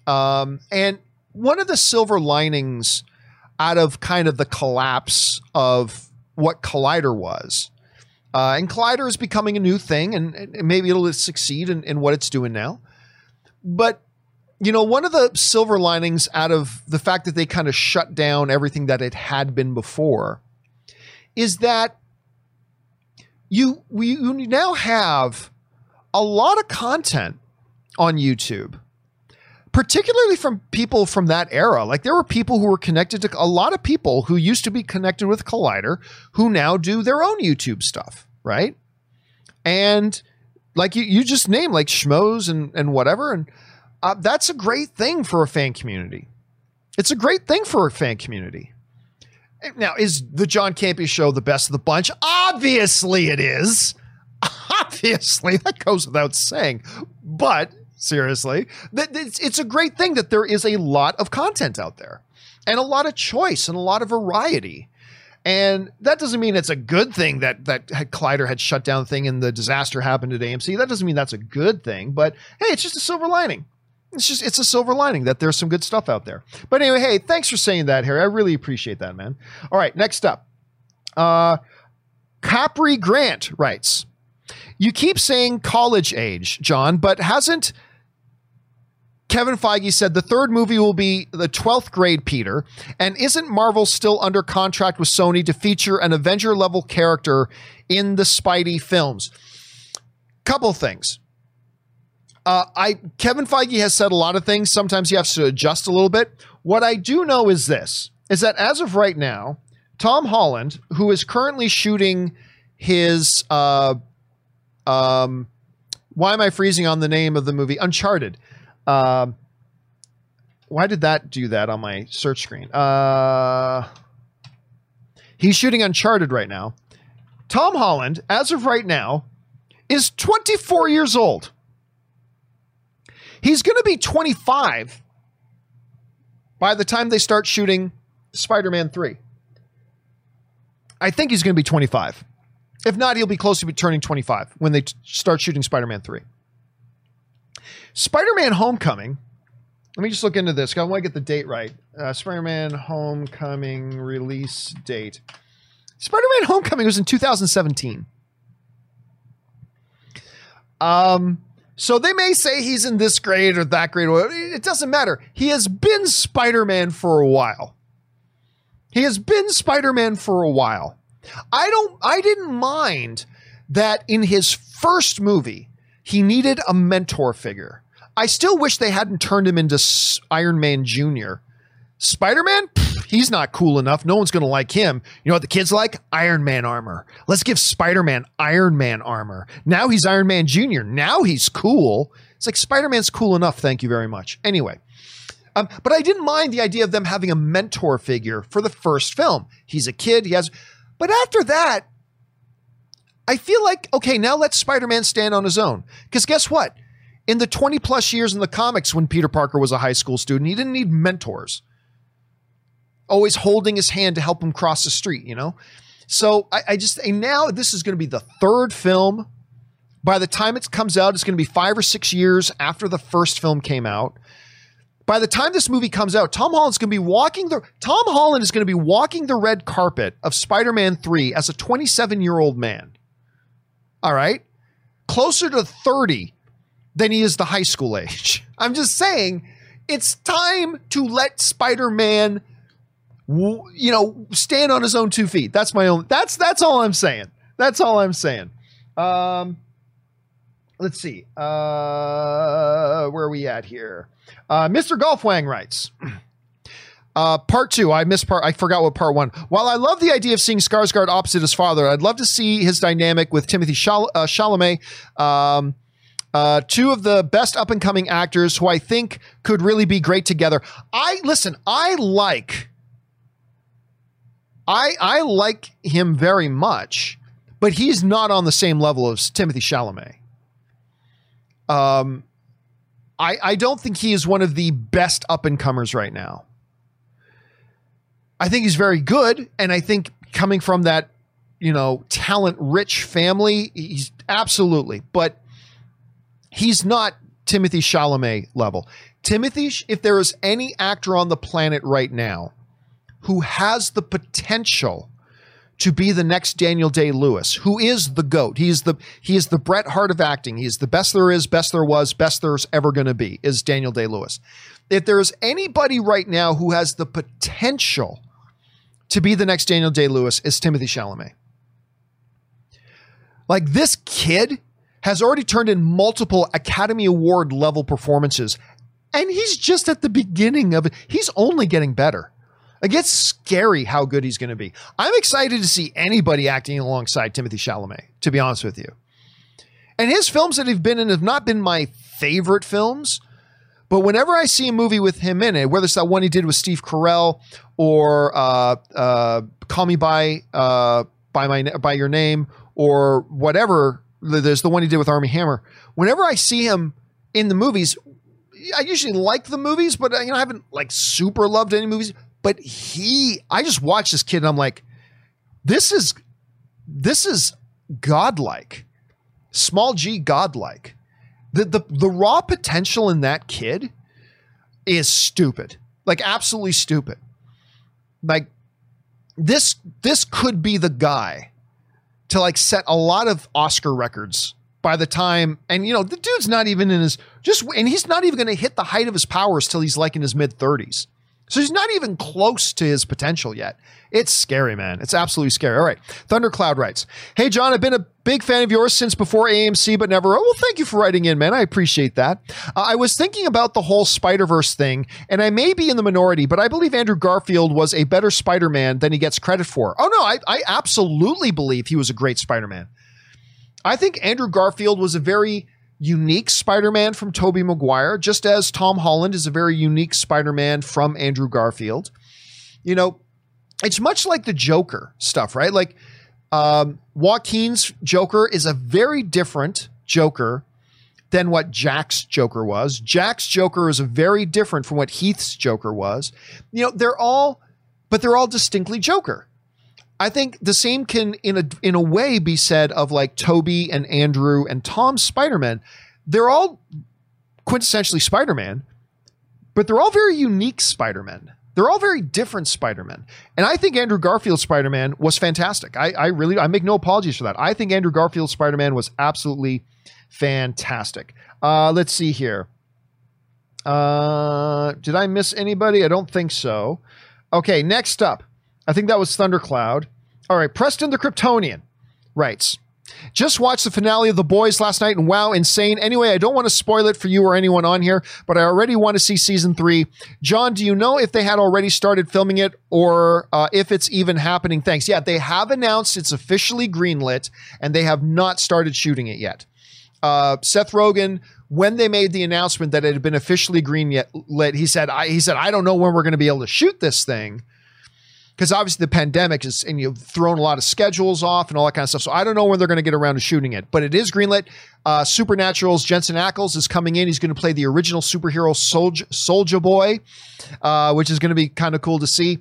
S1: Um, and one of the silver linings out of kind of the collapse of what Collider was. Uh, and Collider is becoming a new thing, and, and maybe it'll succeed in, in what it's doing now. But you know, one of the silver linings out of the fact that they kind of shut down everything that it had been before is that you we you now have a lot of content on YouTube particularly from people from that era. Like there were people who were connected to a lot of people who used to be connected with Collider who now do their own YouTube stuff, right? And like you, you just name like schmoes and and whatever, and uh, that's a great thing for a fan community. It's a great thing for a fan community. Now, is the John Campea show the best of the bunch? Obviously, it is. (laughs) Obviously, that goes without saying. But seriously. It's a great thing that there is a lot of content out there and a lot of choice and a lot of variety. And that doesn't mean it's a good thing that that Collider had shut down thing and the disaster happened at AMC. That doesn't mean that's a good thing, but hey, it's just a silver lining. It's just it's a silver lining that there's some good stuff out there. But anyway, hey, thanks for saying that, Harry. I really appreciate that, man. All right, next up. Uh Capri Grant writes, You keep saying college age, John, but hasn't Kevin Feige said the third movie will be the 12th grade Peter. And isn't Marvel still under contract with Sony to feature an Avenger level character in the Spidey films? Couple things. Uh, I Kevin Feige has said a lot of things. Sometimes you have to adjust a little bit. What I do know is this: is that as of right now, Tom Holland, who is currently shooting his, uh, um, why am I freezing on the name of the movie? Uncharted. Um, why did that do that on my search screen? Uh, he's shooting Uncharted right now. Tom Holland, as of right now, is 24 years old. He's going to be 25 by the time they start shooting Spider Man 3. I think he's going to be 25. If not, he'll be close to be turning 25 when they t- start shooting Spider Man 3. Spider-Man: Homecoming. Let me just look into this. I want to get the date right. Uh, Spider-Man: Homecoming release date. Spider-Man: Homecoming was in 2017. Um, so they may say he's in this grade or that grade. Or it doesn't matter. He has been Spider-Man for a while. He has been Spider-Man for a while. I don't. I didn't mind that in his first movie he needed a mentor figure. I still wish they hadn't turned him into Iron Man Jr. Spider Man, he's not cool enough. No one's going to like him. You know what the kids like? Iron Man armor. Let's give Spider Man Iron Man armor. Now he's Iron Man Jr. Now he's cool. It's like Spider Man's cool enough. Thank you very much. Anyway. Um, but I didn't mind the idea of them having a mentor figure for the first film. He's a kid. He has, but after that, I feel like, okay, now let Spider Man stand on his own. Because guess what? In the 20 plus years in the comics when Peter Parker was a high school student, he didn't need mentors. Always holding his hand to help him cross the street, you know? So I, I just, now this is going to be the third film. By the time it comes out, it's going to be five or six years after the first film came out. By the time this movie comes out, Tom Holland's going to be walking the Tom Holland is going to be walking the red carpet of Spider-Man 3 as a 27-year-old man all right, closer to 30 than he is the high school age. (laughs) I'm just saying it's time to let Spider Man, you know, stand on his own two feet. That's my own. That's that's all I'm saying. That's all I'm saying. Um, let's see. Uh, where are we at here? Uh, Mr. Golfwang writes. (clears throat) Uh, part two, I missed part. I forgot what part one. While I love the idea of seeing Skarsgård opposite his father, I'd love to see his dynamic with Timothy Chal- uh, Chalamet. Um, uh, two of the best up and coming actors who I think could really be great together. I listen. I like. I I like him very much, but he's not on the same level as Timothy Chalamet. Um, I I don't think he is one of the best up and comers right now. I think he's very good. And I think coming from that, you know, talent rich family, he's absolutely, but he's not Timothy Chalamet level. Timothy, if there is any actor on the planet right now who has the potential to be the next Daniel Day Lewis, who is the GOAT. He's the he is the Bret Hart of acting. He's the best there is, best there was, best there's ever gonna be, is Daniel Day Lewis. If there is anybody right now who has the potential to be the next Daniel Day Lewis is Timothy Chalamet. Like this kid has already turned in multiple Academy Award level performances, and he's just at the beginning of it. He's only getting better. Like it's scary how good he's going to be. I'm excited to see anybody acting alongside Timothy Chalamet, to be honest with you. And his films that have been in have not been my favorite films, but whenever I see a movie with him in it, whether it's that one he did with Steve Carell or uh, uh, Call Me by uh, by my by your name or whatever. There's the one he did with Armie Hammer. Whenever I see him in the movies, I usually like the movies, but uh, you know I haven't like super loved any movies. But he, I just watch this kid and I'm like, this is this is godlike, small g godlike. The the the raw potential in that kid is stupid, like absolutely stupid like this this could be the guy to like set a lot of Oscar records by the time and you know the dude's not even in his just and he's not even going to hit the height of his powers till he's like in his mid 30s. So he's not even close to his potential yet. It's scary, man. It's absolutely scary. All right. Thundercloud writes Hey, John, I've been a big fan of yours since before AMC, but never. Oh, well, thank you for writing in, man. I appreciate that. Uh, I was thinking about the whole Spider Verse thing, and I may be in the minority, but I believe Andrew Garfield was a better Spider Man than he gets credit for. Oh, no, I, I absolutely believe he was a great Spider Man. I think Andrew Garfield was a very unique Spider-Man from Tobey Maguire, just as Tom Holland is a very unique Spider-Man from Andrew Garfield. You know, it's much like the Joker stuff, right? Like um, Joaquin's Joker is a very different Joker than what Jack's Joker was. Jack's Joker is very different from what Heath's Joker was. You know, they're all, but they're all distinctly Joker. I think the same can, in a in a way, be said of like Tobey and Andrew and Tom Spider Man. They're all quintessentially Spider Man, but they're all very unique Spider Men. They're all very different Spider-Men. And I think Andrew Garfield's Spider-Man was fantastic. I, I really I make no apologies for that. I think Andrew Garfield's Spider-Man was absolutely fantastic. Uh, let's see here. Uh, did I miss anybody? I don't think so. Okay, next up. I think that was Thundercloud. All right, Preston the Kryptonian writes just watched the finale of The Boys last night and wow, insane. Anyway, I don't want to spoil it for you or anyone on here, but I already want to see season three. John, do you know if they had already started filming it or uh, if it's even happening? Thanks. Yeah, they have announced it's officially greenlit and they have not started shooting it yet. Uh, Seth Rogen, when they made the announcement that it had been officially greenlit, he said, I, he said, I don't know when we're going to be able to shoot this thing because obviously the pandemic is and you've thrown a lot of schedules off and all that kind of stuff. So I don't know when they're going to get around to shooting it, but it is greenlit. Uh, Supernatural's Jensen Ackles is coming in. He's going to play the original superhero Soldier Soldier Boy, uh, which is going to be kind of cool to see.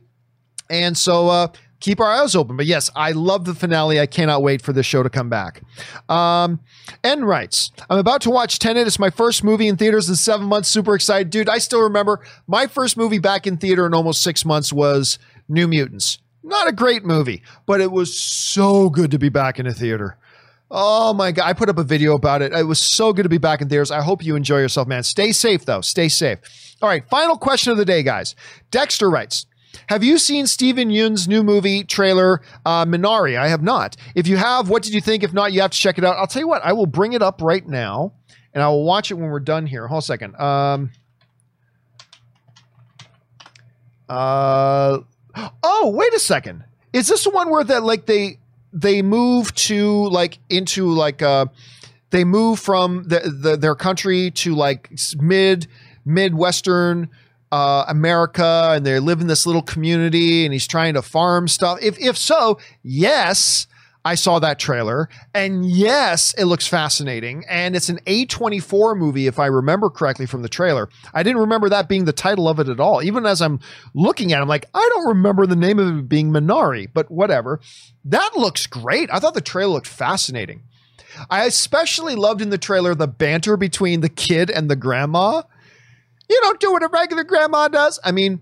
S1: And so uh, keep our eyes open. But yes, I love the finale. I cannot wait for this show to come back. Um, N writes, I'm about to watch Tenet. It's my first movie in theaters in seven months. Super excited. Dude, I still remember my first movie back in theater in almost six months was New Mutants. Not a great movie, but it was so good to be back in a theater. Oh my God. I put up a video about it. It was so good to be back in theaters. I hope you enjoy yourself, man. Stay safe, though. Stay safe. All right. Final question of the day, guys. Dexter writes, have you seen Steven Yeun's new movie trailer, uh, Minari? I have not. If you have, what did you think? If not, you have to check it out. I'll tell you what, I will bring it up right now and I will watch it when we're done here. Hold a second. Um, uh, Oh, wait a second. Is this the one where that like they they move to like into like uh they move from the, the their country to like mid midwestern uh, America and they live in this little community and he's trying to farm stuff. If if so, yes, I saw that trailer, and yes, it looks fascinating. And it's an A24 movie, if I remember correctly from the trailer. I didn't remember that being the title of it at all. Even as I'm looking at it, I'm like, I don't remember the name of it being Minari, but whatever. That looks great. I thought the trailer looked fascinating. I especially loved in the trailer the banter between the kid and the grandma. You don't do what a regular grandma does. I mean,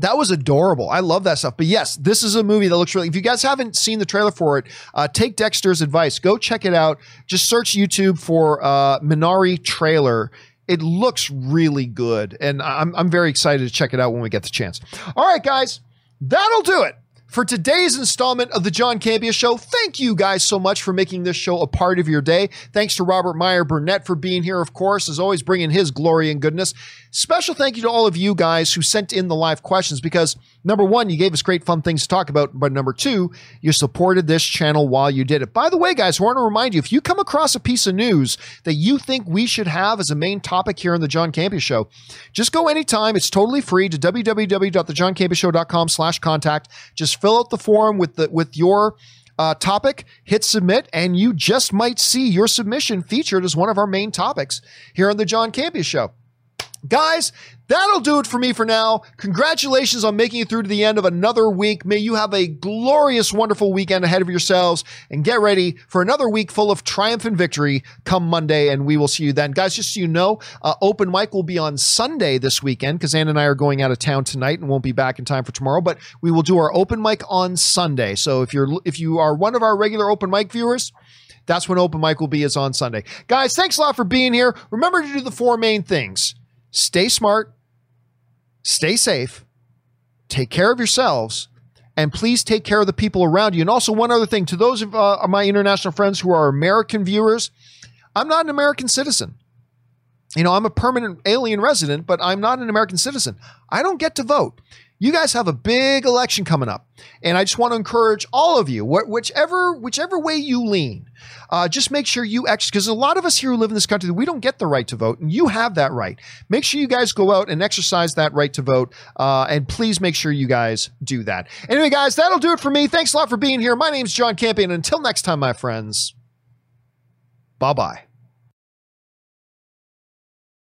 S1: that was adorable. I love that stuff. But yes, this is a movie that looks really. If you guys haven't seen the trailer for it, uh, take Dexter's advice. Go check it out. Just search YouTube for uh, Minari trailer. It looks really good, and I'm I'm very excited to check it out when we get the chance. All right, guys, that'll do it for today's installment of the John Campea Show. Thank you guys so much for making this show a part of your day. Thanks to Robert Meyer Burnett for being here, of course, as always, bringing his glory and goodness. Special thank you to all of you guys who sent in the live questions because number one, you gave us great fun things to talk about, but number two, you supported this channel while you did it. By the way, guys, I want to remind you if you come across a piece of news that you think we should have as a main topic here on the John Campea Show, just go anytime. It's totally free to www.thejohncampeashow.com slash contact. Just fill out the form with the with your uh, topic, hit submit, and you just might see your submission featured as one of our main topics here on the John Campea Show. Guys, that'll do it for me for now. Congratulations on making it through to the end of another week. May you have a glorious, wonderful weekend ahead of yourselves and get ready for another week full of triumph and victory come Monday. And we will see you then. Guys, just so you know, uh, open mic will be on Sunday this weekend because Ann and I are going out of town tonight and won't be back in time for tomorrow, but we will do our open mic on Sunday. So if you're, if you are one of our regular open mic viewers, that's when open mic will be is on Sunday. Guys, thanks a lot for being here. Remember to do the four main things stay smart, stay safe, take care of yourselves, and please take care of the people around you. And also, one other thing to those of uh, my international friends who are American viewers, I'm not an American citizen. You know, I'm a permanent alien resident, but I'm not an American citizen. I don't get to vote you guys have a big election coming up, and I just want to encourage all of you, wh- whichever whichever way you lean, uh, just make sure you exercise. Because a lot of us here who live in this country, we don't get the right to vote, and you have that right. Make sure you guys go out and exercise that right to vote, uh, and please make sure you guys do that. Anyway, guys, that'll do it for me. Thanks a lot for being here. My name's John Campea. until next time, my friends, bye bye.